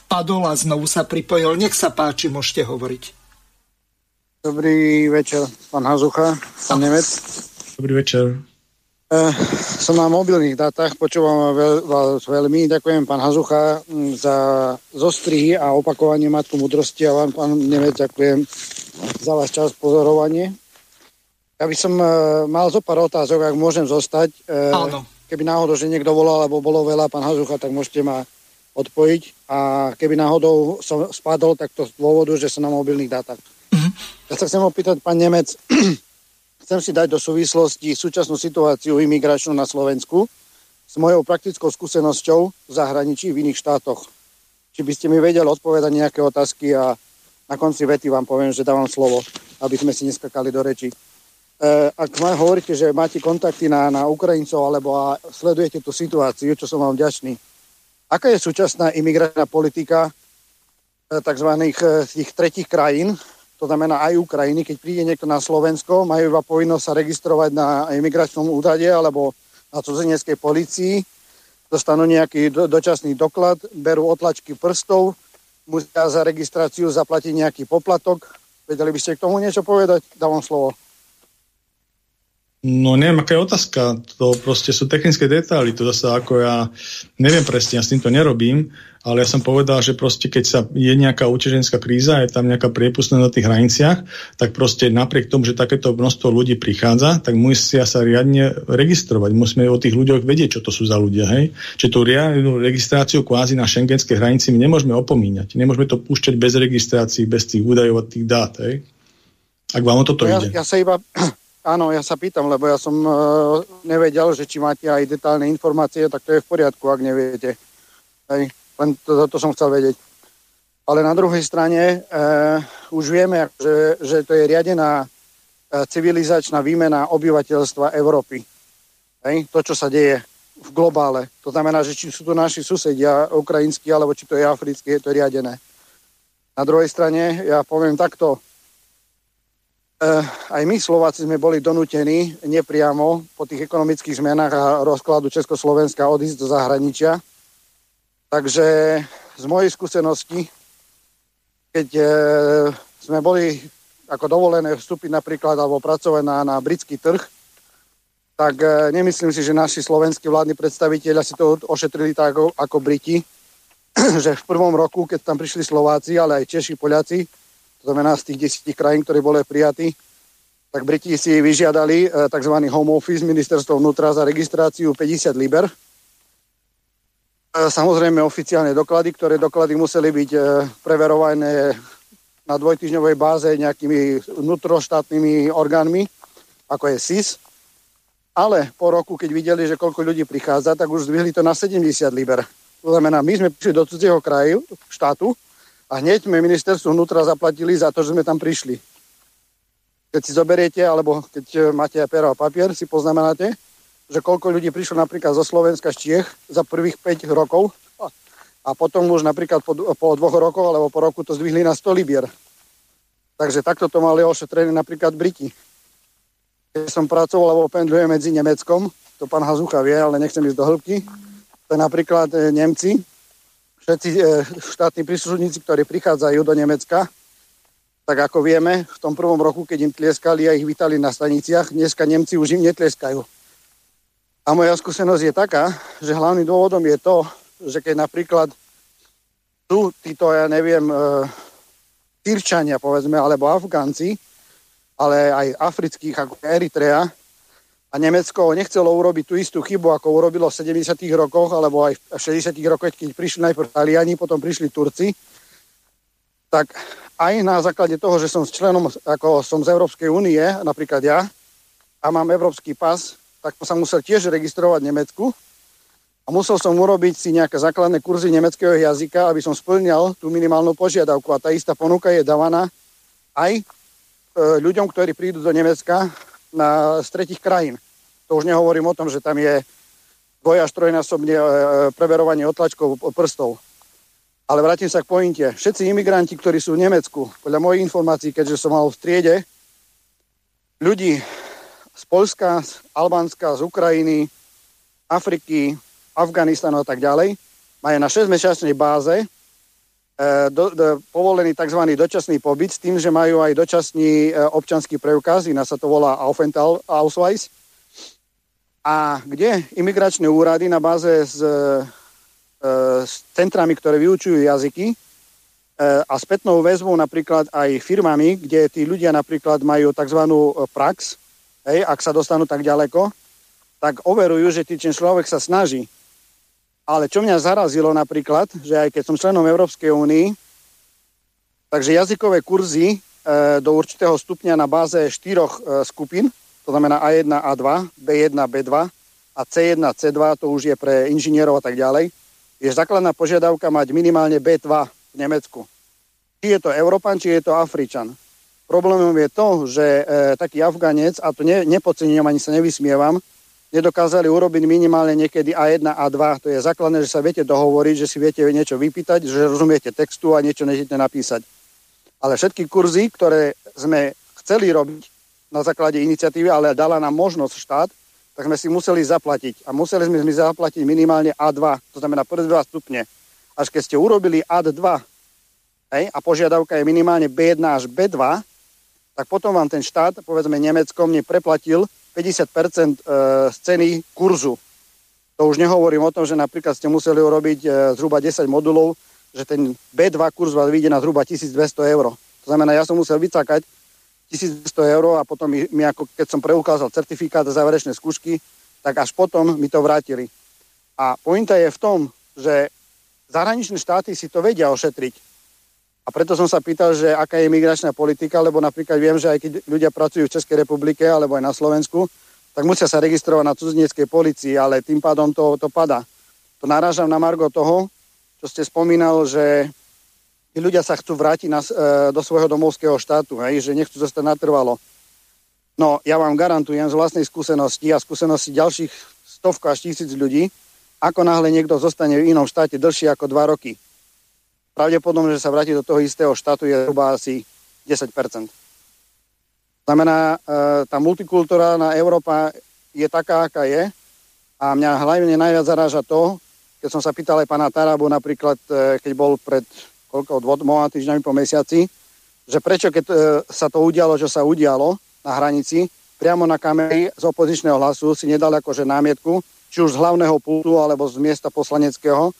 padol a znovu sa pripojil. Nech sa páči, môžete hovoriť. Dobrý večer, pán Hazucha, pán Nemec. Dobrý večer. Uh, som na mobilných dátach, počúvam veľ, vás veľmi. Ďakujem, pán Hazucha, za zostrihy a opakovanie Matku mudrosti a vám, pán Nemec, ďakujem za váš čas pozorovanie. Ja by som uh, mal zo pár otázok, ak môžem zostať. Áno. Keby náhodou, že niekto volal, alebo bolo veľa, pán Hazucha, tak môžete ma odpojiť. A keby náhodou som spadol, tak to z dôvodu, že som na mobilných dátach. Ja sa chcem opýtať, pán Nemec, chcem si dať do súvislosti súčasnú situáciu imigračnú na Slovensku s mojou praktickou skúsenosťou v zahraničí v iných štátoch. Či by ste mi vedeli odpovedať nejaké otázky a na konci vety vám poviem, že dávam slovo, aby sme si neskakali do reči. E, ak ma hovoríte, že máte kontakty na, na Ukrajincov alebo a sledujete tú situáciu, čo som vám vďačný, aká je súčasná imigračná politika e, tzv. E, tých tretich krajín, to znamená aj Ukrajiny, keď príde niekto na Slovensko, majú iba povinnosť sa registrovať na imigračnom úrade alebo na cudzineckej policii, dostanú nejaký do, dočasný doklad, berú otlačky prstov, musia za registráciu zaplatiť nejaký poplatok. Vedeli by ste k tomu niečo povedať? Dávam slovo. No neviem, aká je otázka. To proste sú technické detaily. To zase ako ja neviem presne, ja s týmto nerobím, ale ja som povedal, že proste keď sa je nejaká utečenská kríza, je tam nejaká priepustnosť na tých hraniciach, tak proste napriek tomu, že takéto množstvo ľudí prichádza, tak musia sa riadne registrovať. Musíme o tých ľuďoch vedieť, čo to sú za ľudia. Hej? Čiže tú riadnu registráciu kvázi na šengenskej hranici my nemôžeme opomíňať. Nemôžeme to púšťať bez registrácií, bez tých údajov a tých dát. Hej? Ak vám o toto ja, ide. Ja sa iba Áno, ja sa pýtam, lebo ja som uh, nevedel, že či máte aj detálne informácie, tak to je v poriadku, ak neviete. Hej, len to, to som chcel vedieť. Ale na druhej strane uh, už vieme, že, že to je riadená uh, civilizačná výmena obyvateľstva Európy. Hej, to, čo sa deje v globále. To znamená, že či sú to naši susedia ukrajinskí, alebo či to je africký, je to riadené. Na druhej strane, ja poviem takto, Eh, aj my Slováci sme boli donútení nepriamo po tých ekonomických zmenách a rozkladu Československa odísť do zahraničia. Takže z mojej skúsenosti, keď e, sme boli ako dovolené vstúpiť napríklad alebo pracovať na, na britský trh, tak e, nemyslím si, že naši slovenskí vládni predstaviteľia si to ošetrili tak ako, ako Briti, že v prvom roku, keď tam prišli Slováci, ale aj Češi, Poliaci, to znamená z tých desiatich krajín, ktoré boli prijatí, tak Briti si vyžiadali e, tzv. home office ministerstvo vnútra za registráciu 50 liber. E, samozrejme oficiálne doklady, ktoré doklady museli byť e, preverované na dvojtyžňovej báze nejakými vnútroštátnymi orgánmi, ako je SIS. Ale po roku, keď videli, že koľko ľudí prichádza, tak už zdvihli to na 70 liber. To znamená, my sme prišli do cudzieho kraju, štátu, a hneď sme ministerstvu vnútra zaplatili za to, že sme tam prišli. Keď si zoberiete, alebo keď máte pero a papier, si poznamenáte, že koľko ľudí prišlo napríklad zo Slovenska z Čiech za prvých 5 rokov a potom už napríklad po, po dvoch rokoch alebo po roku to zdvihli na 100 libier. Takže takto to mali ošetrené napríklad Briti. Keď som pracoval alebo pendlujem medzi Nemeckom, to pán Hazucha vie, ale nechcem ísť do hĺbky, to napríklad e, Nemci, všetci e, štátni príslušníci, ktorí prichádzajú do Nemecka, tak ako vieme, v tom prvom roku, keď im tlieskali a ich vítali na staniciach, dneska Nemci už im netlieskajú. A moja skúsenosť je taká, že hlavným dôvodom je to, že keď napríklad tu títo, ja neviem, e, Tyrčania, povedzme, alebo Afgánci, ale aj afrických, ako Eritrea, a Nemecko nechcelo urobiť tú istú chybu, ako urobilo v 70. rokoch, alebo aj v 60. rokoch, keď prišli najprv Taliani, potom prišli Turci, tak aj na základe toho, že som s členom, ako som z Európskej únie, napríklad ja, a mám európsky pas, tak som musel tiež registrovať v Nemecku a musel som urobiť si nejaké základné kurzy nemeckého jazyka, aby som splňal tú minimálnu požiadavku. A tá istá ponuka je dávaná aj e, ľuďom, ktorí prídu do Nemecka na, z tretich krajín. To už nehovorím o tom, že tam je dvoj až trojnásobne e, preverovanie otlačkov prstov. Ale vrátim sa k pointe. Všetci imigranti, ktorí sú v Nemecku, podľa mojich informácií, keďže som mal v triede ľudí z Polska, z Albánska, z Ukrajiny, Afriky, Afganistanu a tak ďalej, majú na 6-mesačnej báze e, do, do, povolený tzv. dočasný pobyt s tým, že majú aj dočasný e, občanský preukaz, iná sa to volá Aufenthal Ausweis. A kde imigračné úrady na báze s, e, s centrami, ktoré vyučujú jazyky a spätnou väzbou napríklad aj firmami, kde tí ľudia napríklad majú tzv. prax, hej, ak sa dostanú tak ďaleko, tak overujú, že ten človek sa snaží ale čo mňa zarazilo napríklad, že aj keď som členom Európskej únii, takže jazykové kurzy e, do určitého stupňa na báze štyroch e, skupín, to znamená A1, A2, B1, B2 a C1, C2, to už je pre inžinierov a tak ďalej, je základná požiadavka mať minimálne B2 v Nemecku. Či je to Európan, či je to Afričan. Problémom je to, že e, taký Afganec, a to ne, nepodcením ani sa nevysmievam, nedokázali urobiť minimálne niekedy A1, A2. To je základné, že sa viete dohovoriť, že si viete niečo vypýtať, že rozumiete textu a niečo nechcete napísať. Ale všetky kurzy, ktoré sme chceli robiť na základe iniciatívy, ale dala nám možnosť štát, tak sme si museli zaplatiť. A museli sme si zaplatiť minimálne A2, to znamená prvé dva stupne. Až keď ste urobili A2 hej, a požiadavka je minimálne B1 až B2, tak potom vám ten štát, povedzme Nemecko, mne preplatil 50% e, z ceny kurzu. To už nehovorím o tom, že napríklad ste museli urobiť e, zhruba 10 modulov, že ten B2 kurz vás vyjde na zhruba 1200 eur. To znamená, ja som musel vycakať 1200 eur a potom mi, mi ako keď som preukázal certifikát za záverečné skúšky, tak až potom mi to vrátili. A pointa je v tom, že zahraničné štáty si to vedia ošetriť. A preto som sa pýtal, že aká je migračná politika, lebo napríklad viem, že aj keď ľudia pracujú v Českej republike alebo aj na Slovensku, tak musia sa registrovať na cudzineckej policii, ale tým pádom to, to padá. To narážam na margo toho, čo ste spomínal, že tí ľudia sa chcú vrátiť na, e, do svojho domovského štátu, hej, že nechcú zostať natrvalo. No, ja vám garantujem z vlastnej skúsenosti a skúsenosti ďalších stovka až tisíc ľudí, ako náhle niekto zostane v inom štáte dlhšie ako dva roky, pravdepodobne, že sa vráti do toho istého štátu je zhruba asi 10%. Znamená, e, tá multikulturálna Európa je taká, aká je a mňa hlavne najviac zaráža to, keď som sa pýtal aj pána Tarabu napríklad, e, keď bol pred koľko, dvoma týždňami po mesiaci, že prečo keď e, sa to udialo, čo sa udialo na hranici, priamo na kamery z opozičného hlasu si nedal akože námietku, či už z hlavného pultu alebo z miesta poslaneckého,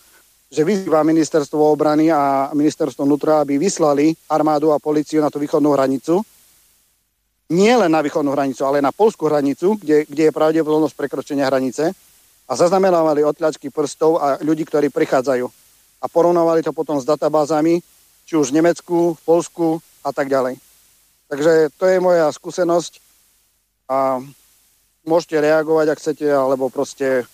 že vyzýva ministerstvo obrany a ministerstvo vnútra, aby vyslali armádu a policiu na tú východnú hranicu. Nie len na východnú hranicu, ale na polskú hranicu, kde, kde je pravdepodobnosť prekročenia hranice a zaznamenávali otľačky prstov a ľudí, ktorí prichádzajú. A porovnávali to potom s databázami, či už v Nemecku, v Polsku a tak ďalej. Takže to je moja skúsenosť a môžete reagovať, ak chcete, alebo proste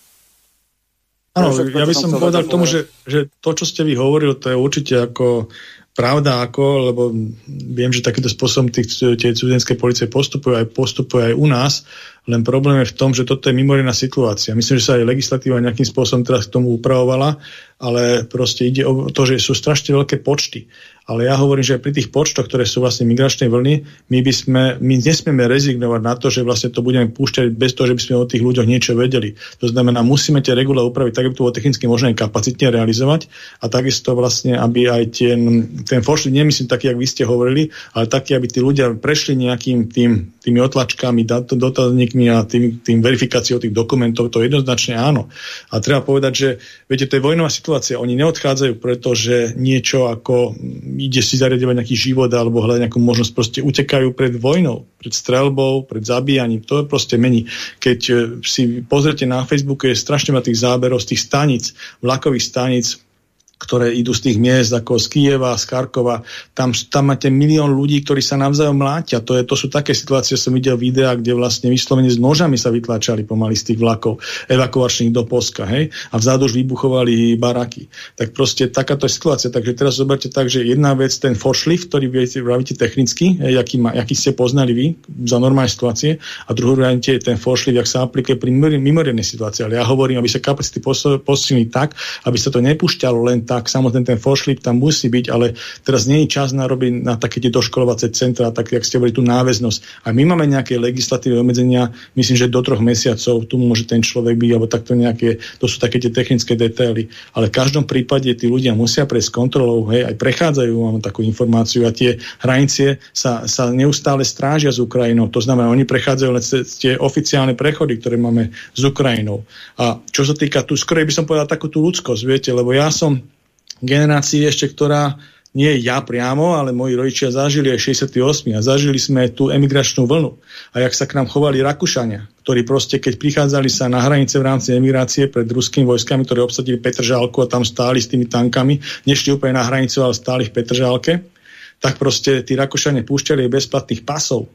Áno, ja by som povedal k tomu, že, že to, čo ste vy hovorili, to je určite ako pravda, ako, lebo viem, že takýmto spôsobom tých, tie cudzinské policie postupujú aj, postupujú aj u nás, Len problém je v tom, že toto je mimoriadná situácia. Myslím, že sa aj legislatíva nejakým spôsobom teraz k tomu upravovala, ale proste ide o to, že sú strašne veľké počty. Ale ja hovorím, že pri tých počtoch, ktoré sú vlastne migračnej vlny, my, by sme, my nesmieme rezignovať na to, že vlastne to budeme púšťať bez toho, že by sme o tých ľuďoch niečo vedeli. To znamená, musíme tie regule upraviť tak, aby to bolo technicky možné kapacitne realizovať a takisto vlastne, aby aj ten, ten foršli, nemyslím taký, jak vy ste hovorili, ale taký, aby tí ľudia prešli nejakým tým, tými otlačkami, dotazníkmi a tým, tým verifikáciou tých dokumentov, to jednoznačne áno. A treba povedať, že viete, to je vojnová situácia. Oni neodchádzajú, pretože niečo ako ide si zariadovať nejaký život alebo hľadať nejakú možnosť, proste utekajú pred vojnou, pred strelbou, pred zabíjaním. To je proste mení. Keď e, si pozrite na Facebooku, je strašne ma tých záberov z tých stanic, vlakových stanic, ktoré idú z tých miest ako z Kieva, z Karkova. Tam, tam máte milión ľudí, ktorí sa navzájom mlátia. To, je, to sú také situácie, som videl videa, kde vlastne vyslovene s nožami sa vytlačali pomaly z tých vlakov evakuačných do Polska. Hej? A vzadu už vybuchovali baraky. Tak proste takáto je situácia. Takže teraz zoberte tak, že jedna vec, ten foršlift, ktorý viete, vravíte technicky, hej, jaký, ma, jaký ste poznali vy za normálne situácie, a druhú je ten foršlift, jak sa aplikuje pri mimoriadnej situácii. Ale ja hovorím, aby sa kapacity posilnili tak, aby sa to nepúšťalo len tak samotný ten foršlip tam musí byť, ale teraz nie je čas na robiť na také tie doškolovacie centra, tak jak ste hovorili, tú náväznosť. A my máme nejaké legislatívne obmedzenia, myslím, že do troch mesiacov tu môže ten človek byť, alebo takto nejaké, to sú také tie technické detaily. Ale v každom prípade tí ľudia musia prejsť kontrolou, hej, aj prechádzajú, mám takú informáciu, a tie hranice sa, sa neustále strážia s Ukrajinou. To znamená, oni prechádzajú len tie oficiálne prechody, ktoré máme s Ukrajinou. A čo sa týka tu, skôr by som povedal takú tú ľudskosť, viete, lebo ja som generácii ešte, ktorá nie ja priamo, ale moji rodičia zažili aj 68 a zažili sme tú emigračnú vlnu. A jak sa k nám chovali Rakúšania, ktorí proste, keď prichádzali sa na hranice v rámci emigrácie pred ruskými vojskami, ktorí obsadili Petržálku a tam stáli s tými tankami, nešli úplne na hranicu, ale stáli v Petržálke, tak proste tí Rakúšania púšťali bezplatných pasov,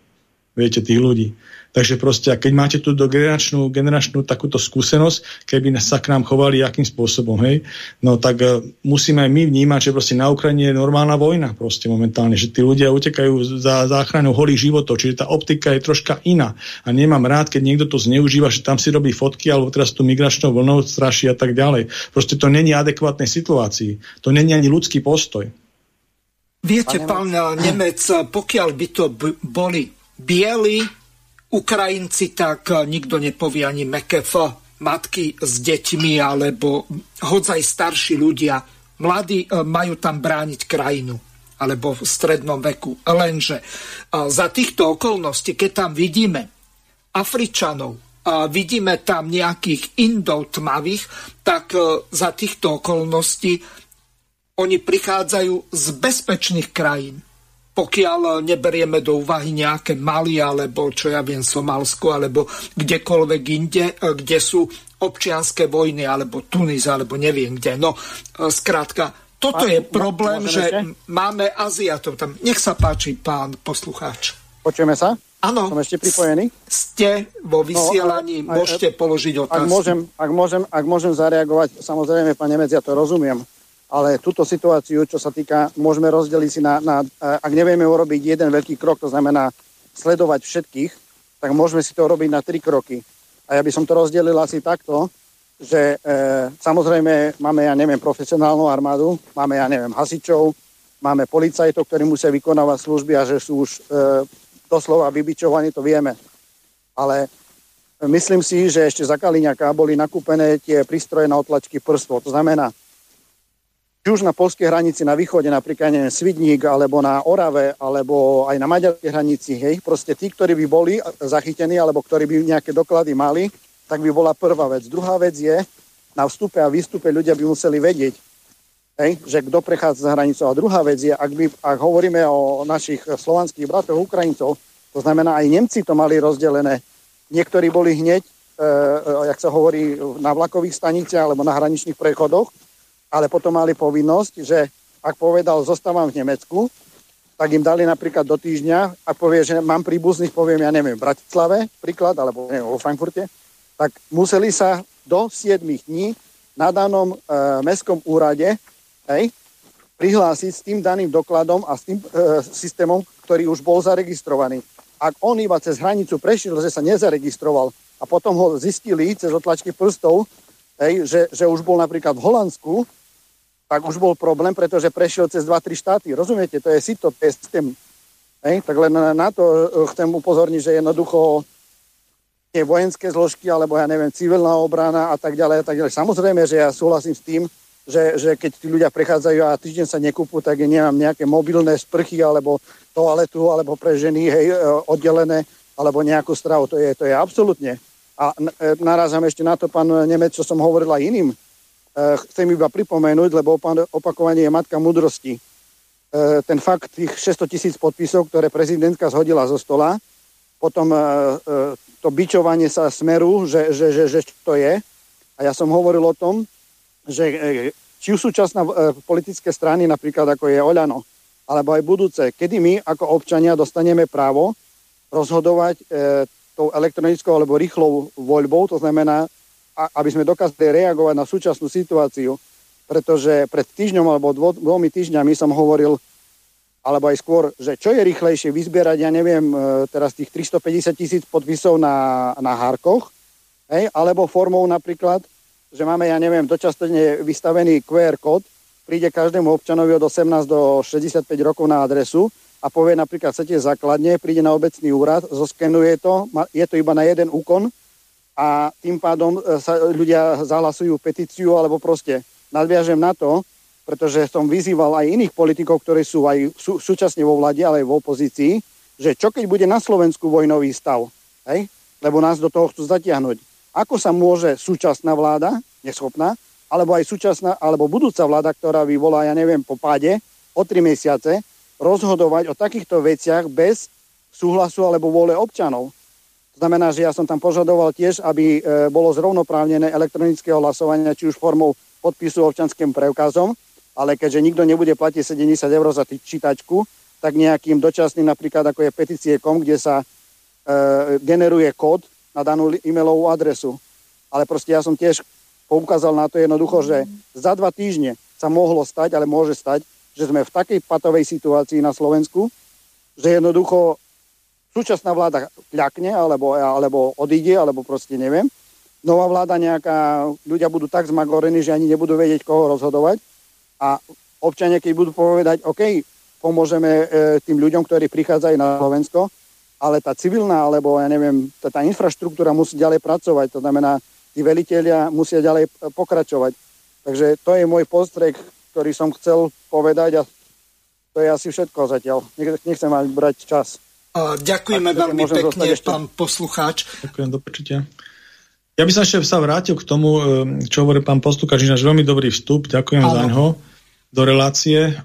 viete, tých ľudí. Takže proste, keď máte tú generačnú, generačnú takúto skúsenosť, keby sa k nám chovali akým spôsobom, hej, no tak uh, musíme aj my vnímať, že proste na Ukrajine je normálna vojna proste momentálne, že tí ľudia utekajú za záchranu holých životov, čiže tá optika je troška iná. A nemám rád, keď niekto to zneužíva, že tam si robí fotky alebo teraz tú migračnou vlnou straší a tak ďalej. Proste to není adekvátnej situácii. To není ani ľudský postoj. Viete, pán Nemec, pokiaľ by to boli bieli Ukrajinci, tak nikto nepovie ani MKF, matky s deťmi, alebo hodzaj starší ľudia. Mladí eh, majú tam brániť krajinu alebo v strednom veku. Lenže eh, za týchto okolností, keď tam vidíme Afričanov, vidíme tam nejakých Indov tmavých, tak za týchto okolností oni prichádzajú z bezpečných krajín pokiaľ neberieme do úvahy nejaké Mali alebo čo ja viem Somalsko alebo kdekoľvek inde, e, kde sú občianské vojny alebo Tunis alebo neviem kde. No, e, skrátka, toto je problém, že máme Aziatov tam. Nech sa páči, pán poslucháč. Počujeme sa? Áno. Som ešte pripojený? Ste vo vysielaní, no, môžete položiť otázku. Ak môžem, ak, môžem, ak môžem zareagovať, samozrejme, pán Nemec, ja to rozumiem ale túto situáciu, čo sa týka, môžeme rozdeliť si na, na, ak nevieme urobiť jeden veľký krok, to znamená sledovať všetkých, tak môžeme si to robiť na tri kroky. A ja by som to rozdelil asi takto, že e, samozrejme máme, ja neviem, profesionálnu armádu, máme, ja neviem, hasičov, máme policajtov, ktorí musia vykonávať služby a že sú už e, doslova vybičovaní, to vieme. Ale myslím si, že ešte za Kaliňaka boli nakúpené tie prístroje na otlačky prstov. To znamená, či už na polskej hranici na východe, napríklad neviem, Svidník, alebo na Orave, alebo aj na maďarskej hranici, hej, proste tí, ktorí by boli zachytení, alebo ktorí by nejaké doklady mali, tak by bola prvá vec. Druhá vec je, na vstupe a výstupe ľudia by museli vedieť, hej, že kto prechádza za hranicu. A druhá vec je, ak, by, ak hovoríme o našich slovanských bratoch Ukrajincov, to znamená aj Nemci to mali rozdelené. Niektorí boli hneď, e, e, jak sa hovorí, na vlakových staniciach alebo na hraničných prechodoch, ale potom mali povinnosť, že ak povedal, zostávam v Nemecku, tak im dali napríklad do týždňa, ak povie, že mám príbuzných, poviem, ja neviem, v Bratislave, príklad, alebo neviem, vo Frankfurte, tak museli sa do 7 dní na danom e, mestskom úrade hej, prihlásiť s tým daným dokladom a s tým e, systémom, ktorý už bol zaregistrovaný. ak on iba cez hranicu prešiel, že sa nezaregistroval a potom ho zistili cez otlačky prstov, hej, že, že už bol napríklad v Holandsku, tak už bol problém, pretože prešiel cez 2-3 štáty. Rozumiete? To je sito, to je systém. Hej, tak len na, to e, chcem upozorniť, že jednoducho tie vojenské zložky, alebo ja neviem, civilná obrana a tak ďalej a tak ďalej. Samozrejme, že ja súhlasím s tým, že, že keď tí ľudia prechádzajú a týždeň sa nekúpu, tak je nemám nejaké mobilné sprchy alebo toaletu alebo pre ženy hej, e, oddelené alebo nejakú stravu. To je, to je absolútne. A e, narazám ešte na to, pán Nemec, čo som hovoril aj iným. Chcem iba pripomenúť, lebo opakovanie je matka múdrosti E, ten fakt tých 600 tisíc podpisov, ktoré prezidentka zhodila zo stola, potom e, e, to bičovanie sa smeru, že, že, že, že to je. A ja som hovoril o tom, že či už súčasná politické strany, napríklad ako je Oľano, alebo aj budúce, kedy my ako občania dostaneme právo rozhodovať tou elektronickou alebo rýchlou voľbou, to znamená, aby sme dokázali reagovať na súčasnú situáciu pretože pred týždňom alebo dvo, dvomi týždňami som hovoril, alebo aj skôr, že čo je rýchlejšie vyzbierať, ja neviem, e, teraz tých 350 tisíc podpisov na, na Harkoch, hej, alebo formou napríklad, že máme, ja neviem, dočasne vystavený QR kód, príde každému občanovi od 18 do 65 rokov na adresu a povie napríklad, chcete základne, príde na obecný úrad, zoskenuje to, je to iba na jeden úkon a tým pádom e, sa ľudia zahlasujú petíciu alebo proste nadviažem na to, pretože som vyzýval aj iných politikov, ktorí sú aj sú, súčasne vo vláde, ale aj v opozícii, že čo keď bude na Slovensku vojnový stav, hej? lebo nás do toho chcú zatiahnuť. Ako sa môže súčasná vláda, neschopná, alebo aj súčasná, alebo budúca vláda, ktorá vyvolá, ja neviem, po páde o tri mesiace, rozhodovať o takýchto veciach bez súhlasu alebo vôle občanov. Znamená, že ja som tam požadoval tiež, aby e, bolo zrovnoprávnené elektronické hlasovanie, či už formou podpisu občanským preukazom, ale keďže nikto nebude platiť 70 eur za čítačku, tak nejakým dočasným, napríklad ako je petície.com, kde sa e, generuje kód na danú e-mailovú adresu. Ale proste ja som tiež poukázal na to jednoducho, že za dva týždne sa mohlo stať, ale môže stať, že sme v takej patovej situácii na Slovensku, že jednoducho súčasná vláda kľakne, alebo, alebo odíde, alebo proste neviem nová vláda nejaká, ľudia budú tak zmagorení, že ani nebudú vedieť, koho rozhodovať. A občania, keď budú povedať, OK, pomôžeme e, tým ľuďom, ktorí prichádzajú na Slovensko, ale tá civilná, alebo ja neviem, tá, tá infraštruktúra musí ďalej pracovať. To znamená, tí veliteľia musia ďalej pokračovať. Takže to je môj postrek, ktorý som chcel povedať a to je asi všetko zatiaľ. Nechcem mať brať čas. Ďakujeme veľmi pekne, ešte... pán poslucháč. Ďakujem, do počutia. Ja by som ešte sa vrátil k tomu, e, čo hovorí pán Postukač, náš veľmi dobrý vstup, ďakujem za ňo do relácie.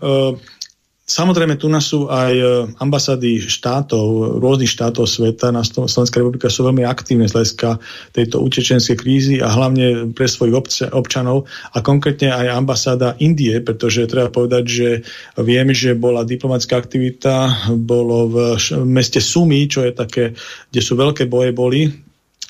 Samozrejme, tu nás sú aj e, ambasády štátov, rôznych štátov sveta, na Slovenská republika sú veľmi aktívne z hľadiska tejto utečenskej krízy a hlavne pre svojich občanov a konkrétne aj ambasáda Indie, pretože treba povedať, že viem, že bola diplomatická aktivita, bolo v meste Sumy, čo je také, kde sú veľké boje boli,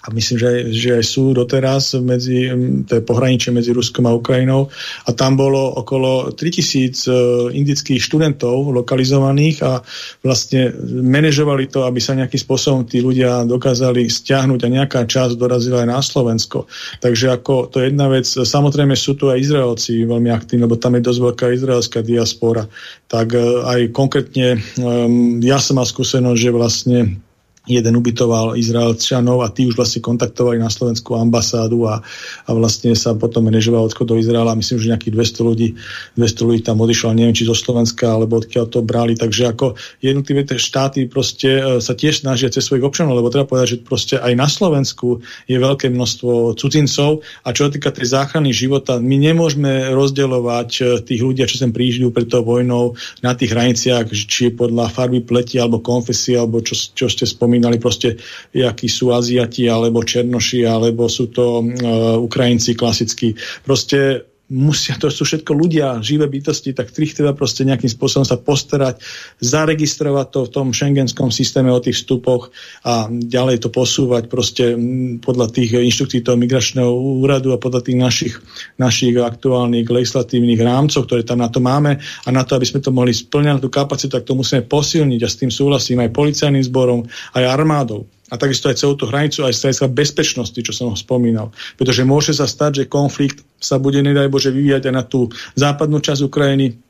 a myslím, že, že aj sú doteraz medzi, to je pohraničie medzi Ruskom a Ukrajinou a tam bolo okolo 3000 e, indických študentov lokalizovaných a vlastne manažovali to, aby sa nejakým spôsobom tí ľudia dokázali stiahnuť a nejaká časť dorazila aj na Slovensko. Takže ako to je jedna vec, samozrejme sú tu aj Izraelci veľmi aktívni, lebo tam je dosť veľká izraelská diaspora. Tak e, aj konkrétne um, ja som mal skúsenosť, že vlastne jeden ubytoval Izraelčanov a tí už vlastne kontaktovali na slovenskú ambasádu a, a vlastne sa potom manažoval odchod do Izraela. Myslím, že nejakých 200 ľudí, 200 ľudí tam odišlo, neviem, či zo Slovenska, alebo odkiaľ to brali. Takže ako jednotlivé štáty proste e, sa tiež snažia cez svojich občanov, lebo treba povedať, že proste aj na Slovensku je veľké množstvo cudzincov a čo sa týka tej záchrany života, my nemôžeme rozdeľovať e, tých ľudí, čo sem prížijú pred tou vojnou na tých hraniciach, či podľa farby pleti alebo konfesie, alebo čo, čo ste spomínali spomínali proste, akí sú Aziati, alebo Černoši, alebo sú to uh, Ukrajinci klasickí. Proste musia, to sú všetko ľudia, živé bytosti, tak tých treba proste nejakým spôsobom sa postarať, zaregistrovať to v tom šengenskom systéme o tých vstupoch a ďalej to posúvať proste podľa tých inštrukcií toho migračného úradu a podľa tých našich, našich aktuálnych legislatívnych rámcov, ktoré tam na to máme. A na to, aby sme to mohli splňať tú kapacitu, tak to musíme posilniť a s tým súhlasím aj policajným zborom, aj armádou a takisto aj celú tú hranicu, aj z bezpečnosti, čo som ho spomínal. Pretože môže sa stať, že konflikt sa bude, nedaj Bože, vyvíjať aj na tú západnú časť Ukrajiny,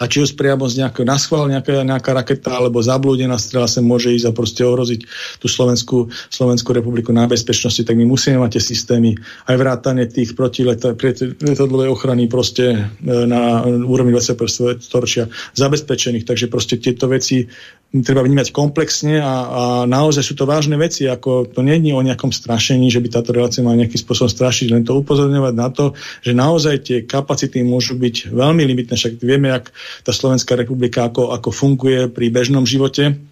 a či už priamo z nejakého naschval, nejaká, nejaká raketa alebo zablúdená strela sa môže ísť a proste ohroziť tú Slovenskú, Slovenskú republiku na bezpečnosti, tak my musíme mať tie systémy aj vrátane tých protiletadlovej ochrany proste e, na úrovni 21. storočia zabezpečených. Takže proste tieto veci treba vnímať komplexne a, a naozaj sú to vážne veci, ako to nie je o nejakom strašení, že by táto relácia mala nejakým spôsobom strašiť, len to upozorňovať na to, že naozaj tie kapacity môžu byť veľmi limitné, však vieme, jak tá Slovenská republika, ako, ako funguje pri bežnom živote,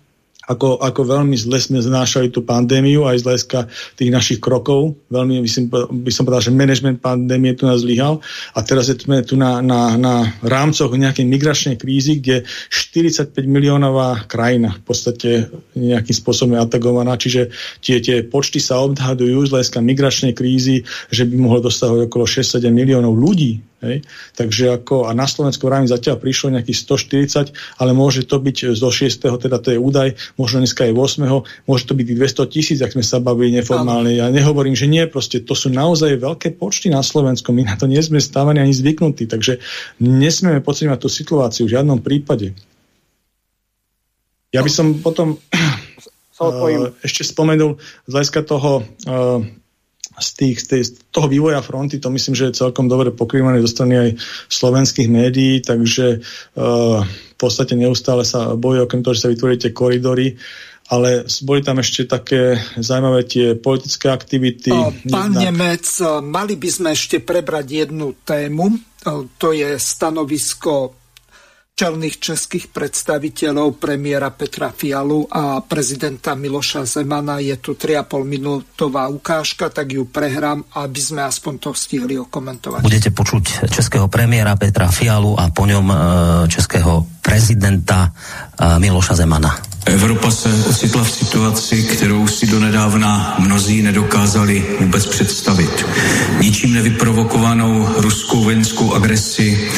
ako, ako veľmi zle sme znášali tú pandémiu aj z hľadiska tých našich krokov. Veľmi by som, by som povedal, že management pandémie tu nás zlyhal. A teraz sme tu na, na, na rámcoch nejakej migračnej krízy, kde 45 miliónová krajina v podstate nejakým spôsobom je atagovaná, čiže tie, tie počty sa odhadujú z hľadiska migračnej krízy, že by mohlo dosahovať okolo 6-7 miliónov ľudí Hej? Takže ako, a na Slovensku rámci zatiaľ prišlo nejakých 140, ale môže to byť zo 6. teda to je údaj, možno dneska je 8. Môže to byť 200 tisíc, ak sme sa bavili neformálne. Ja nehovorím, že nie, proste to sú naozaj veľké počty na Slovensku. My na to nie sme stávani ani zvyknutí, takže nesmieme podceňovať tú situáciu v žiadnom prípade. Ja by som potom uh, ešte spomenul z hľadiska toho uh, z, tých, tej, z toho vývoja fronty, to myslím, že je celkom dobre pokrývané zo strany aj slovenských médií, takže uh, v podstate neustále sa bojí, okrem toho, že sa vytvorí tie koridory, ale boli tam ešte také zaujímavé tie politické aktivity. Pán jednak... Nemec, mali by sme ešte prebrať jednu tému, to je stanovisko čelných českých predstaviteľov premiéra Petra Fialu a prezidenta Miloša Zemana. Je tu 3,5 minútová ukážka, tak ju prehrám, aby sme aspoň to stihli okomentovať. Budete počuť českého premiéra Petra Fialu a po ňom e, českého prezidenta e, Miloša Zemana. Evropa se ocitla v situaci, kterou si donedávna mnozí nedokázali vůbec představit. Ničím nevyprovokovanou ruskou vojenskou agresi,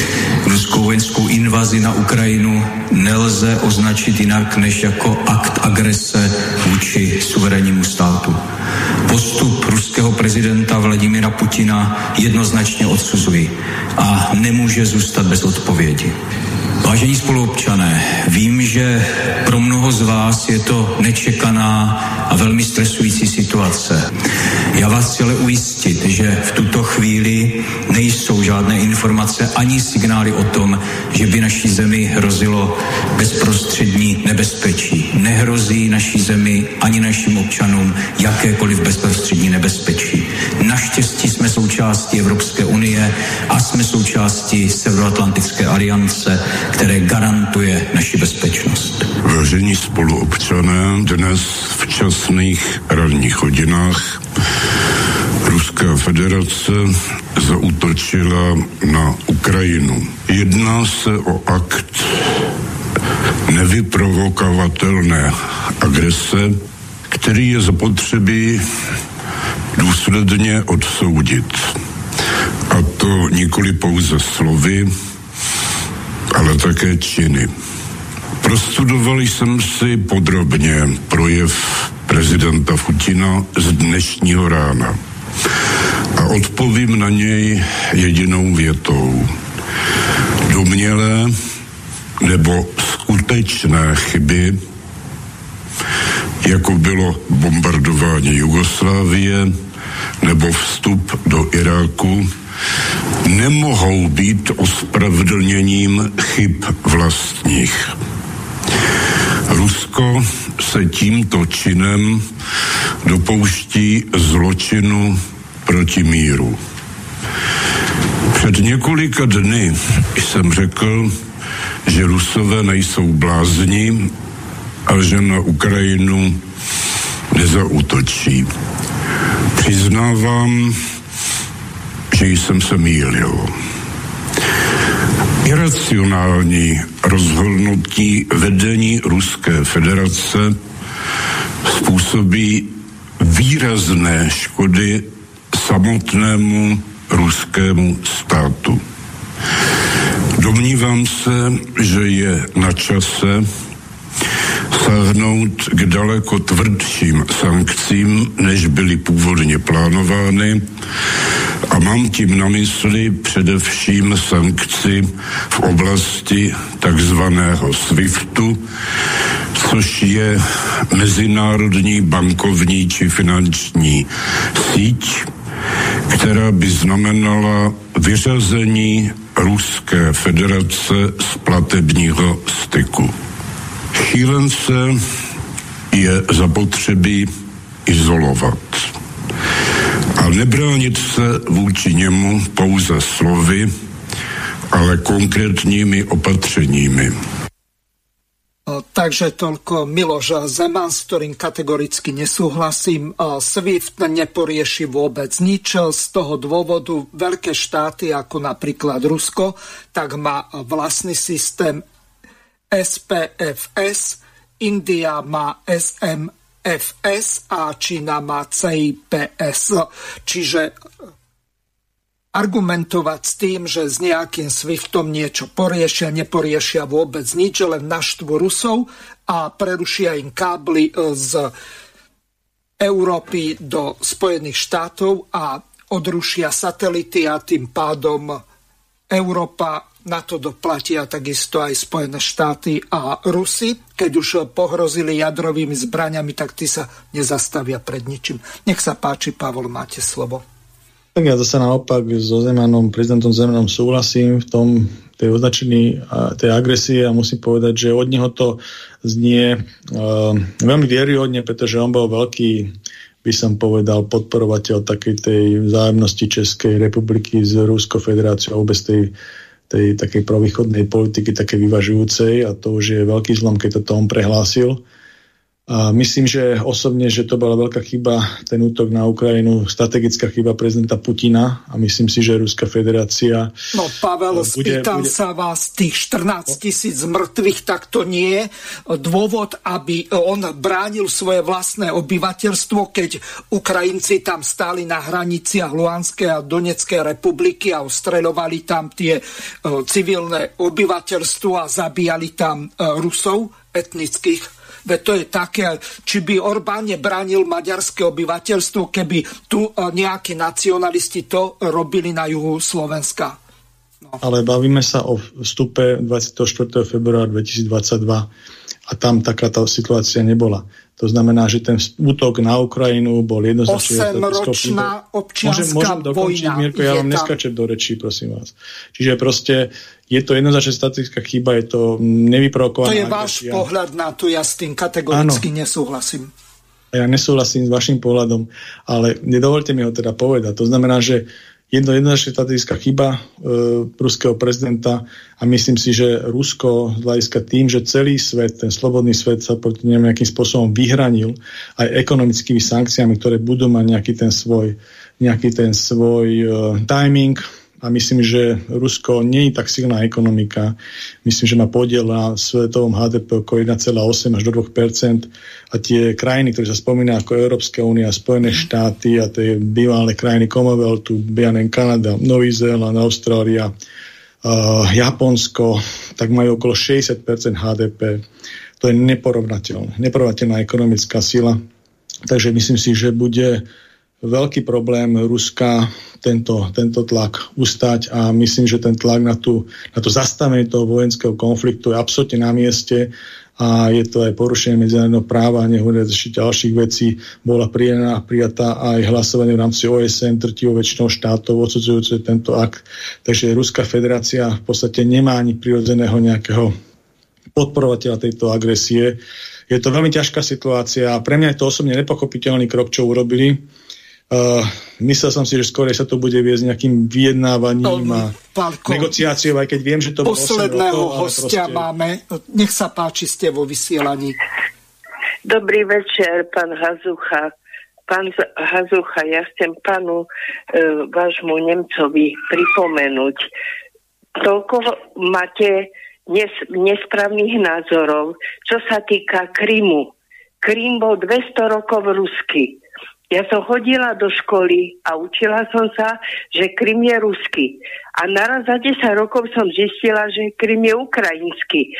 ruskou vojenskou invazi na Ukrajinu nelze označit jinak než jako akt agrese vůči suverénnímu státu. Postup ruského prezidenta Vladimira Putina jednoznačně odsuzuji a nemůže zůstat bez odpovědi. Vážení spoluobčané, vím, že pro mnoho z vás je to nečekaná a velmi stresující situace. Já vás chci ale ujistit, že v tuto chvíli nejsou žádné informace ani signály o tom, že by naší zemi hrozilo bezprostřední nebezpečí. Nehrozí naší zemi ani našim občanům jakékoliv bezprostřední nebezpečí. Naštěstí jsme součástí Evropské unie a jsme součástí Severoatlantické aliance, které garantuje naši bezpečnost. Vážení spoluobčané, dnes v časných ranních hodinách Ruská federace zautočila na Ukrajinu. Jedná se o akt nevyprovokovatelné agrese, který je zapotřebí důsledně odsoudit. A to nikoli pouze slovy, ale také činy. Prostudoval jsem si podrobně projev prezidenta Putina z dnešního rána a odpovím na něj jedinou větou. Domělé nebo skutečné chyby, jako bylo bombardování Jugoslávie nebo vstup do Iráku, nemohou být ospravedlněním chyb vlastních. Rusko se tímto činem dopouští zločinu proti míru. Před několika dny jsem řekl, že Rusové nejsou blázni a že na Ukrajinu nezautočí. Přiznávám, že jsem se mýlil. iracionální rozhodnutí vedení Ruské federace způsobí výrazné škody samotnému ruskému státu. Domnívám se, že je na čase sáhnout k daleko tvrdším sankcím, než byly původně plánovány. A mám tím na mysli především sankci v oblasti takzvaného SWIFTu, což je mezinárodní bankovní či finanční síť, která by znamenala vyřazení Ruské federace z platebního styku. Šílence je zapotřebí izolovat a nebránit se vůči němu pouze slovy, ale konkrétními opatřeními. Takže toľko Miloš Zeman, s ktorým kategoricky nesúhlasím. SWIFT neporieši vôbec nič. Z toho dôvodu veľké štáty, ako napríklad Rusko, tak má vlastný systém SPFS, India má SMFS a Čína má CIPS. Čiže argumentovať s tým, že s nejakým SWIFTom niečo poriešia, neporiešia vôbec nič, len naštvu Rusov a prerušia im kábly e, z Európy do Spojených štátov a odrušia satelity a tým pádom Európa na to doplatia takisto aj Spojené štáty a Rusy. Keď už pohrozili jadrovými zbraniami, tak tí sa nezastavia pred ničím. Nech sa páči, Pavol, máte slovo. Tak ja zase naopak so Zemanom, prezidentom Zemanom súhlasím v tom, tej označení tej agresie a musím povedať, že od neho to znie uh, veľmi vieryhodne, pretože on bol veľký by som povedal, podporovateľ takej tej vzájomnosti Českej republiky s Ruskou federáciou vôbec tej tej takej provýchodnej politiky, také vyvažujúcej a to už je veľký zlom, keď to on prehlásil. A myslím, že osobne, že to bola veľká chyba, ten útok na Ukrajinu, strategická chyba prezidenta Putina a myslím si, že Ruská federácia... No Pavel, bude, spýtam bude... sa vás, tých 14 tisíc mŕtvych, tak to nie je dôvod, aby on bránil svoje vlastné obyvateľstvo, keď Ukrajinci tam stáli na hraniciach Luanskej a Doneckej republiky a ostreľovali tam tie civilné obyvateľstvo a zabíjali tam Rusov etnických Veď to je také, či by Orbán nebránil maďarské obyvateľstvo, keby tu e, nejakí nacionalisti to robili na juhu Slovenska. No. Ale bavíme sa o vstupe 24. februára 2022 a tam takáto situácia nebola. To znamená, že ten útok na Ukrajinu bol jednoznačne... 8-ročná občianská môžem, môžem dokončiť, vojna. Mirko, ja vám tam... neskačem do rečí, prosím vás. Čiže proste je to jednoznačne statická chyba, je to nevyprovokovaná... To je váš agresia. pohľad na to, ja s tým kategoricky ano. nesúhlasím. Ja nesúhlasím s vašim pohľadom, ale nedovolte mi ho teda povedať. To znamená, že jedno jednoznačne strategická chyba e, ruského prezidenta a myslím si, že Rusko z hľadiska tým, že celý svet, ten slobodný svet sa proti nemu nejakým spôsobom vyhranil aj ekonomickými sankciami, ktoré budú mať nejaký ten svoj, nejaký ten svoj e, timing, a myslím, že Rusko nie je tak silná ekonomika. Myslím, že má podiel na svetovom HDP okolo 1,8 až do 2 a tie krajiny, ktoré sa spomínajú ako Európska únia, Spojené štáty a tie bývalé krajiny Commonwealthu, Bianen, Kanada, Nový Zéland, Austrália, uh, Japonsko, tak majú okolo 60% HDP. To je neporovnateľné. Neporovnateľná ekonomická sila. Takže myslím si, že bude veľký problém Ruska tento, tento tlak ustať a myslím, že ten tlak na, tú, na to zastavenie toho vojenského konfliktu je absolútne na mieste a je to aj porušenie medzinárodného práva, nehovoriac ešte ďalších vecí, bola prijaná, prijatá aj hlasovanie v rámci OSN trtivou väčšinou štátov odsudzujúce tento akt. Takže Ruská federácia v podstate nemá ani prirodzeného nejakého podporovateľa tejto agresie. Je to veľmi ťažká situácia a pre mňa je to osobne nepochopiteľný krok, čo urobili Uh, myslel som si, že skôr sa to bude viesť nejakým vyjednávaním a Pálko, negociáciou, aj keď viem, že to Posledného rokov, hostia proste... máme. Nech sa páči, ste vo vysielaní. Dobrý večer, pán Hazucha. Pán Hazucha, ja chcem pánu e, vášmu Nemcovi pripomenúť. toľko máte nes, nesprávnych názorov, čo sa týka Krymu. Krym bol 200 rokov rusky. Ja som chodila do školy a učila som sa, že Krym je ruský. A naraz za 10 rokov som zistila, že Krym je ukrajinský.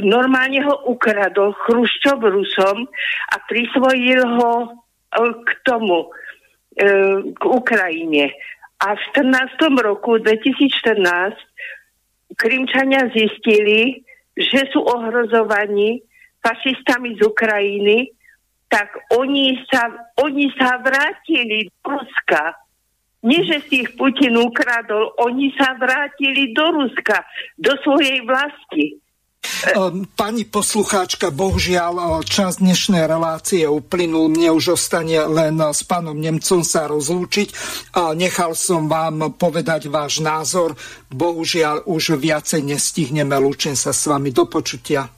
Normálne ho ukradol Chruščov Rusom a prisvojil ho e, k tomu, e, k Ukrajine. A v 14. roku 2014 Krymčania zistili, že sú ohrozovaní fašistami z Ukrajiny, tak oni sa, oni sa vrátili do Ruska. Nie, že si ich Putin ukradol, oni sa vrátili do Ruska, do svojej vlasti. Ehm, pani poslucháčka, bohužiaľ čas dnešnej relácie uplynul. Mne už ostane len s pánom Nemcom sa rozlúčiť. Nechal som vám povedať váš názor. Bohužiaľ už viacej nestihneme. Lúčim sa s vami. Do počutia.